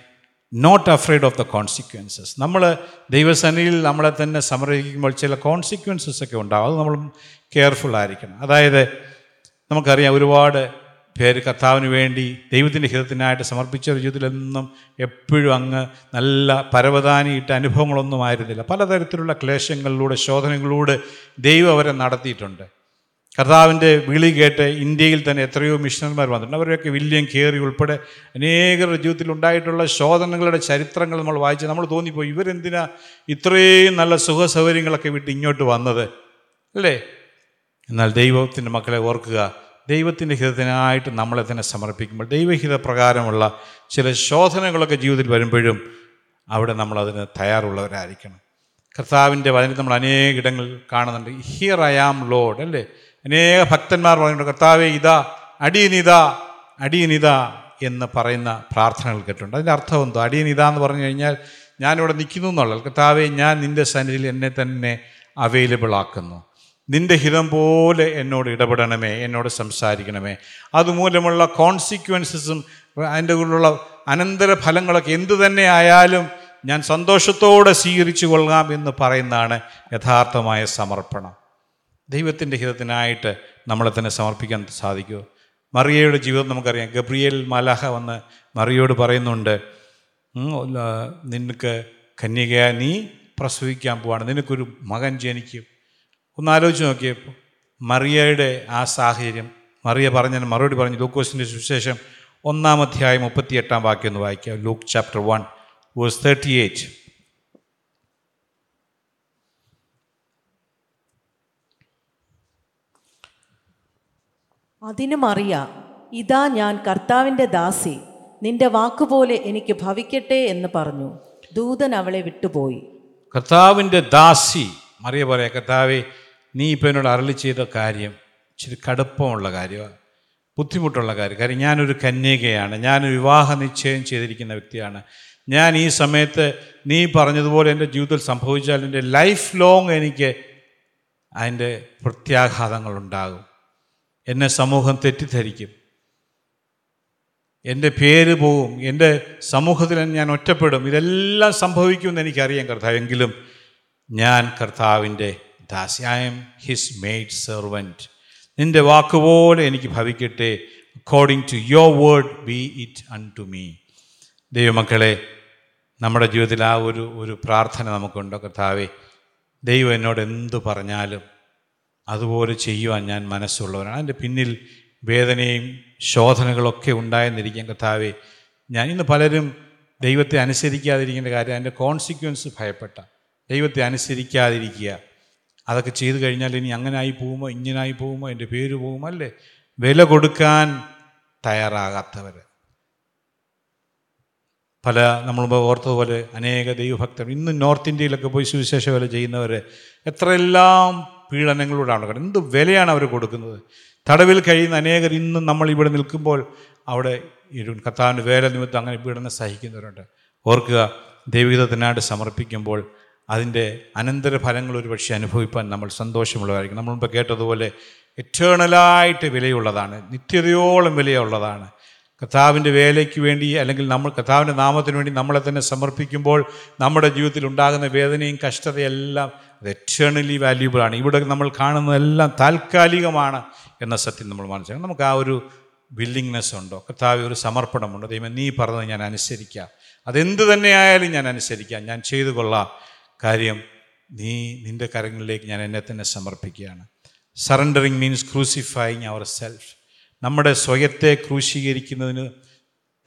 not afraid of the consequences നമ്മൾ ദൈവസന്നിധിയിൽ നമ്മളെ തന്നെ സമർപ്പിക്കുമ്പോൾ ചില കോൺസിക്വൻസസ് ഒക്കെ ഉണ്ടാവും. അത് നമ്മൾ കെയർഫുൾ ആയിരിക്കണം. അതായത് നമുക്കറിയാം ഒരുപാട് പേര് കർത്താവിന് വേണ്ടി ദൈവത്തിന്റെ ഹിതത്തിനായിട്ട് സമർപ്പിച്ച ഒരു ജീവിതത്തിലെന്നും എപ്പോഴും അങ്ങ് നല്ല പരവതാനിയിട്ട അനുഭവങ്ങളൊന്നും ആയിരുന്നില്ല. പലതരത്തിലുള്ള ക്ലേശങ്ങളിലൂടെ ശോധനകളിലൂടെ ദൈവം അവരെ നടത്തിയിട്ടുണ്ട്. കർത്താവിന്റെ വിളി കേട്ട് ഇന്ത്യയിൽ തന്നെ എത്രയോ മിഷണർമാർ വന്നിട്ടുണ്ട്. അവരൊക്കെ വില്യം കയറി ഉൾപ്പെടെ അനേകരുടെ ജീവിതത്തിൽ ഉണ്ടായിട്ടുള്ള ശോധനകളുടെ ചരിത്രങ്ങൾ നമ്മൾ വായിച്ച് നമ്മൾ തോന്നിപ്പോയി. ഇവരെന്തിനാ ഇത്രയും നല്ല സുഖ സൗകര്യങ്ങളൊക്കെ വിട്ട് ഇങ്ങോട്ട് വന്നത്? അല്ലേ? എന്നാൽ ദൈവത്തിന്റെ മക്കളെ ഓർക്കുക ദൈവത്തിന്റെ ഹിതത്തിനായിട്ട് നമ്മളെ തന്നെ സമർപ്പിക്കുമ്പോൾ ദൈവഹിത പ്രകാരമുള്ള ചില ശോധനകളൊക്കെ ജീവിതത്തിൽ വരുമ്പോഴും അവിടെ നമ്മളതിന് തയ്യാറുള്ളവരായിരിക്കണം. കർത്താവിന്റെ വചനത്തിൽ നമ്മൾ അനേക ഇടങ്ങളിൽ കാണുന്നുണ്ട്. ഹിയർ ഐ ആം ലോഡ് അല്ലേ? അനേക ഭക്തന്മാർ പറയുന്നുണ്ട് കർത്താവെ ഇതാ അടിയനിതാ അടിയനിതാ എന്ന് പറയുന്ന പ്രാർത്ഥനകൾ കേട്ടിട്ടുണ്ട്. അതിന്റെ അർത്ഥം എന്തോ? അടിയനിതാ എന്ന് പറഞ്ഞു കഴിഞ്ഞാൽ ഞാനിവിടെ നിൽക്കുന്നു എന്നുള്ളത് കർത്താവെ ഞാൻ നിന്റെ സന്നിധിയിൽ എന്നെ തന്നെ അവൈലബിൾ ആക്കുന്നു. നിന്റെ ഹിതം പോലെ എന്നോട് ഇടപെടണമേ എന്നോട് സംസാരിക്കണമേ. അതുമൂലമുള്ള കോൺസിക്വൻസസും അതിന്റെ കൂടെയുള്ള അനന്തര ഫലങ്ങളൊക്കെ എന്തു തന്നെ ആയാലും ഞാൻ സന്തോഷത്തോടെ സ്വീകരിച്ചു കൊള്ളാം എന്ന് പറയുന്നതാണ് യഥാർത്ഥമായ സമർപ്പണം. ദൈവത്തിന്റെ ഹിതത്തിനായിട്ട് നമ്മളെ തന്നെ സമർപ്പിക്കാൻ സാധിക്കുമോ മറിയയുടെ ജീവിതം നമുക്കറിയാം. ഗബ്രിയേൽ മലഹ വന്ന് മറിയോട് പറയുന്നുണ്ട് നിനക്ക് കന്യക നീ പ്രസവിക്കാൻ പോവാണ്. നിനക്കൊരു മകൻ ജനിക്കും. ഒന്ന് ആലോചിച്ച് നോക്കിയപ്പോൾ മറിയയുടെ ആ സാഹചര്യം. മറിയ പറഞ്ഞ മറുപടി പറഞ്ഞു ലൂക്കോസിന്റെ സുവിശേഷം ഒന്നാം അധ്യായം മുപ്പത്തിയെട്ടാം വാക്യം ഒന്ന് വായിക്കാം. Luke chapter one verse thirty eight. അതിന് മറിയ ഇതാ ഞാൻ കർത്താവിന്റെ ദാസി നിന്റെ വാക്കുപോലെ എനിക്ക് ഭവിക്കട്ടെ എന്ന് പറഞ്ഞു. ദൂതൻ അവളെ വിട്ടുപോയി. കർത്താവിന്റെ ദാസി മറിയ പറയാം കർത്താവെ നീ ഇപ്പം എന്നോട് അരളി ചെയ്ത കാര്യം ഇച്ചിരി കടുപ്പമുള്ള കാര്യമാണ് ബുദ്ധിമുട്ടുള്ള കാര്യം. കാര്യം ഞാനൊരു കന്യകയാണ് ഞാൻ വിവാഹ നിശ്ചയം ചെയ്തിരിക്കുന്ന വ്യക്തിയാണ്. ഞാൻ ഈ സമയത്ത് നീ പറഞ്ഞതുപോലെ എന്റെ ജീവിതത്തിൽ സംഭവിച്ചാൽ എന്റെ ലൈഫ് ലോങ് എനിക്ക് അതിന്റെ പ്രത്യാഘാതങ്ങളുണ്ടാകും. എന്നെ സമൂഹം തെറ്റിദ്ധരിക്കും. എന്റെ പേര് പോവും എന്റെ സമൂഹത്തിൽ ഞാൻ ഒറ്റപ്പെടും ഇതെല്ലാം സംഭവിക്കുമെന്ന് എനിക്കറിയാം കർത്താവ്. എങ്കിലും ഞാൻ കർത്താവിന്റെ ദാസി. I am his maid servant നിന്റെ വാക്കുപോലെ എനിക്ക് ഭവിക്കട്ടെ. According to your word be it unto me ദൈവമക്കളെ നമ്മുടെ ജീവിതത്തിൽ ആ ഒരു ഒരു പ്രാർത്ഥന നമുക്കുണ്ടോ കർത്താവേ? ദൈവം എന്നോട് എന്തു പറഞ്ഞാലും അതുപോലെ ചെയ്യുവാൻ ഞാൻ മനസ്സുള്ളവനാണ്. അതിന്റെ പിന്നിൽ വേദനയും ശോധനകളൊക്കെ ഉണ്ടായെന്നിരിക്കാം കഥാവേ ഞാൻ ഇന്ന് പലരും ദൈവത്തെ അനുസരിക്കാതിരിക്കേണ്ട കാര്യം അതിന്റെ കോൺസിക്വൻസ് ഭയപ്പെട്ട. ദൈവത്തെ അനുസരിക്കാതിരിക്കുക. അതൊക്കെ ചെയ്തു കഴിഞ്ഞാൽ ഇനി അങ്ങനായി പോകുമോ ഇങ്ങനായി പോകുമോ എന്റെ പേര് പോകുമോ അല്ലേ? വില കൊടുക്കാൻ തയ്യാറാകാത്തവർ പല നമ്മൾ ഓർത്തതുപോലെ അനേക ദൈവഭക്തർ ഇന്ന് നോർത്ത് ഇന്ത്യയിലൊക്കെ പോയി സുവിശേഷ വില ചെയ്യുന്നവർ എത്രയെല്ലാം പീഡനങ്ങളോടാണ് എന്ത് വിലയാണ് അവർ കൊടുക്കുന്നത്? തടവിൽ കഴിയുന്ന അനേകർ ഇന്നും നമ്മൾ ഇവിടെ നിൽക്കുമ്പോൾ അവിടെ ഇരു കർത്താവിന്റെ വേല നിമിത്തം അങ്ങനെ പീഡനം സഹിക്കുന്നവരുണ്ട്. ഓർക്കുക ദൈവഹിതത്തിനായിട്ട് സമർപ്പിക്കുമ്പോൾ അതിന്റെ അനന്തരഫലങ്ങൾ ഒരു പക്ഷേ അനുഭവിപ്പാൻ നമ്മൾ സന്തോഷമുള്ളതായിരിക്കും നമ്മൾ മുമ്പ് കേട്ടതുപോലെ എറ്റേണലായിട്ട് വിലയുള്ളതാണ്. നിത്യതയോളം വിലയുള്ളതാണ്. കഥാവിന്റെ വേലയ്ക്ക് വേണ്ടി അല്ലെങ്കിൽ നമ്മൾ കഥാവിന്റെ നാമത്തിന് വേണ്ടി നമ്മളെ തന്നെ സമർപ്പിക്കുമ്പോൾ നമ്മുടെ ജീവിതത്തിൽ ഉണ്ടാകുന്ന വേദനയും കഷ്ടതയെല്ലാം അത് എറ്റേണലി വാല്യൂബിൾ ആണ്. ഇവിടെ നമ്മൾ കാണുന്നതെല്ലാം താൽക്കാലികമാണ് എന്ന സത്യം നമ്മൾ മനസ്സിലാക്കണം. നമുക്ക് ആ ഒരു വില്ലിങ്നെസ് ഉണ്ടോ? കർത്താവ് ഒരു സമർപ്പണമുണ്ടോ? ദൈവം നീ പറഞ്ഞത് ഞാൻ അനുസരിക്കാം. അതെന്ത് തന്നെയായാലും ഞാൻ അനുസരിക്കാം. ഞാൻ ചെയ്തു കൊള്ളാം. കാര്യം നീ നിന്റെ കരങ്ങളിലേക്ക് ഞാൻ എന്നെ തന്നെ സമർപ്പിക്കുകയാണ്. Surrendering means crucifying our self നമ്മുടെ സ്വയത്തെ ക്രൂശീകരിക്കുന്നതിന്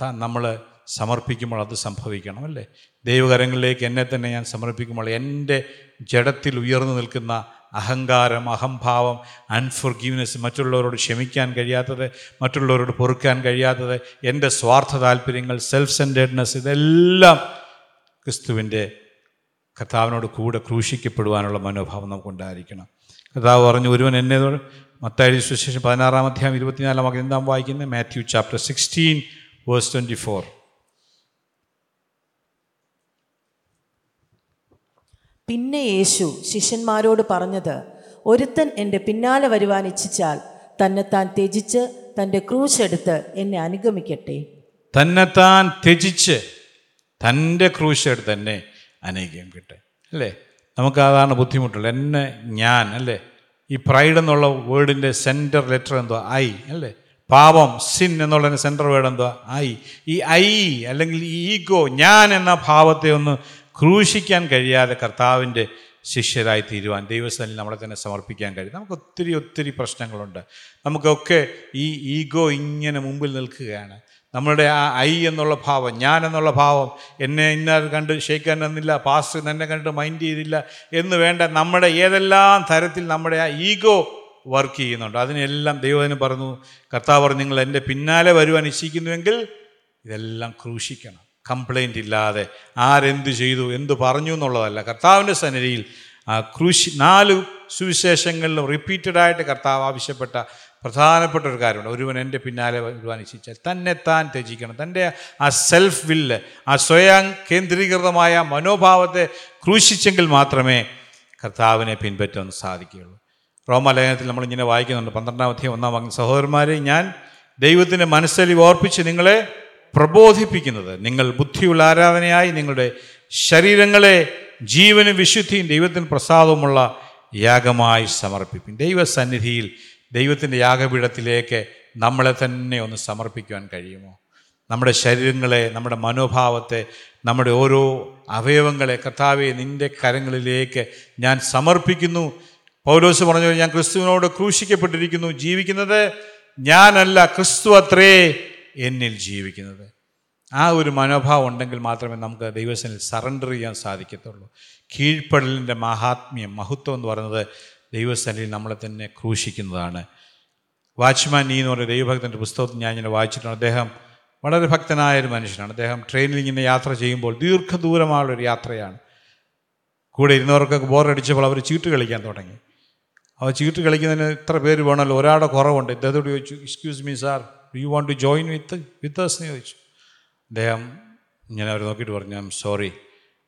നമ്മൾ സമർപ്പിക്കുമ്പോൾ അത് സംഭവിക്കണം അല്ലേ? ദൈവകരങ്ങളിലേക്ക് എന്നെ തന്നെ ഞാൻ സമർപ്പിക്കുമ്പോൾ എന്റെ ജഡത്തിൽ ഉയർന്നു നിൽക്കുന്ന അഹങ്കാരം അഹംഭാവം അൺഫോർഗീവ്നെസ് മറ്റുള്ളവരോട് ക്ഷമിക്കാൻ കഴിയാത്തത് മറ്റുള്ളവരോട് പൊറുക്കാൻ കഴിയാത്തത് എന്റെ സ്വാർത്ഥ താല്പര്യങ്ങൾ സെൽഫ് സെന്റേഡ്നെസ് ഇതെല്ലാം ക്രിസ്തുവിന്റെ കർത്താവിനോട് കൂടെ ക്രൂശിക്കപ്പെടുവാനുള്ള മനോഭാവം നമുക്കുണ്ടായിരിക്കണം. കർത്താവ് പറഞ്ഞു ഒരുവൻ എന്നെ മത്തായി സുശേഷം പതിനാറാം അധ്യായം ഇരുപത്തിനാലാം വാക്യം എന്താ വായിക്കുന്നത്? Matthew chapter sixteen verse twenty four പിന്നെ യേശു ശിഷ്യന്മാരോട് പറഞ്ഞത് ഒരുത്തൻ എന്റെ പിന്നാലെ വരുവാൻ ഇച്ഛിച്ചാൽ തന്നെത്താൻ ത്യജിച്ച് തന്റെ ക്രൂശ് എടുത്ത് എന്നെ അനുഗമിക്കട്ടെ. തന്നെത്താൻ ത്യജിച്ച് തന്റെ ക്രൂശ് എടുത്ത് തന്നെ അനുഗമിക്കട്ടെ. അല്ലേ? നമുക്ക് അതാണ് ബുദ്ധിമുട്ടുള്ളത്. എന്നെ ഞാൻ അല്ലേ? ഈ പ്രൈഡ് എന്നുള്ള വേർഡിന്റെ സെന്റർ ലെറ്റർ എന്തോ? ഐ അല്ലേ? പാപം സിൻ എന്നുള്ളതിന്റെ സെന്റർ വേർഡ് എന്തോ? ഐ ഈ ഐ അല്ലെങ്കിൽ ഈഗോ ഞാൻ എന്ന ഭാവത്തെ ഒന്ന് ക്രൂശിക്കാൻ കഴിയാതെ കർത്താവിന്റെ ശിഷ്യരായി തീരുവാൻ ദൈവസ്ഥാനിൽ നമ്മളെ തന്നെ സമർപ്പിക്കാൻ കഴിയും. നമുക്ക് ഒത്തിരി ഒത്തിരി പ്രശ്നങ്ങളുണ്ട്. നമുക്കൊക്കെ ഈ ഈഗോ ഇങ്ങനെ മുമ്പിൽ നിൽക്കുകയാണ്. നമ്മളുടെ ആ ഐ എന്നുള്ള ഭാവം ഞാൻ എന്നുള്ള ഭാവം എന്നെ ഇന്ന കണ്ട് ഷെയ്ക്കാൻ തന്നില്ല പാസ്റ്റ് എന്നെ കണ്ട് മൈൻഡ് ചെയ്തില്ല എന്ന് വേണ്ട നമ്മുടെ ഏതെല്ലാം തരത്തിൽ നമ്മുടെ ആ ഈഗോ വർക്ക് ചെയ്യുന്നുണ്ട്. അതിനെല്ലാം ദൈവത്തിന് പറഞ്ഞു. കർത്താവ് പറഞ്ഞു നിങ്ങൾ എന്റെ പിന്നാലെ വരുവാൻ ഇച്ഛിക്കുന്നുവെങ്കിൽ ഇതെല്ലാം ക്രൂശിക്കണം. കംപ്ലൈന്റ് ഇല്ലാതെ ആരെന്ത് ചെയ്തു എന്ത് പറഞ്ഞു എന്നുള്ളതല്ല. കർത്താവിന്റെ സന്നിധിയിൽ ക്രൂശി നാല് സുവിശേഷങ്ങളിലും റിപ്പീറ്റഡായിട്ട് കർത്താവ് ആവശ്യപ്പെട്ട പ്രധാനപ്പെട്ട ഒരു കാര്യമുണ്ട്. ഒരുവൻ എന്റെ പിന്നാലെ വരുവാൻ ഇച്ഛിച്ചാൽ തന്നെ താൻ ത്യജിക്കണം. തന്റെ ആ സെൽഫ് വില്ല് ആ സ്വയം കേന്ദ്രീകൃതമായ മനോഭാവത്തെ ക്രൂശിച്ചെങ്കിൽ മാത്രമേ കർത്താവിനെ പിൻപറ്റാൻ സാധിക്കുകയുള്ളൂ. റോമലേഖനത്തിൽ നമ്മളിങ്ങനെ വായിക്കുന്നുണ്ട്. പന്ത്രണ്ടാമത്തെ ഒന്നാം വാക്യം സഹോദരന്മാരെ ഞാൻ ദൈവത്തിന്റെ മനസ്സലി ഓർപ്പിച്ച് നിങ്ങളെ പ്രബോധിപ്പിക്കുന്നത്. നിങ്ങൾ ബുദ്ധിയുള്ള ആരാധനയായി നിങ്ങളുടെ ശരീരങ്ങളെ ജീവനും വിശുദ്ധിയും ദൈവത്തിന് പ്രസാദവുമുള്ള യാഗമായി സമർപ്പിക്കും ദൈവസന്നിധിയിൽ ദൈവത്തിന്റെ യാഗപീഠത്തിലേക്ക് നമ്മളെ തന്നെ ഒന്ന് സമർപ്പിക്കുവാൻ കഴിയുമോ? നമ്മുടെ ശരീരങ്ങളെ നമ്മുടെ മനോഭാവത്തെ നമ്മുടെ ഓരോ അവയവങ്ങളെ കർത്താവെ നിന്റെ കരങ്ങളിലേക്ക് ഞാൻ സമർപ്പിക്കുന്നു. പൗലോസ് പറഞ്ഞു ഞാൻ ക്രിസ്തുവിനോട് ക്രൂശിക്കപ്പെട്ടിരിക്കുന്നു. ജീവിക്കുന്നത് ഞാനല്ല ക്രിസ്തു അത്രേ. എന്നിൽ ജീവിക്കുന്നത്. ആ ഒരു മനോഭാവം ഉണ്ടെങ്കിൽ മാത്രമേ നമുക്ക് ദൈവസനിൽ സറണ്ടർ ചെയ്യാൻ സാധിക്കത്തുള്ളൂ. കീഴ്പ്പെടലിന്റെ മഹാത്മ്യം മഹത്വം എന്ന് പറയുന്നത് ദൈവസനിൽ നമ്മളെ തന്നെ ക്രൂശിക്കുന്നതാണ്. വാച്ച്മാൻ നീ എന്ന് പറയുന്ന ദൈവഭക്തന്റെ പുസ്തകത്തിൽ ഞാൻ ഇങ്ങനെ വായിച്ചിട്ടുണ്ട്. അദ്ദേഹം വളരെ ഭക്തനായ ഒരു മനുഷ്യനാണ്. അദ്ദേഹം ട്രെയിനിൽ ഇങ്ങനെ യാത്ര ചെയ്യുമ്പോൾ ദീർഘദൂരമായുള്ളൊരു യാത്രയാണ്. കൂടെ ഇരുന്നവർക്കൊക്കെ ബോറടിച്ചപ്പോൾ അവർ ചീട്ട് കളിക്കാൻ തുടങ്ങി. അവർ ചീട്ട് കളിക്കുന്നതിന് ഇത്ര പേര് വേണമല്ലോ? ഒരാളുടെ കുറവുണ്ട്. ഇദ്ദേഹത്തോട് ചോദിച്ചു excuse me sir you want to join with with എന്ന് ചോദിച്ചു. അദ്ദേഹം ഇങ്ങനെ അവർ നോക്കിയിട്ട് പറഞ്ഞു I am sorry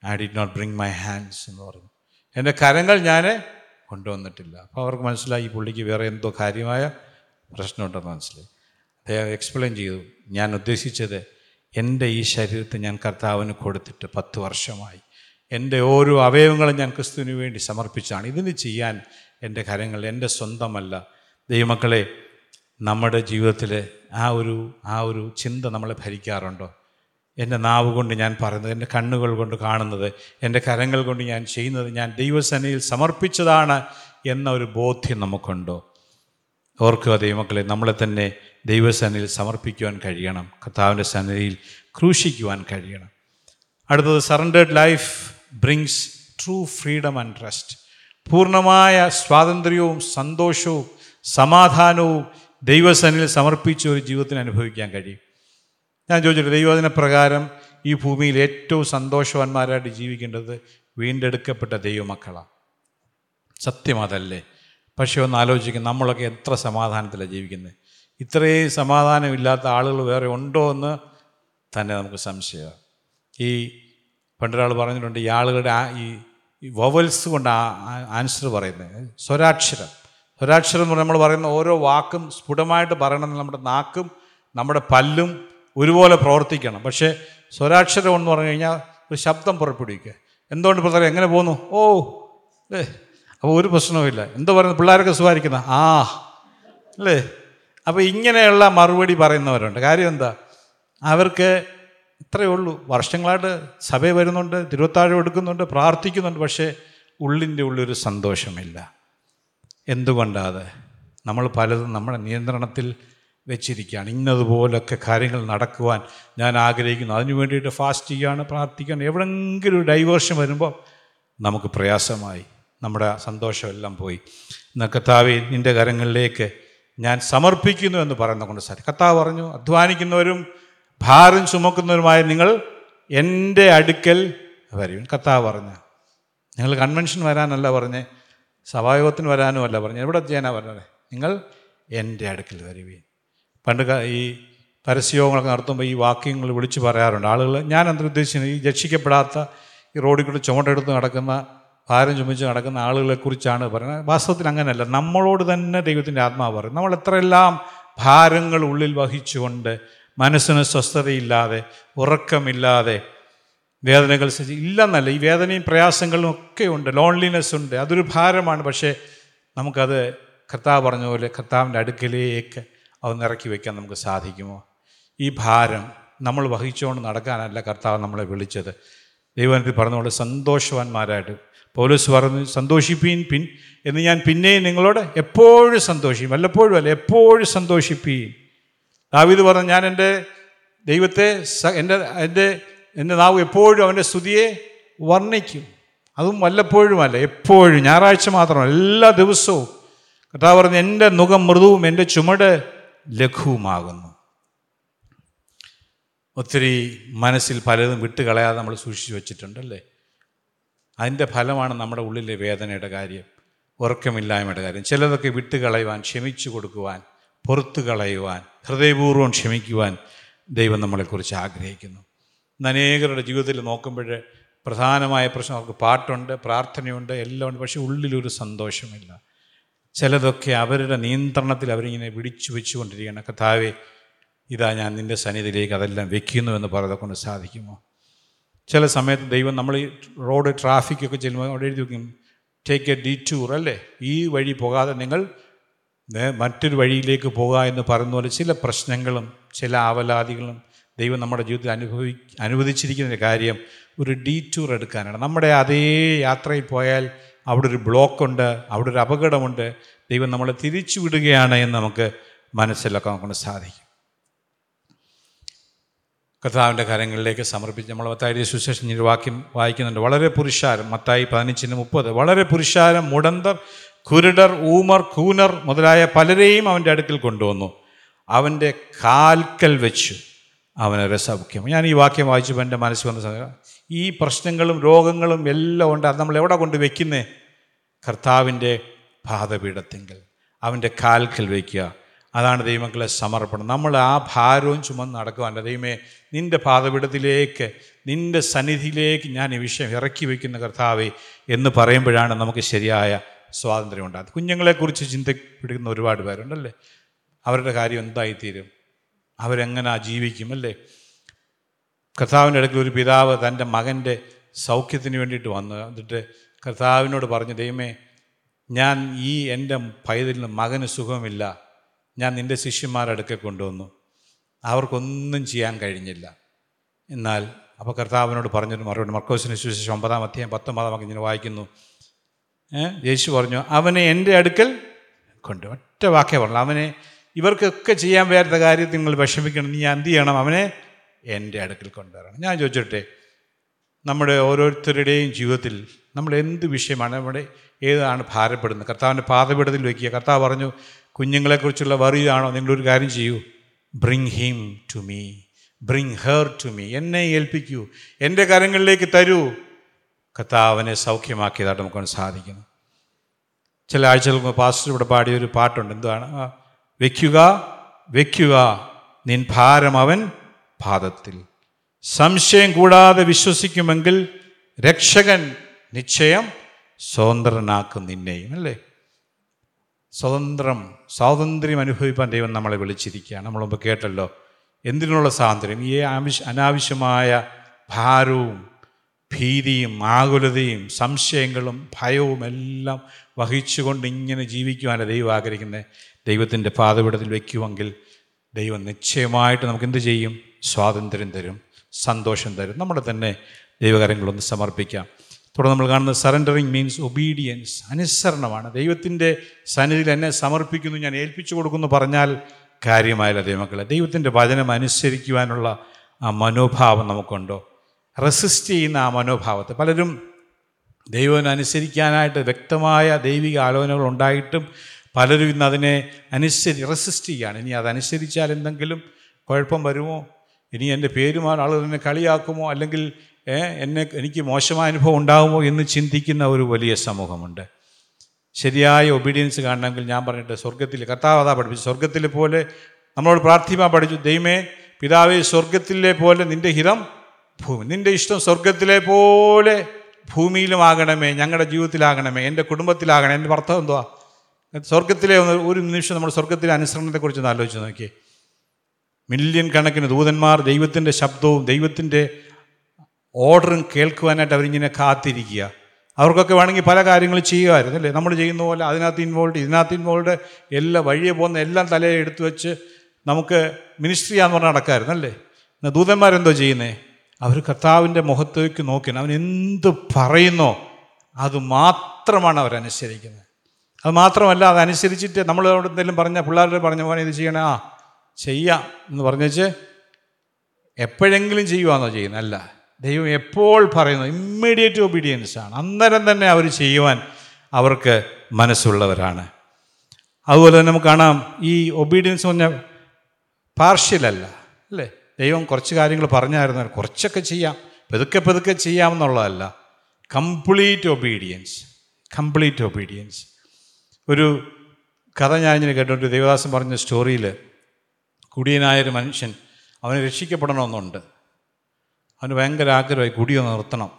I did not bring my hands എന്ന് പറഞ്ഞു. എന്റെ കരങ്ങൾ ഞാൻ കൊണ്ടുവന്നിട്ടില്ല. അപ്പോൾ അവർക്ക് മനസ്സിലായി ഈ പുള്ളിക്ക് വേറെ എന്തോ കാര്യമായ പ്രശ്നമുണ്ടെന്ന് മനസ്സിലായി. അദ്ദേഹം എക്സ്പ്ലെയിൻ ചെയ്തു ഞാൻ ഉദ്ദേശിച്ചത് എന്റെ ഈ ശരീരത്തെ ഞാൻ കർത്താവിന് കൊടുത്തിട്ട് പത്ത് വർഷമായി. എന്റെ ഓരോ അവയവങ്ങളും ഞാൻ ക്രിസ്തുവിന് വേണ്ടി സമർപ്പിച്ചാണ്. ഇതിന് ചെയ്യാൻ എന്റെ കരങ്ങൾ എന്റെ സ്വന്തമല്ല. ദൈവമക്കളെ നമ്മുടെ ജീവിതത്തിൽ ആ ഒരു ആ ഒരു ചിന്ത നമ്മളെ ഭരിക്കാറുണ്ടോ? എന്റെ നാവ് കൊണ്ട് ഞാൻ പറയുന്നത് എന്റെ കണ്ണുകൾ കൊണ്ട് കാണുന്നത് എന്റെ കരങ്ങൾ കൊണ്ട് ഞാൻ ചെയ്യുന്നത് ഞാൻ ദൈവസേനയിൽ സമർപ്പിച്ചതാണ് എന്ന ഒരു ബോധ്യം നമുക്കുണ്ടോ? ഓർക്കുക ദൈവമക്കളെ നമ്മളെ തന്നെ ദൈവസേനയിൽ സമർപ്പിക്കുവാൻ കഴിയണം. കർത്താവിന്റെ സേനയിൽ ക്രൂശിക്കുവാൻ കഴിയണം. അടുത്തത് surrendered life brings true freedom and trust പൂർണമായ സ്വാതന്ത്ര്യവും സന്തോഷവും സമാധാനവും ദൈവസേനയിൽ സമർപ്പിച്ച ഒരു ജീവിതത്തിന് അനുഭവിക്കാൻ കഴിയും. ഞാൻ ചോദിച്ചിട്ട് ദൈവദിന പ്രകാരം ഈ ഭൂമിയിൽ ഏറ്റവും സന്തോഷവാന്മാരായിട്ട് ജീവിക്കേണ്ടത് വീണ്ടെടുക്കപ്പെട്ട ദൈവമക്കളാണ് സത്യം അതല്ലേ? പക്ഷേ ഒന്ന് ആലോചിക്കും നമ്മളൊക്കെ എത്ര സമാധാനത്തിലാണ് ജീവിക്കുന്നത് ഇത്രയും സമാധാനമില്ലാത്ത ആളുകൾ വേറെ ഉണ്ടോ എന്ന് തന്നെ നമുക്ക് സംശയമാണ് ഈ പണ്ടൊരാൾ പറഞ്ഞിട്ടുണ്ട് ഈ ആളുകളുടെ ഈ വൊവൽസ് കൊണ്ട് ആൻസർ പറയുന്നത് സ്വരാക്ഷരം. സ്വരാക്ഷരം എന്ന് പറഞ്ഞാൽ നമ്മൾ പറയുന്ന ഓരോ വാക്കും സ്ഫുടമായിട്ട് പറയണമെന്ന് നമ്മുടെ നാക്കും നമ്മുടെ പല്ലും ഒരുപോലെ പ്രവർത്തിക്കണം. പക്ഷേ സ്വരാക്ഷരം എന്ന് പറഞ്ഞു കഴിഞ്ഞാൽ ഒരു ശബ്ദം പുറപ്പെടുവിക്കുക. എന്തുകൊണ്ട് പ്രധാനം എങ്ങനെ പോകുന്നു? ഓ അല്ലേ അപ്പോൾ ഒരു പ്രശ്നവുമില്ല എന്തോ പറയുന്നത് പിള്ളേരൊക്കെ സുഖമായിരിക്കുന്ന? ആ അല്ലേ അപ്പോൾ ഇങ്ങനെയുള്ള മറുപടി പറയുന്നവരുണ്ട്. കാര്യം എന്താ? അവർക്ക് ഇത്രയേ ഉള്ളൂ. വർഷങ്ങളായിട്ട് സഭയിൽ വരുന്നുണ്ട് തിരുവത്താഴം എടുക്കുന്നുണ്ട് പ്രാർത്ഥിക്കുന്നുണ്ട് പക്ഷേ ഉള്ളിന്റെ ഒരു സന്തോഷമില്ല. എന്തുകൊണ്ടാത്? നമ്മൾ പലതും നമ്മുടെ നിയന്ത്രണത്തിൽ വെച്ചിരിക്കുകയാണ്. ഇന്നതുപോലൊക്കെ കാര്യങ്ങൾ നടക്കുവാൻ ഞാൻ ആഗ്രഹിക്കുന്നു. അതിനു വേണ്ടിയിട്ട് ഫാസ്റ്റ് ചെയ്യുകയാണ് പ്രാർത്ഥിക്കുകയാണ്. എവിടെയെങ്കിലും ഒരു ഡൈവേർഷൻ വരുമ്പോൾ നമുക്ക് പ്രയാസമായി. നമ്മുടെ സന്തോഷമെല്ലാം പോയി. എന്നാൽ കർത്താവെ നിന്റെ കരങ്ങളിലേക്ക് ഞാൻ സമർപ്പിക്കുന്നു എന്ന് പറയുന്ന കൊണ്ട് സാർ കർത്താവ് പറഞ്ഞു അധ്വാനിക്കുന്നവരും ഭാരം ചുമക്കുന്നവരുമായ നിങ്ങൾ എന്റെ അടുക്കൽ വരും. കർത്താവ് പറഞ്ഞു നിങ്ങൾ കൺവെൻഷൻ വരാനല്ല പറഞ്ഞ്. സഭായോഗത്തിന് വരാനും അല്ല പറഞ്ഞു. എവിടെ ചെയ്യാനാണ് പറഞ്ഞത്? നിങ്ങൾ എന്റെ അടുക്കൽ വരുവീൻ. പണ്ട് ഈ പരസ്യയോഗങ്ങളൊക്കെ നടത്തുമ്പോൾ ഈ വാക്യങ്ങൾ വിളിച്ച് പറയാറുണ്ട്. ആളുകൾ ഞാൻ എന്താ ഉദ്ദേശിക്കുന്നത് ഈ രക്ഷിക്കപ്പെടാത്ത ഈ റോഡിൽ കൂടി ചുമടെടുത്ത് നടക്കുന്ന ഭാരം ചുമച്ച് നടക്കുന്ന ആളുകളെക്കുറിച്ചാണ് പറയുന്നത്. വാസ്തവത്തിൽ അങ്ങനെയല്ല. നമ്മളോട് തന്നെ ദൈവത്തിന്റെ ആത്മാവ് പറയും. നമ്മൾ എത്രയെല്ലാം ഭാരങ്ങൾ ഉള്ളിൽ വഹിച്ചുകൊണ്ട് മനസ്സിന് സ്വസ്ഥതയില്ലാതെ ഉറക്കമില്ലാതെ വേദനകൾ സഹി- ഇല്ലെന്നല്ല ഈ വേദനയും പ്രയാസങ്ങളും ഒക്കെ ഉണ്ട് ലോൺലിനെസ് ഉണ്ട് അതൊരു ഭാരമാണ്. പക്ഷേ നമുക്കത് കർത്താവ് പറഞ്ഞ പോലെ കർത്താവിന്റെ അടുക്കലേക്ക് അത് ഇറക്കി വയ്ക്കാൻ നമുക്ക് സാധിക്കുമോ? ഈ ഭാരം നമ്മൾ വഹിച്ചുകൊണ്ട് നടക്കാനല്ല കർത്താവ് നമ്മളെ വിളിച്ചത്. ദൈവത്തിൽ പറഞ്ഞുകൊണ്ട് സന്തോഷവാന്മാരായിട്ട്. പോലീസ് പറഞ്ഞു സന്തോഷിപ്പീൻ പിൻ എന്ന് ഞാൻ പിന്നെയും നിങ്ങളോട് എപ്പോഴും സന്തോഷിക്കും. വല്ലപ്പോഴും അല്ല എപ്പോഴും സന്തോഷിപ്പീൻ. ദാവീദ് പറഞ്ഞു ഞാൻ എന്റെ ദൈവത്തെ എന്റെ എന്റെ എന്റെ നാവ് എപ്പോഴും അവന്റെ സ്തുതിയെ വർണിക്കും. അതും വല്ലപ്പോഴുമല്ല എപ്പോഴും. ഞായറാഴ്ച മാത്രമല്ല എല്ലാ ദിവസവും. കർത്താവ് പറഞ്ഞ് എന്റെ മുഖം മൃദുവും എന്റെ ചുമട് ലഘുവുമാകുന്നു. ഒത്തിരി മനസ്സിൽ പലതും വിട്ടുകളയാതെ നമ്മൾ സൂക്ഷിച്ചു വച്ചിട്ടുണ്ടല്ലേ? അതിന്റെ ഫലമാണ് നമ്മുടെ ഉള്ളിലെ വേദനയുടെ കാര്യം ഉറക്കമില്ലായ്മയുടെ കാര്യം. ചിലതൊക്കെ വിട്ടുകളയുവാൻ ക്ഷമിച്ചു കൊടുക്കുവാൻ പുറത്തു കളയുവാൻ ഹൃദയപൂർവം ക്ഷമിക്കുവാൻ ദൈവം നമ്മളെക്കുറിച്ച് ആഗ്രഹിക്കുന്നു. അനേകരുടെ ജീവിതത്തിൽ നോക്കുമ്പോൾ പ്രധാനമായ പ്രശ്നം അവർക്ക് പാട്ടുണ്ട് പ്രാർത്ഥനയുണ്ട് എല്ലാം ഉണ്ട്. പക്ഷേ ഉള്ളിലൊരു സന്തോഷമില്ല. ചിലതൊക്കെ അവരുടെ നിയന്ത്രണത്തിൽ അവരിങ്ങനെ പിടിച്ചു വെച്ചുകൊണ്ടിരിക്കുകയാണ്. കഥാവെ ഇതാ ഞാൻ നിന്റെ സന്നിധിയിലേക്ക് അതെല്ലാം വെക്കുന്നു എന്ന് പറയുന്നത് കൊണ്ട് സാധിക്കുമോ? ചില സമയത്ത് ദൈവം നമ്മൾ ഈ റോഡ് ട്രാഫിക്കൊക്കെ ചെല്ലുമ്പോൾ അവിടെ എഴുതി വെക്കും ടേക്ക് എ ഡി ടൂർ അല്ലേ? ഈ വഴി പോകാതെ നിങ്ങൾ മറ്റൊരു വഴിയിലേക്ക് പോകുക എന്ന് പറയുന്ന പോലെ ചില പ്രശ്നങ്ങളും ചില ആവലാതികളും ദൈവം നമ്മുടെ ജീവിതത്തിൽ അനുഭവി അനുവദിച്ചിരിക്കുന്ന കാര്യം ഒരു ഡീ ടൂർ എടുക്കാനാണ്. നമ്മുടെ അതേ യാത്രയിൽ പോയാൽ അവിടെ ഒരു ബ്ലോക്കുണ്ട് അവിടെ ഒരു അപകടമുണ്ട്. ദൈവം നമ്മളെ തിരിച്ചു വിടുകയാണ് എന്ന് നമുക്ക് മനസ്സിലാക്കാൻ കൊണ്ട് സാധിക്കും. കർത്താവിന്റെ കാര്യങ്ങളിലേക്ക് സമർപ്പിച്ച് നമ്മൾ മത്തായി സുശേഷൻ ഒരു വാക്യം വായിക്കുന്നുണ്ട്. വളരെ പുരുഷാരം മത്തായി പതിനഞ്ചിന് മുപ്പത്. വളരെ പുരുഷാരം മുടന്തർ കുരുടർ ഊമർ കൂനർ മുതലായ പലരെയും അവന്റെ അടുക്കൽ കൊണ്ടുവന്നു. അവന്റെ കാൽക്കൽ വെച്ചു. അവനെ രസമുഖ്യം ഞാൻ ഈ വാക്യം വായിച്ചപ്പോൾ എന്റെ മനസ്സിൽ വന്ന സമയം ഈ പ്രശ്നങ്ങളും രോഗങ്ങളും എല്ലാം ഉണ്ട്. അത് നമ്മൾ എവിടെ കൊണ്ട് വയ്ക്കുന്നേ കർത്താവിന്റെ പാതപീഠത്തെങ്കിൽ അവന്റെ കാൽക്കൽ വയ്ക്കുക. അതാണ് ദൈവങ്ങളെ സമർപ്പണം. നമ്മൾ ആ ഭാരവും ചുമന്ന് നടക്കുവാന്റെ ദൈവമേ നിന്റെ പാതപീഠത്തിലേക്ക് നിന്റെ സന്നിധിയിലേക്ക് ഞാൻ ഈ വിഷയം ഇറക്കി വയ്ക്കുന്ന കർത്താവെ എന്ന് പറയുമ്പോഴാണ് നമുക്ക് ശരിയായ സ്വാതന്ത്ര്യം ഉണ്ടാകുന്നത്. കുഞ്ഞുങ്ങളെക്കുറിച്ച് ചിന്തപ്പെടുന്ന ഒരുപാട് പേരുണ്ടല്ലേ? അവരുടെ കാര്യം എന്തായിത്തീരും? അവരെങ്ങനെ ജീവിക്കും അല്ലേ? കർത്താവിന്റെ അടുക്കൽ ഒരു പിതാവ് തന്റെ മകന്റെ സൗഖ്യത്തിന് വേണ്ടിയിട്ട് വന്നു എന്നിട്ട് കർത്താവിനോട് പറഞ്ഞു ദൈവമേ ഞാൻ ഈ എന്റെ പൈതലിന് മകന് സുഖമില്ല. ഞാൻ നിന്റെ ശിഷ്യന്മാരുടെ അടുക്കെ കൊണ്ടുവന്നു. അവർക്കൊന്നും ചെയ്യാൻ കഴിഞ്ഞില്ല. എന്നാൽ അപ്പോൾ കർത്താവിനോട് പറഞ്ഞൊരു മറുപടി മർക്കോസിന് സുവിശേഷം ഒമ്പതാം അധ്യായം പത്തൊമ്പതാം വാക്യം ഇങ്ങനെ വായിക്കുന്നു? യേശു പറഞ്ഞു അവനെ എന്റെ അടുക്കൽ കൊണ്ട് ഒറ്റ വാക്കേ പറഞ്ഞു അവനെ ഇവർക്കൊക്കെ ചെയ്യാൻ വരാത്ത കാര്യം നിങ്ങൾ വിഷമിക്കണം. നീ എന്ത് ചെയ്യണം? അവനെ എന്റെ അടുക്കൽ കൊണ്ടുവരണം. ഞാൻ ചോദിച്ചോട്ടെ നമ്മുടെ ഓരോരുത്തരുടെയും ജീവിതത്തിൽ നമ്മൾ എന്ത് വിഷയമാണ് നമ്മുടെ ഏതാണ് ഭാരപ്പെടുന്നത്? കർത്താവിന്റെ പാതപീഠത്തിൽ വയ്ക്കുക. കർത്താവ് പറഞ്ഞു കുഞ്ഞുങ്ങളെക്കുറിച്ചുള്ള വറിയാണോ? നിങ്ങളൊരു കാര്യം ചെയ്യൂ. Bring him to me bring her to me എന്നെ ഏൽപ്പിക്കൂ. എന്റെ കരങ്ങളിലേക്ക് തരൂ. കർത്താവിനെ സൗഖ്യമാക്കിയതായിട്ട് നമുക്ക് സാധിക്കുന്നു. ചില ആഴ്ചകൾക്ക് പാസ്റ്റർ ഇവിടെ പാടിയൊരു പാട്ടുണ്ട്. എന്താണ് വയ്ക്കുക വെക്കുക. നിൻ ഭാരം അവൻ പാദത്തിൽ. സംശയം കൂടാതെ വിശ്വസിക്കുമെങ്കിൽ രക്ഷകൻ നിശ്ചയം സ്വതന്ത്രനാക്കും നിന്നെയും അല്ലേ? സ്വതന്ത്രം സ്വാതന്ത്ര്യം അനുഭവിപ്പാൻ ദൈവം നമ്മളെ വിളിച്ചിരിക്കുകയാണ്. നമ്മൾ മുമ്പ് കേട്ടല്ലോ. എന്തിനുള്ള സ്വാതന്ത്ര്യം? ഈ ആവശ്യ അനാവശ്യമായ ഭാരവും ഭീതിയും ആകുലതയും സംശയങ്ങളും ഭയവും എല്ലാം വഹിച്ചുകൊണ്ട് ഇങ്ങനെ ജീവിക്കുവാനാണ് ദൈവം ആഗ്രഹിക്കുന്നത്? ദൈവത്തിന്റെ പാതപീഠത്തിൽ വയ്ക്കുമെങ്കിൽ ദൈവം നിശ്ചയമായിട്ട് നമുക്ക് എന്ത് ചെയ്യും? സ്വാതന്ത്ര്യം തരും സന്തോഷം തരും. നമ്മുടെ തന്നെ ദൈവകാര്യങ്ങളൊന്ന് സമർപ്പിക്കാം. തുടർന്ന് നമ്മൾ കാണുന്നത് സറണ്ടറിങ് മീൻസ് ഒബീഡിയൻസ് അനുസരണമാണ്. ദൈവത്തിന്റെ സന്നിധിയിൽ എന്നെ സമർപ്പിക്കുന്നു ഞാൻ ഏൽപ്പിച്ചു കൊടുക്കുന്നു പറഞ്ഞാൽ കാര്യമായല്ല ദൈവമക്കളെ. ദൈവത്തിന്റെ വചനം അനുസരിക്കുവാനുള്ള ആ മനോഭാവം നമുക്കുണ്ടോ? റെസിസ്റ്റ് ചെയ്യുന്ന ആ മനോഭാവത്തെ. പലരും ദൈവം അനുസരിക്കാനായിട്ട് വ്യക്തമായ ദൈവിക ആലോചനകൾ ഉണ്ടായിട്ടും പലരും ഇന്ന് അതിനെ അനുസരി റെസിസ്റ്റ് ചെയ്യുകയാണ് ഇനി അതനുസരിച്ചാൽ എന്തെങ്കിലും കുഴപ്പം വരുമോ? ഇനി എന്റെ പേരുമാൻ ആളുകൾ എന്നെ കളിയാക്കുമോ? അല്ലെങ്കിൽ എന്നെ എനിക്ക് മോശമായ അനുഭവം ഉണ്ടാകുമോ എന്ന് ചിന്തിക്കുന്ന ഒരു വലിയ സമൂഹമുണ്ട്. ശരിയായ ഒബീഡിയൻസ് കാണണമെങ്കിൽ ഞാൻ പറഞ്ഞിട്ട് സ്വർഗത്തിൽ കർത്താവ് പഠിപ്പിച്ചു സ്വർഗത്തിലെ പോലെ നമ്മളോട് പ്രാർത്ഥിക്കാൻ പഠിച്ചു ദൈവമേ പിതാവേ സ്വർഗത്തിലെ പോലെ നിന്റെ ഹിതം ഭൂമി നിന്റെ ഇഷ്ടം സ്വർഗത്തിലെ പോലെ ഭൂമിയിലും ആകണമേ ഞങ്ങളുടെ ജീവിതത്തിലാകണമേ എന്റെ കുടുംബത്തിലാകണമേ. എന്റെ ഭർത്താവ് എന്തുവാ? സ്വർഗത്തിലെ ഒരു നിമിഷം നമ്മൾ സ്വർഗത്തിലെ അനുസരണത്തെക്കുറിച്ച് ഒന്ന് ആലോചിച്ച് നോക്കിയേ. മില്യൺ കണക്കിന് ദൂതന്മാർ ദൈവത്തിന്റെ ശബ്ദവും ദൈവത്തിന്റെ ഓർഡറും കേൾക്കുവാനായിട്ട് അവരിങ്ങനെ കാത്തിരിക്കുക. അവർക്കൊക്കെ വേണമെങ്കിൽ പല കാര്യങ്ങളും ചെയ്യുമായിരുന്നു അല്ലേ? നമ്മൾ ചെയ്യുന്ന പോലെ അതിനകത്ത് ഇൻവോൾവ് ഇതിനകത്ത് ഇൻവോൾവ് എല്ലാ വഴിയെ പോകുന്ന എല്ലാം തലയെ എടുത്തു വെച്ച് നമുക്ക് മിനിസ്ട്രി എന്ന് പറഞ്ഞാൽ നടക്കാമായിരുന്നു അല്ലേ? എന്നാൽ ദൂതന്മാരെന്തോ ചെയ്യുന്നേ? അവർ കർത്താവിന്റെ മുഖത്തേക്ക് നോക്കി അവൻ എന്ത് പറയുന്നോ അത് മാത്രമാണ് അവരനുസരിക്കുന്നത്. അത് മാത്രമല്ല അതനുസരിച്ചിട്ട് നമ്മൾ അവിടെ എന്തെങ്കിലും പറഞ്ഞ പിള്ളേരുടെ പറഞ്ഞ പോലെ ഇത് ചെയ്യണേ. ആ ചെയ്യാം എന്ന് പറഞ്ഞേച്ച് എപ്പോഴെങ്കിലും ചെയ്യുവാന്നോ ചെയ്യുന്നത്? അല്ല. ദൈവം എപ്പോൾ പറയുന്നു? ഇമ്മീഡിയറ്റ് ഒബീഡിയൻസ് ആണ്. അന്നേരം തന്നെ അവർ ചെയ്യുവാൻ അവർക്ക് മനസ്സുള്ളവരാണ്. അതുപോലെ തന്നെ നമുക്ക് കാണാം ഈ ഒബീഡിയൻസ് പറഞ്ഞ പാർഷ്യലല്ല അല്ലേ? ദൈവം കുറച്ച് കാര്യങ്ങൾ പറഞ്ഞായിരുന്നു. കുറച്ചൊക്കെ ചെയ്യാം. പെതുക്കെ പെതുക്കെ ചെയ്യാമെന്നുള്ളതല്ല. കംപ്ലീറ്റ് ഒബീഡിയൻസ് കംപ്ലീറ്റ് ഒബീഡിയൻസ് ഒരു കഥ ഞാൻ ഞാനിങ്ങനെ കേട്ടോണ്ട് ദേവദാസൻ പറഞ്ഞ സ്റ്റോറിയിൽ കുടിയനായൊരു മനുഷ്യൻ അവനെ രക്ഷിക്കപ്പെടണമെന്നുണ്ട്. അവന് ഭയങ്കര ആഗ്രഹമായി കുടിയൊന്ന് നിർത്തണം.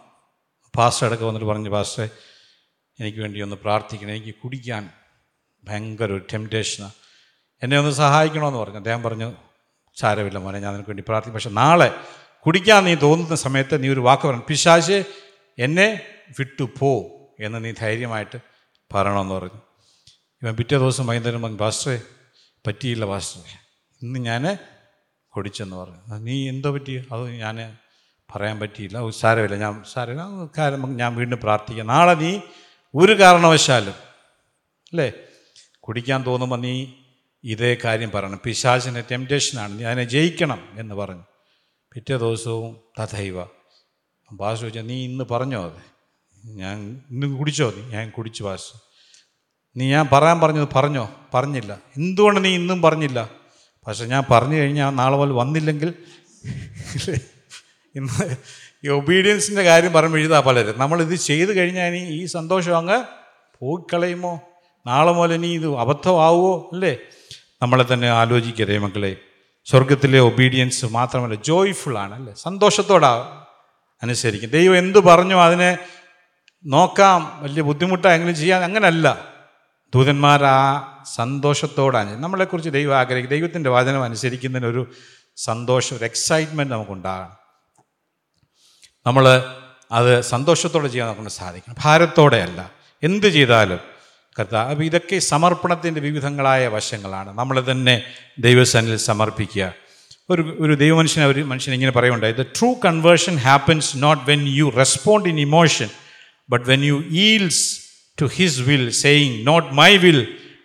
പാസ്റ്റർ അടക്കം വന്നിട്ട് പറഞ്ഞു പാസ്റ്ററെ എനിക്ക് വേണ്ടി ഒന്ന് പ്രാർത്ഥിക്കണം. എനിക്ക് കുടിക്കാൻ ഭയങ്കര ഒരു ടെംപ്റ്റേഷനാണ് എന്നെ ഒന്ന് സഹായിക്കണമെന്ന് പറഞ്ഞു. അദ്ദേഹം പറഞ്ഞു സാരമില്ല മോനെ ഞാൻ നിനക്ക് വേണ്ടി പ്രാർത്ഥിക്കും. പക്ഷെ നാളെ കുടിക്കാൻ നീ തോന്നുന്ന സമയത്ത് നീ ഒരു വാക്ക് പറയണം. പിശാശ് എന്നെ വിട്ടു പോ എന്ന് നീ ധൈര്യമായിട്ട് പറയണമെന്ന് പറഞ്ഞു. ഇവൻ പിറ്റേ ദിവസം വൈകുന്നേരം പറഞ്ഞു പാസ്റ്ററെ പറ്റിയില്ല പാസ്റ്ററെ. ഇന്ന് ഞാൻ കുടിച്ചെന്ന് പറഞ്ഞു. നീ എന്തോ പറ്റി? അത് ഞാൻ പറയാൻ പറ്റിയില്ല. "ഓ, സാരമില്ല. ഞാൻ സാരമില്ല. കാരണം ഞാൻ വീണ്ടും പ്രാർത്ഥിക്കാം. നാളെ നീ ഒരു കാരണവശാലും അല്ലേ? കുടിക്കാൻ തോന്നുമ്പോൾ നീ ഇതേ കാര്യം പറയണം. പിശാചിന്റെ ടെംപ്റ്റേഷനാണ് നീ അതിനെ ജയിക്കണം എന്ന് പറഞ്ഞു. പിറ്റേ ദിവസവും തഥൈവ. ഭാഷ ചോദിച്ചാൽ നീ ഇന്ന് പറഞ്ഞോ അത്? ഞാൻ ഇന്ന് കുടിച്ചോ നീ? ഞാൻ കുടിച്ചു ഭാഷ നീ ഞാൻ പറയാൻ പറഞ്ഞത് പറഞ്ഞോ? പറഞ്ഞില്ല. എന്തുകൊണ്ട് നീ ഇന്നും പറഞ്ഞില്ല? പക്ഷെ ഞാൻ പറഞ്ഞു കഴിഞ്ഞാൽ നാളെ പോലെ വന്നില്ലെങ്കിൽ? ഇന്ന് ഈ ഒബീഡിയൻസിന്റെ കാര്യം പറയുമ്പോൾ എഴുതാ പലരും. നമ്മളിത് ചെയ്തു കഴിഞ്ഞാൽ ഈ സന്തോഷം അങ്ങ് പോയിക്കളയുമോ? നാളെ മുതൽ ഇനി ഇത് അബദ്ധമാവുമോ? അല്ലേ? നമ്മളെ തന്നെ ആലോചിക്കരുതേ മക്കളെ. സ്വർഗത്തിലെ ഒബീഡിയൻസ് മാത്രമല്ല ജോയ്ഫുൾ ആണ് അല്ലേ? സന്തോഷത്തോടാ അനുസരിക്കും. ദൈവം എന്തു പറഞ്ഞു അതിനെ നോക്കാം. വലിയ ബുദ്ധിമുട്ടായെങ്കിലും ചെയ്യാൻ അങ്ങനല്ല. ദൂതന്മാർ ആ സന്തോഷത്തോടാണ്. നമ്മളെക്കുറിച്ച് ദൈവം ആഗ്രഹിക്കും. ദൈവത്തിന്റെ വചനം അനുസരിക്കുന്നതിന് ഒരു സന്തോഷം ഒരു എക്സൈറ്റ്മെന്റ് നമുക്കുണ്ടാകണം. നമ്മൾ അത് സന്തോഷത്തോടെ ചെയ്യാൻ നമുക്ക് സാധിക്കണം. ഭാരത്തോടെ അല്ല എന്ത് ചെയ്താലും കർത്താവ് അപ്പോൾ ഇതൊക്കെ സമർപ്പണത്തിന്റെ വിവിധങ്ങളായ വശങ്ങളാണ്. നമ്മൾ തന്നെ ദൈവസനിൽ സമർപ്പിക്കുക. ഒരു ഒരു ദൈവമനുഷ്യനെ ഒരു മനുഷ്യൻ ഇങ്ങനെ പറയുണ്ടായി the true conversion happens not when you respond in emotion but when you yields to his will saying not my will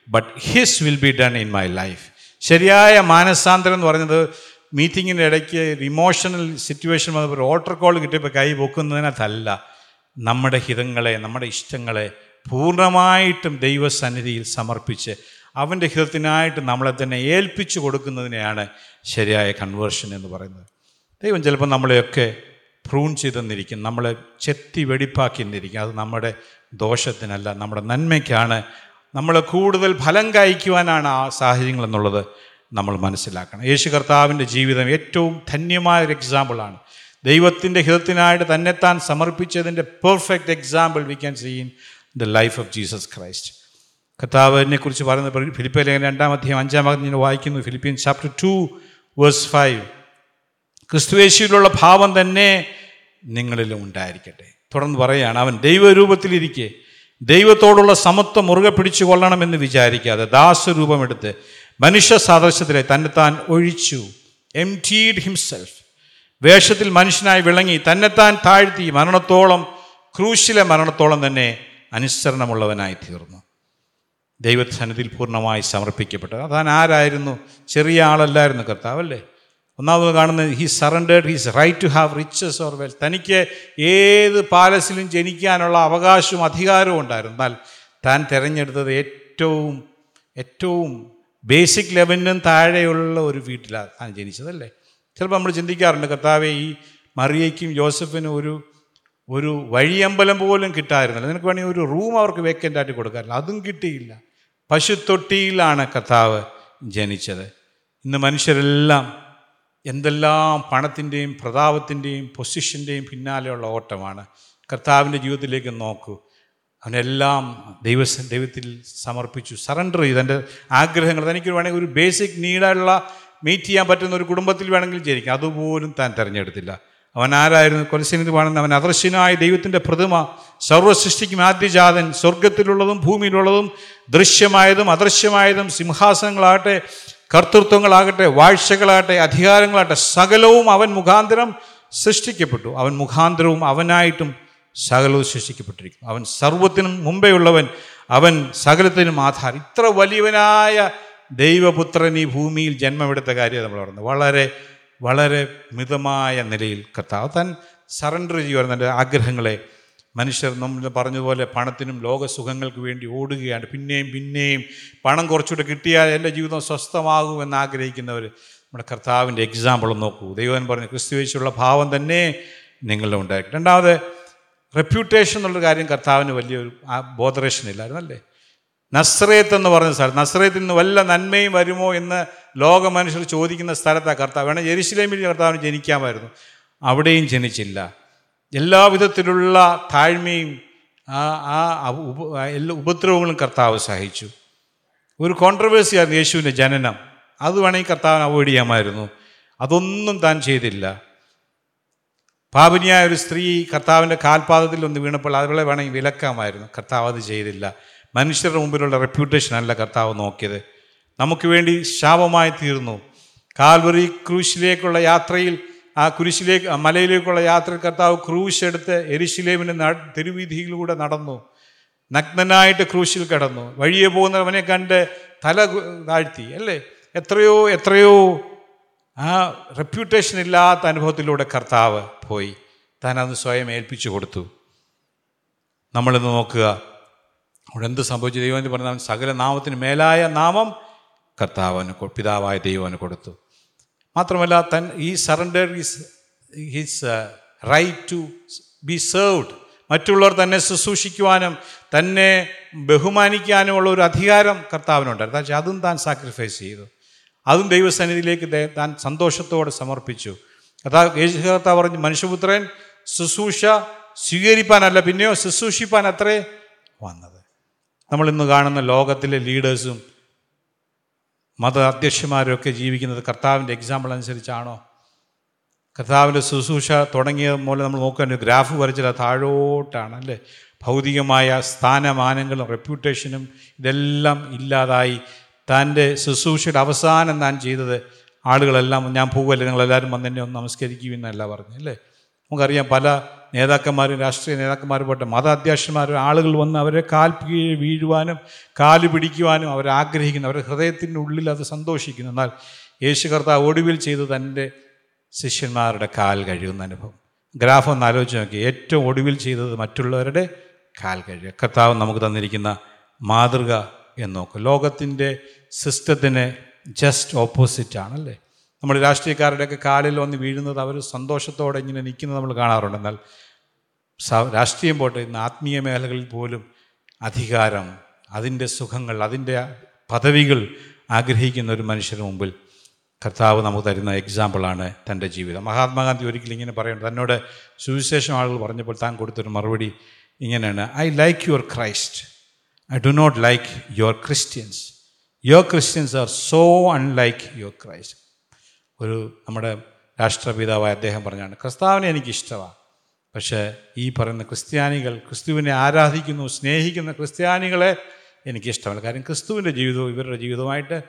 but his will be done in my life ശരിയായ മാനസാന്തരം എന്ന് പറയുന്നത് മീറ്റിങ്ങിന്റെ ഇടയ്ക്ക് ഇമോഷണൽ സിറ്റുവേഷൻ വന്നപ്പോൾ ഓട്ടർ കോൾ കിട്ടിയപ്പോൾ കൈ പൊക്കുന്നതിനകത്തല്ല. നമ്മുടെ ഹിതങ്ങളെ നമ്മുടെ ഇഷ്ടങ്ങളെ പൂർണമായിട്ടും ദൈവസന്നിധിയിൽ സമർപ്പിച്ച് അവന്റെ ഹിതത്തിനായിട്ട് നമ്മളെ തന്നെ ഏൽപ്പിച്ചു കൊടുക്കുന്നതിനെയാണ് ശരിയായ കൺവേർഷൻ എന്ന് പറയുന്നത്. ദൈവം ചിലപ്പോൾ നമ്മളെയൊക്കെ പ്രൂൺ ചെയ്തെന്നിരിക്കും നമ്മളെ ചെത്തി വെടിപ്പാക്കി എന്നിരിക്കും അത് നമ്മുടെ ദോഷത്തിനല്ല നമ്മുടെ നന്മയ്ക്കാണ്. നമ്മൾ കൂടുതൽ ഫലം കായ്ക്കുവാനാണ് ആ സാഹചര്യങ്ങൾ എന്നുള്ളത് നമ്മൾ മനസ്സിലാക്കണം. യേശു കർത്താവിന്റെ ജീവിതം ഏറ്റവും ധന്യമായ ഒരു എക്സാമ്പിളാണ് ദൈവത്തിന്റെ ഹിതത്തിനായിട്ട് തന്നെത്താൻ സമർപ്പിച്ചതിന്റെ perfect example we can see in the life of Jesus Christ കർത്താവിനെ കുറിച്ച് പറയുന്നത് ഫിലിപ്പ ലേഖനം രണ്ടാം അധ്യായം അഞ്ചാം ഭാഗത്ത് ഞാൻ വായിക്കുന്നു. Philippian chapter two verse five ക്രിസ്തുവേശിയിലുള്ള ഭാവം തന്നെ നിങ്ങളിലും ഉണ്ടായിരിക്കട്ടെ. തുടർന്ന് പറയുകയാണ് അവൻ ദൈവരൂപത്തിലിരിക്കെ ദൈവത്തോടുള്ള സമത്വം മുറുകെ പിടിച്ചു കൊള്ളണമെന്ന് വിചാരിക്കാതെ ദാസരൂപമെടുത്ത് മനുഷ്യ സാദൃശ്യത്തിലെ തന്നെത്താൻ ഒഴിച്ചു എം ടീഡ് ഹിംസെൽഫ് വേഷത്തിൽ മനുഷ്യനായി വിളങ്ങി തന്നെത്താൻ താഴ്ത്തി മരണത്തോളം ക്രൂശിലെ മരണത്തോളം തന്നെ അനുസരണമുള്ളവനായി തീർന്നു ദൈവസന്നിധിയിൽ പൂർണമായി സമർപ്പിക്കപ്പെട്ടത് അതാൻ ആരായിരുന്നു? ചെറിയ ആളല്ലായിരുന്നു കർത്താവല്ലേ? ഒന്നാമത് കാണുന്നത് he surrendered his right to have riches or wealth തനിക്ക് ഏത് പാലസിലും ജനിക്കാനുള്ള അവകാശവും അധികാരവും ഉണ്ടായിരുന്നു. എന്നാൽ താൻ തിരഞ്ഞെടുത്തത് ഏറ്റവും ഏറ്റവും ബേസിക് ലെവലിനും താഴെയുള്ള ഒരു വീട്ടിലാണ് താൻ ജനിച്ചതല്ലേ? ചിലപ്പോൾ നമ്മൾ ചിന്തിക്കാറുണ്ട് കർത്താവെ ഈ മറിയയ്ക്കും ജോസഫിനും ഒരു ഒരു വഴിയമ്പലം പോലും കിട്ടായിരുന്നില്ല നിനക്ക് വേണമെങ്കിൽ ഒരു റൂം അവർക്ക് വേക്കന്റ് ആയിട്ട് കൊടുക്കാറില്ല. അതും കിട്ടിയില്ല. പശുത്തൊട്ടിയിലാണ് കർത്താവ് ജനിച്ചത്. ഇന്ന് മനുഷ്യരെല്ലാം എന്തെല്ലാം പണത്തിന്റെയും പ്രതാപത്തിന്റെയും പൊസിഷന്റെയും പിന്നാലെയുള്ള ഓട്ടമാണ്. കർത്താവിന്റെ ജീവിതത്തിലേക്ക് നോക്കൂ. അവനെല്ലാം ദൈവ ദൈവത്തിൽ സമർപ്പിച്ചു. സറണ്ടർ ചെയ്തു. എന്റെ ആഗ്രഹങ്ങൾ തനിക്ക് വേണമെങ്കിൽ ഒരു ബേസിക് നീഡായുള്ള മീറ്റ് ചെയ്യാൻ പറ്റുന്ന ഒരു കുടുംബത്തിൽ വേണമെങ്കിൽ ജയിക്കും അതുപോലും താൻ തിരഞ്ഞെടുത്തില്ല. അവൻ ആരായിരുന്നു? കൊലസിനിത് വേണമെന്ന് അവൻ അദർശ്യനായ ദൈവത്തിന്റെ പ്രതിമ സർവസൃഷ്ടിക്കും ആദ്യജാതൻ സ്വർഗത്തിലുള്ളതും ഭൂമിയിലുള്ളതും ദൃശ്യമായതും അദൃശ്യമായതും സിംഹാസനങ്ങളാകട്ടെ കർത്തൃത്വങ്ങളാകട്ടെ വാഴ്ചകളാകട്ടെ അധികാരങ്ങളാകട്ടെ സകലവും അവൻ മുഖാന്തരം സൃഷ്ടിക്കപ്പെട്ടു. അവൻ മുഖാന്തരവും അവനായിട്ടും സകലവും സൃഷ്ടിക്കപ്പെട്ടിരിക്കും അവൻ സർവത്തിനും മുമ്പേ ഉള്ളവൻ അവൻ സകലത്തിനും ആധാരം. ഇത്ര വലിയവനായ ദൈവപുത്രൻ ഈ ഭൂമിയിൽ ജന്മമെടുത്ത കാര്യം നമ്മൾ പറഞ്ഞു വളരെ വളരെ മിതമായ നിലയിൽ കർത്താവ് താൻ സറണ്ടർ ചെയ്യുവാൻ തന്റെ ആഗ്രഹങ്ങളെ മനുഷ്യർ നമ്മൾ പറഞ്ഞതുപോലെ പണത്തിനും ലോകസുഖങ്ങൾക്ക് വേണ്ടി ഓടുകയാണ്. പിന്നെയും പിന്നെയും പണം കുറച്ചുകൂടെ കിട്ടിയാൽ എന്റെ ജീവിതം സ്വസ്ഥമാകുമെന്ന് ആഗ്രഹിക്കുന്നവർ നമ്മുടെ കർത്താവിന്റെ എക്സാമ്പിൾ നോക്കൂ. ദൈവൻ പറഞ്ഞു ക്രിസ്തുവേശുള്ള ഭാവം തന്നെ നിങ്ങളുടെ ഉണ്ടായിരിക്കും. രണ്ടാമത് റെപ്യൂട്ടേഷൻ എന്നുള്ള കാര്യം കർത്താവിന് വലിയൊരു ബോധറേഷൻ ഇല്ലായിരുന്നല്ലേ നസ്രയത്ത് എന്ന് പറഞ്ഞ സ്ഥലം. നസ്രയത്തിൽ നിന്ന് വല്ല നന്മയും വരുമോ എന്ന് ലോക മനുഷ്യർ ചോദിക്കുന്ന സ്ഥലത്താണ് കർത്താവ്. വേണം ജെറുസലേമിൽ കർത്താവിന് ജനിക്കാമായിരുന്നു. അവിടെയും ജനിച്ചില്ല. എല്ലാ വിധത്തിലുള്ള താഴ്മയും ആ ആ എല്ലാ ഉപദ്രവങ്ങളും കർത്താവ് സഹിച്ചു. ഒരു കോൺട്രവേഴ്സിയായിരുന്നു യേശുവിന്റെ ജനനം. അത് വേണമെങ്കിൽ കർത്താവിന് അവോയ്ഡ് ചെയ്യാമായിരുന്നു. അതൊന്നും താൻ ചെയ്തില്ല. പാപിനിയായ ഒരു സ്ത്രീ കർത്താവിന്റെ കാൽപാദത്തിൽ ഒന്ന് വീണപ്പോൾ അവളെ വേണമെങ്കിൽ വിലക്കാമായിരുന്നു. കർത്താവ് അത് ചെയ്തില്ല. മനുഷ്യരുടെ മുമ്പിലുള്ള റെപ്യൂട്ടേഷൻ അല്ല കർത്താവ് നോക്കിയത്. നമുക്ക് വേണ്ടി ശാപമായി തീർന്നു. കാൽവറി ക്രൂശിലേക്കുള്ള യാത്രയിൽ ആ കുരിശിലേക്ക് മലയിലേക്കുള്ള യാത്ര കർത്താവ് ക്രൂശ് എടുത്ത് എരിശിലേമിന്റെ തെരുവീതിയിലൂടെ നടന്നു. നഗ്നനായിട്ട് ക്രൂശിൽ കിടന്നു. വഴിയെ പോകുന്നവനെ കണ്ട് തല താഴ്ത്തി അല്ലേ? എത്രയോ എത്രയോ ആ റെപ്യൂട്ടേഷൻ ഇല്ലാത്ത അനുഭവത്തിലൂടെ കർത്താവ് പോയി. താൻ അത് സ്വയം ഏൽപ്പിച്ചു കൊടുത്തു. നമ്മളിന്ന് നോക്കുക അവിടെ എന്ത് സംഭവിച്ചു? ദൈവം എന്ന് പറഞ്ഞാൽ സകല നാമത്തിന് മേലായ നാമം കർത്താവിന് പിതാവായ ദൈവന് കൊടുത്തു. മാത്രമല്ല തൻ ഈ surrender is his right to be served മറ്റുള്ളവർ തന്നെ ശുശ്രൂഷിക്കുവാനും തന്നെ ബഹുമാനിക്കാനുമുള്ള ഒരു അധികാരം കർത്താവിനുണ്ടായിരുന്നു. പക്ഷേ അതും താൻ സാക്രിഫൈസ് ചെയ്തു. അതും ദൈവസന്നിധിയിലേക്ക് താൻ സന്തോഷത്തോടെ സമർപ്പിച്ചു. കർത്താവ് യേശു കർത്താവ് പറഞ്ഞു മനുഷ്യപുത്രൻ ശുശ്രൂഷ സ്വീകരിപ്പാനല്ല പിന്നെയോ ശുശ്രൂഷിപ്പാൻ അത്രേ വന്നത് നമ്മളിന്ന് കാണുന്ന ലോകത്തിലെ ലീഡേഴ്സും മത അധ്യക്ഷന്മാരൊക്കെ ജീവിക്കുന്നത് കർത്താവിന്റെ എക്സാമ്പിൾ അനുസരിച്ചാണോ? കർത്താവിന്റെ ശുശ്രൂഷ തുടങ്ങിയ മൂലം നമ്മൾ നോക്കാൻ ഗ്രാഫ് വരച്ചില്ല താഴോട്ടാണ് അല്ലേ? ഭൗതികമായ സ്ഥാനമാനങ്ങളും റെപ്യൂട്ടേഷനും ഇതെല്ലാം ഇല്ലാതായി. തന്റെ ശുശ്രൂഷയുടെ അവസാനം താൻ ചെയ്തത് ആളുകളെല്ലാം ഞാൻ പോകുമല്ലേ നിങ്ങളെല്ലാവരും വന്ന് എന്നെ ഒന്ന് നമസ്കരിക്കുമെന്നല്ല പറഞ്ഞു അല്ലേ? നമുക്കറിയാം പല നേതാക്കന്മാരും രാഷ്ട്രീയ നേതാക്കന്മാരും പോട്ടെ മത അധ്യക്ഷന്മാരും ആളുകൾ വന്ന് അവരെ കാൽ വീഴുവാനും കാൽ പിടിക്കുവാനും അവർ ആഗ്രഹിക്കുന്നു. അവരുടെ ഹൃദയത്തിന്റെ ഉള്ളിൽ അത് സന്തോഷിക്കുന്നു. എന്നാൽ യേശു കർത്താവ് ഒടുവിൽ ചെയ്ത് തന്റെ ശിഷ്യന്മാരുടെ കാൽ കഴിയുന്ന അനുഭവം. ഗ്രാഫ് ഒന്ന് ആലോചിച്ച് നോക്കി ഏറ്റവും ഒടുവിൽ ചെയ്തത് മറ്റുള്ളവരുടെ കാൽ കഴിയുക കർത്താവ് നമുക്ക് തന്നിരിക്കുന്ന മാതൃക എന്ന് നോക്കുക ലോകത്തിന്റെ സിസ്റ്റത്തിന് ജസ്റ്റ് ഓപ്പോസിറ്റ് ആണല്ലേ? നമ്മൾ രാഷ്ട്രീയക്കാരുടെയൊക്കെ കാലിൽ വന്ന് വീഴുന്നത് അവർ സന്തോഷത്തോടെ ഇങ്ങനെ നിൽക്കുന്നത് നമ്മൾ കാണാറുണ്ട്. എന്നാൽ രാഷ്ട്രീയം പോട്ടെ ഇന്ന് ആത്മീയ മേഖലകളിൽ പോലും അധികാരം അതിന്റെ സുഖങ്ങൾ അതിന്റെ പദവികൾ ആഗ്രഹിക്കുന്ന ഒരു മനുഷ്യന് മുമ്പിൽ കർത്താവ് നമുക്ക് തരുന്ന എക്സാമ്പിളാണ് തന്റെ ജീവിതം. മഹാത്മാഗാന്ധി ഒരിക്കലും ഇങ്ങനെ പറയുന്നത് തന്നോട് സുവിശേഷം ആളുകൾ പറഞ്ഞപ്പോൾ താൻ കൊടുത്തൊരു മറുപടി ഇങ്ങനെയാണ് I like your Christ I do not like your Christians your Christians are so unlike your Christ. ഒരു നമ്മുടെ രാഷ്ട്രപിതാവായ അദ്ദേഹം പറഞ്ഞാണ് ക്രിസ്താവിനെ എനിക്കിഷ്ടമാണ് പക്ഷേ ഈ പറയുന്ന ക്രിസ്ത്യാനികൾ ക്രിസ്തുവിനെ ആരാധിക്കുന്നു സ്നേഹിക്കുന്ന ക്രിസ്ത്യാനികളെ എനിക്കിഷ്ടമല്ല. കാര്യം ക്രിസ്തുവിന്റെ ജീവിതവും ഇവരുടെ ജീവിതവുമായിട്ട്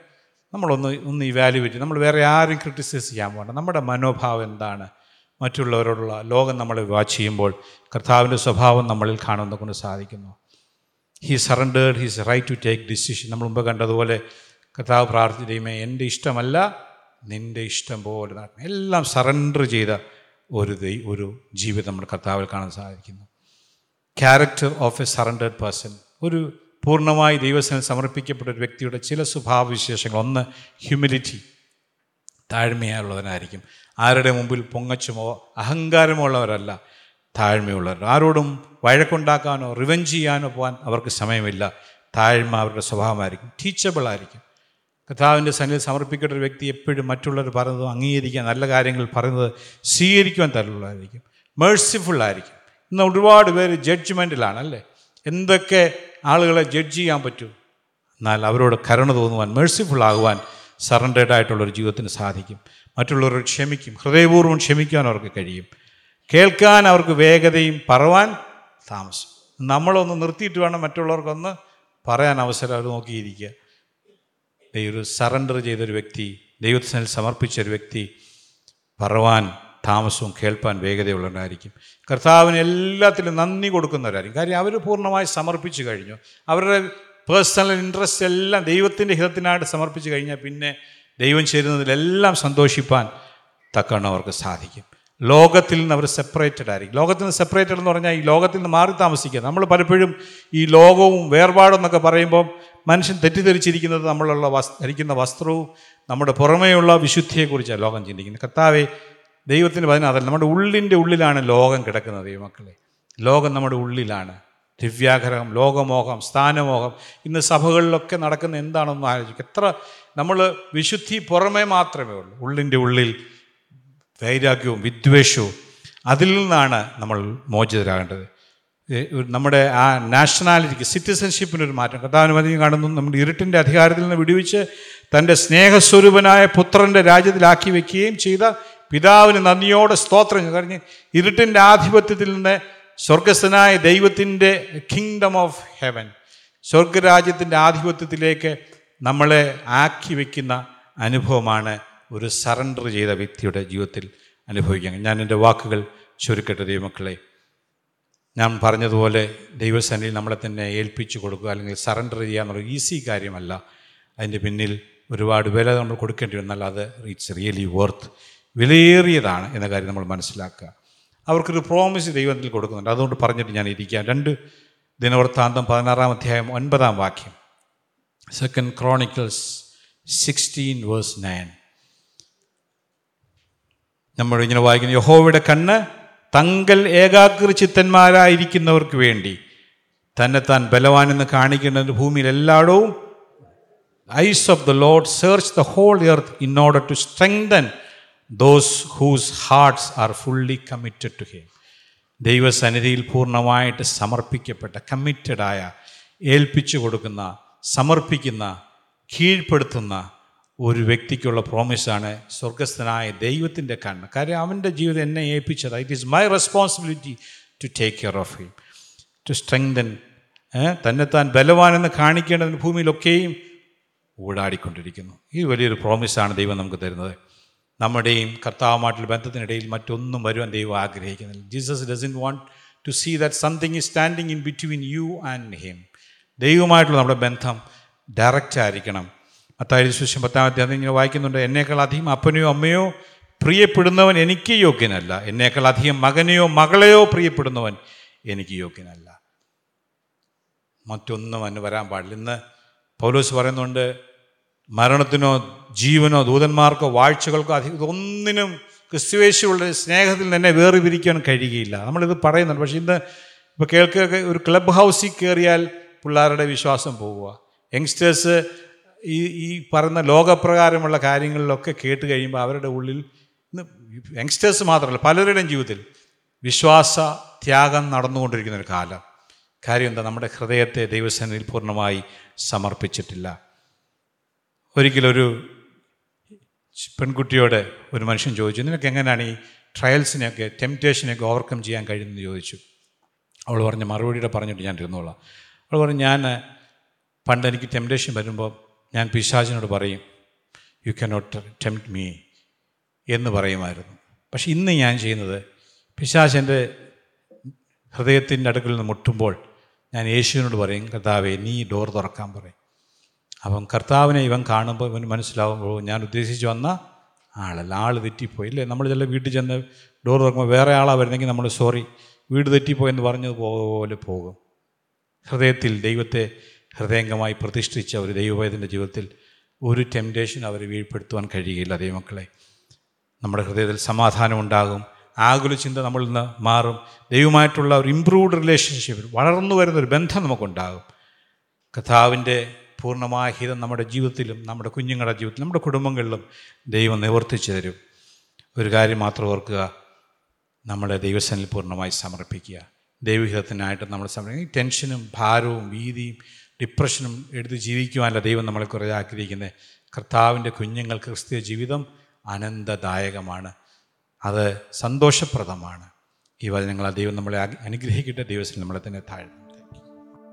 നമ്മളൊന്ന് ഒന്ന് ഇവാലുവേറ്റ് നമ്മൾ വേറെ ആരും ക്രിട്ടിസൈസ് ചെയ്യാൻ പോകണ്ട. നമ്മുടെ മനോഭാവം എന്താണ്? മറ്റുള്ളവരോടുള്ള ലോകം നമ്മളെ വാച്ച് ചെയ്യുമ്പോൾ കർത്താവിന്റെ സ്വഭാവം നമ്മളിൽ കാണുന്ന കൊണ്ട് സാധിക്കുന്നു. He surrendered his right to take decision നമ്മൾ മുമ്പ് കണ്ടതുപോലെ കർത്താവ് പ്രാർത്ഥിക്കുകയുമേ എന്റെ ഇഷ്ടമല്ല നിന്റെ ഇഷ്ടം പോലെ നടക്കണം എല്ലാം സറണ്ടർ ചെയ്ത ഒരു ഒരു ജീവിതം നമ്മുടെ കർത്താവിൽ കാണാൻ സാധിക്കുന്നു. Character of a surrendered person ഒരു പൂർണമായി ദൈവസേന സമർപ്പിക്കപ്പെട്ട ഒരു വ്യക്തിയുടെ ചില സ്വഭാവവിശേഷങ്ങൾ. ഒന്ന് ഹ്യൂമിലിറ്റി താഴ്മയുള്ളവനായിരിക്കും ആരുടെ മുമ്പിൽ പൊങ്ങച്ചുമോ അഹങ്കാരമോ ഉള്ളവരല്ല താഴ്മയുള്ളവർ. ആരോടും വഴക്കുണ്ടാക്കാനോ റിവെഞ്ച് ചെയ്യാനോ പോകാൻ അവർക്ക് സമയമില്ല. താഴ്മ അവരുടെ സ്വഭാവമായിരിക്കും. ടീച്ചബിൾ ആയിരിക്കും. കർത്താവിന്റെ സന്നിധി സമർപ്പിക്കേണ്ട ഒരു വ്യക്തി എപ്പോഴും മറ്റുള്ളവർ പറയുന്നത് അംഗീകരിക്കാൻ നല്ല കാര്യങ്ങൾ പറയുന്നത് സ്വീകരിക്കുവാൻ തല്ലുള്ളതായിരിക്കും മേഴ്സിഫുൾ ആയിരിക്കും. ഇന്ന് ഒരുപാട് പേര് ജഡ്ജ്മെന്റിലാണ് അല്ലേ? എന്തൊക്കെ ആളുകളെ ജഡ്ജ് ചെയ്യാൻ പറ്റും? എന്നാൽ അവരോട് കരുണ തോന്നുവാൻ മേഴ്സിഫുൾ ആകുവാൻ സറണ്ടേഡ് ആയിട്ടുള്ളൊരു ജീവിതത്തിന് സാധിക്കും. മറ്റുള്ളവരോട് ക്ഷമിക്കും ഹൃദയപൂർവം ക്ഷമിക്കാൻ അവർക്ക് കഴിയും. കേൾക്കാൻ അവർക്ക് വേഗതയും പറവാൻ താമസം. നമ്മളൊന്ന് നിർത്തിയിട്ട് വേണം മറ്റുള്ളവർക്കൊന്ന് പറയാൻ അവസരം അവർ നോക്കിയിരിക്കുക. ദൈവം സറണ്ടർ ചെയ്തൊരു വ്യക്തി ദൈവത്തിന് സമർപ്പിച്ച ഒരു വ്യക്തി പറവാൻ താമസവും കേൾപ്പാൻ വേഗതയുള്ളവരായിരിക്കും കർത്താവിന് എല്ലാത്തിലും നന്ദി കൊടുക്കുന്നവരായിരിക്കും. കാര്യം അവർ പൂർണമായി സമർപ്പിച്ചു കഴിഞ്ഞു. അവരുടെ പേഴ്സണൽ ഇൻട്രസ്റ്റ് എല്ലാം ദൈവത്തിന്റെ ഹിതത്തിനായിട്ട് സമർപ്പിച്ചു കഴിഞ്ഞാൽ പിന്നെ ദൈവം ചേരുന്നതിലെല്ലാം സന്തോഷിപ്പാൻ തക്കവണ്ണം അവർക്ക് സാധിക്കും. ലോകത്തിൽ നിന്ന് അവർ സെപ്പറേറ്റഡ് ആയിരിക്കും. ലോകത്തിൽ നിന്ന് സെപ്പറേറ്റഡ് എന്ന് പറഞ്ഞാൽ ഈ ലോകത്തിൽ നിന്ന് മാറി താമസിക്കുക. നമ്മൾ പലപ്പോഴും ഈ ലോകവും വേർപാടും എന്നൊക്കെ പറയുമ്പോൾ മനുഷ്യൻ തെറ്റിദ്ധരിച്ചിരിക്കുന്നത് നമ്മളുള്ള വസ് ധരിക്കുന്ന വസ്ത്രവും നമ്മുടെ പുറമേയുള്ള വിശുദ്ധിയെക്കുറിച്ചാണ് ലോകം ചിന്തിക്കുന്നത്. കർത്താവെ ദൈവത്തിന് പതിനാറല്ല നമ്മുടെ ഉള്ളിന്റെ ഉള്ളിലാണ് ലോകം കിടക്കുന്നത് ദൈവമക്കളെ. ലോകം നമ്മുടെ ഉള്ളിലാണ്. ദിവ്യാഗ്രഹം ലോകമോഹം സ്ഥാനമോഹം ഇന്ന് സഭകളിലൊക്കെ നടക്കുന്ന എന്താണെന്ന് ആലോചിക്കും. എത്ര നമ്മൾ വിശുദ്ധി പുറമേ മാത്രമേ ഉള്ളൂ. ഉള്ളിന്റെ ഉള്ളിൽ വൈരാഗ്യവും വിദ്വേഷവും അതിൽ നിന്നാണ് നമ്മൾ മോചിതരാകേണ്ടത്. നമ്മുടെ ആ നാഷണാലിറ്റിക്ക് സിറ്റിസൺഷിപ്പിനൊരു മാറ്റം. മതി കാണുന്നു. നമ്മുടെ ഇരുട്ടിന്റെ അധികാരത്തിൽ നിന്ന് വിടുവിച്ച് തന്റെ സ്നേഹസ്വരൂപനായ പുത്രന്റെ രാജ്യത്തിലാക്കി വെക്കുകയും ചെയ്ത പിതാവിന് നന്ദിയോടെ സ്തോത്രം. കഴിഞ്ഞ് ഇരുട്ടിന്റെ ആധിപത്യത്തിൽ നിന്ന് സ്വർഗസ്ഥനായ ദൈവത്തിന്റെ കിങ്ഡം ഓഫ് ഹെവൻ സ്വർഗരാജ്യത്തിന്റെ ആധിപത്യത്തിലേക്ക് നമ്മളെ ആക്കി വയ്ക്കുന്ന അനുഭവമാണ് ഒരു സറണ്ടർ ചെയ്ത വ്യക്തിയുടെ ജീവിതത്തിൽ അനുഭവിക്കുന്നത് ഞാൻ എന്റെ വാക്കുകൾ ചുരുക്കട്ടെ ദൈവമക്കളെ. ഞാൻ പറഞ്ഞതുപോലെ ദൈവസേനയിൽ നമ്മളെ തന്നെ ഏൽപ്പിച്ചു കൊടുക്കുക അല്ലെങ്കിൽ സറണ്ടർ ചെയ്യുക എന്നുള്ള ഈസി കാര്യമല്ല. അതിന്റെ പിന്നിൽ ഒരുപാട് വില നമ്മൾ കൊടുക്കേണ്ടി വന്നാൽ അത് ഇറ്റ്സ് റിയലി വർത്ത് വിലയേറിയതാണ് എന്ന കാര്യം നമ്മൾ മനസ്സിലാക്കുക. അവർക്കൊരു പ്രോമിസ് ദൈവത്തിൽ കൊടുക്കുന്നുണ്ട്. അതുകൊണ്ട് പറഞ്ഞിട്ട് ഞാൻ ഇരിക്കാം രണ്ട് ദിനവൃത്താന്തം പതിനാറാം അധ്യായം ഒൻപതാം വാക്യം. Second Chronicles sixteen verse nine നമ്മൾ ഇങ്ങനെ വായിക്കുന്നു. യഹോവയുടെ കണ്ണ് തങ്കൽ ഏകാഗ്ര ചിത്തന്മാരായിരിക്കുന്നവർക്ക് വേണ്ടി തന്നെത്താൻ ബലവാനെന്ന് കാണിക്കേണ്ടതിന് ഭൂമിയിൽ എല്ലായിടവും eyes of the Lord search the whole earth in order to strengthen those whose hearts are fully committed to him ദൈവസന്നിധിയിൽ പൂർണമായിട്ട് സമർപ്പിക്കപ്പെട്ട കമ്മിറ്റഡായ ഏൽപ്പിച്ചു കൊടുക്കുന്ന സമർപ്പിക്കുന്ന കീഴ്പ്പെടുത്തുന്ന ഒരു വ്യക്തിക്കുള്ള പ്രോമിസാണ് സ്വർഗസ്ഥനായ ദൈവത്തിന്റെ കണ്ണ്. കാര്യം അവന്റെ ജീവിതം എന്നെ ഏൽപ്പിച്ചത്. It is my responsibility to take care of him to strengthen തന്നെത്താൻ ബലവാനെന്ന് കാണിക്കേണ്ടതിന് ഭൂമിയിലൊക്കെയും ഊടാടിക്കൊണ്ടിരിക്കുന്നു. ഈ വലിയൊരു പ്രോമിസാണ് ദൈവം നമുക്ക് തരുന്നത്. നമ്മുടെയും കർത്താവുമായിട്ടുള്ള ബന്ധത്തിനിടയിൽ മറ്റൊന്നും വരുവാൻ ദൈവം ആഗ്രഹിക്കുന്നില്ല. Jesus doesn't want to see that something is standing in between you and him ദൈവമായിട്ടുള്ള നമ്മുടെ ബന്ധം ഡയറക്റ്റ് ആയിരിക്കണം. മത്തായി ശേഷം പത്താമത്തെ അത് ഇങ്ങനെ വായിക്കുന്നുണ്ട് എന്നേക്കാൾ അധികം അപ്പനെയോ അമ്മയോ പ്രിയപ്പെടുന്നവൻ എനിക്ക് യോഗ്യനല്ല. എന്നേക്കാൾ അധികം മകനെയോ മകളെയോ പ്രിയപ്പെടുന്നവൻ എനിക്ക് യോഗ്യനല്ല. മറ്റൊന്നും അവന് വരാൻ പാടില്ല. ഇന്ന് പൗലോസ് പറയുന്നുണ്ട് മരണത്തിനോ ജീവനോ ദൂതന്മാർക്കോ വാഴ്ചകൾക്കോ അധികം ഇതൊന്നിനും ക്രിസ്തുവേശുള്ള സ്നേഹത്തിൽ തന്നെ വേറി പിരിക്കാൻ കഴിയുകയില്ല. നമ്മളിത് പറയുന്നുണ്ട്. പക്ഷേ ഇന്ന് ഇപ്പോൾ കേൾക്കുക ഒരു ക്ലബ് ഹൗസിൽ കയറിയാൽ പിള്ളേരുടെ വിശ്വാസം പോവുക. യങ്സ്റ്റേഴ്സ് ഈ ഈ പറയുന്ന ലോകപ്രകാരമുള്ള കാര്യങ്ങളിലൊക്കെ കേട്ട് കഴിയുമ്പോൾ അവരുടെ ഉള്ളിൽ യങ്സ്റ്റേഴ്സ് മാത്രമല്ല പലരുടെയും ജീവിതത്തിൽ വിശ്വാസ ത്യാഗം നടന്നുകൊണ്ടിരിക്കുന്ന ഒരു കാലം. കാര്യം എന്താ? നമ്മുടെ ഹൃദയത്തെ ദൈവസേനയിൽ പൂർണമായി സമർപ്പിച്ചിട്ടില്ല. ഒരിക്കലൊരു പെൺകുട്ടിയോട് ഒരു മനുഷ്യൻ ചോദിച്ചു നിനക്ക് എങ്ങനെയാണ് ഈ ട്രയൽസിനെയൊക്കെ ടെംപ്റ്റേഷനെയൊക്കെ ഓവർകം ചെയ്യാൻ കഴിയുമെന്ന് ചോദിച്ചു? അവൾ പറഞ്ഞ മറുപടിയുടെ പറഞ്ഞിട്ട് ഞാൻ ഇരുന്നോളാം. അവൾ പറഞ്ഞു ഞാൻ പണ്ട് എനിക്ക് ടെംപ്റ്റേഷൻ വരുമ്പോൾ ഞാൻ പിശാചിനോട് പറയും യു കനോട്ട് ടെംപ്റ്റ് മീ എന്ന് പറയുമായിരുന്നു. പക്ഷെ ഇന്ന് ഞാൻ ചെയ്യുന്നത് പിശാചന്റെ ഹൃദയത്തിന്റെ അടുക്കിൽ നിന്ന് മുട്ടുമ്പോൾ ഞാൻ യേശുവിനോട് പറയും കർത്താവെ നീ ഡോർ തുറക്കാൻ പറയും. അപ്പം കർത്താവിനെ ഇവൻ കാണുമ്പോൾ ഇവൻ മനസ്സിലാവുമ്പോൾ ഞാൻ ഉദ്ദേശിച്ച് വന്ന ആളല്ല. ആൾ തെറ്റിപ്പോയി. അല്ലേ നമ്മൾ ചില വീട്ടിൽ ചെന്ന് ഡോർ തുറക്കുമ്പോൾ വേറെ ആളാണ് വരുന്നെങ്കിൽ നമ്മൾ സോറി വീട് തെറ്റിപ്പോയെന്ന് പറഞ്ഞതുപോലെ പോകും. ഹൃദയത്തിൽ ദൈവത്തെ ഹൃദയംഗമായി പ്രതിഷ്ഠിച്ച ഒരു ദൈവവേദന്റെ ജീവിതത്തിൽ ഒരു ടെംപ്റ്റേഷൻ അവരെ വീഴ്പ്പെടുത്തുവാൻ കഴിയുകയില്ല ദൈവമക്കളെ. നമ്മുടെ ഹൃദയത്തിൽ സമാധാനം ഉണ്ടാകും. ആകുല ചിന്ത നമ്മളിൽ നിന്ന് മാറും. ദൈവമായിട്ടുള്ള ഒരു ഇംപ്രൂവ്ഡ് റിലേഷൻഷിപ്പ് വളർന്നു വരുന്നൊരു ബന്ധം നമുക്കുണ്ടാകും. കഥാവിന്റെ പൂർണമായ ഹിതം നമ്മുടെ ജീവിതത്തിലും നമ്മുടെ കുഞ്ഞുങ്ങളുടെ ജീവിതത്തിലും നമ്മുടെ കുടുംബങ്ങളിലും ദൈവം നിവർത്തിച്ചു തരും. ഒരു കാര്യം മാത്രം ഓർക്കുക. നമ്മളെ ദൈവസനിൽ പൂർണമായി സമർപ്പിക്കുക. ദൈവഹിതത്തിനായിട്ട് നമ്മൾ സമർപ്പിക്കുക. ടെൻഷനും ഭാരവും ഭീതിയും ഡിപ്രഷനും എടുത്ത് ജീവിക്കുവാനല്ല ദൈവം നമ്മളെ കുറേ ആഗ്രഹിക്കുന്നത് കർത്താവിന്റെ കുഞ്ഞുങ്ങൾക്ക് ക്രിസ്തീയ ജീവിതം അനന്തദായകമാണ്. അത് സന്തോഷപ്രദമാണ്. ഈ വചനങ്ങൾ ദൈവം നമ്മളെ അനുഗ്രഹിക്കട്ടെ. ദൈവത്തിൽ നമ്മളെ തന്നെ താഴ്ന്നു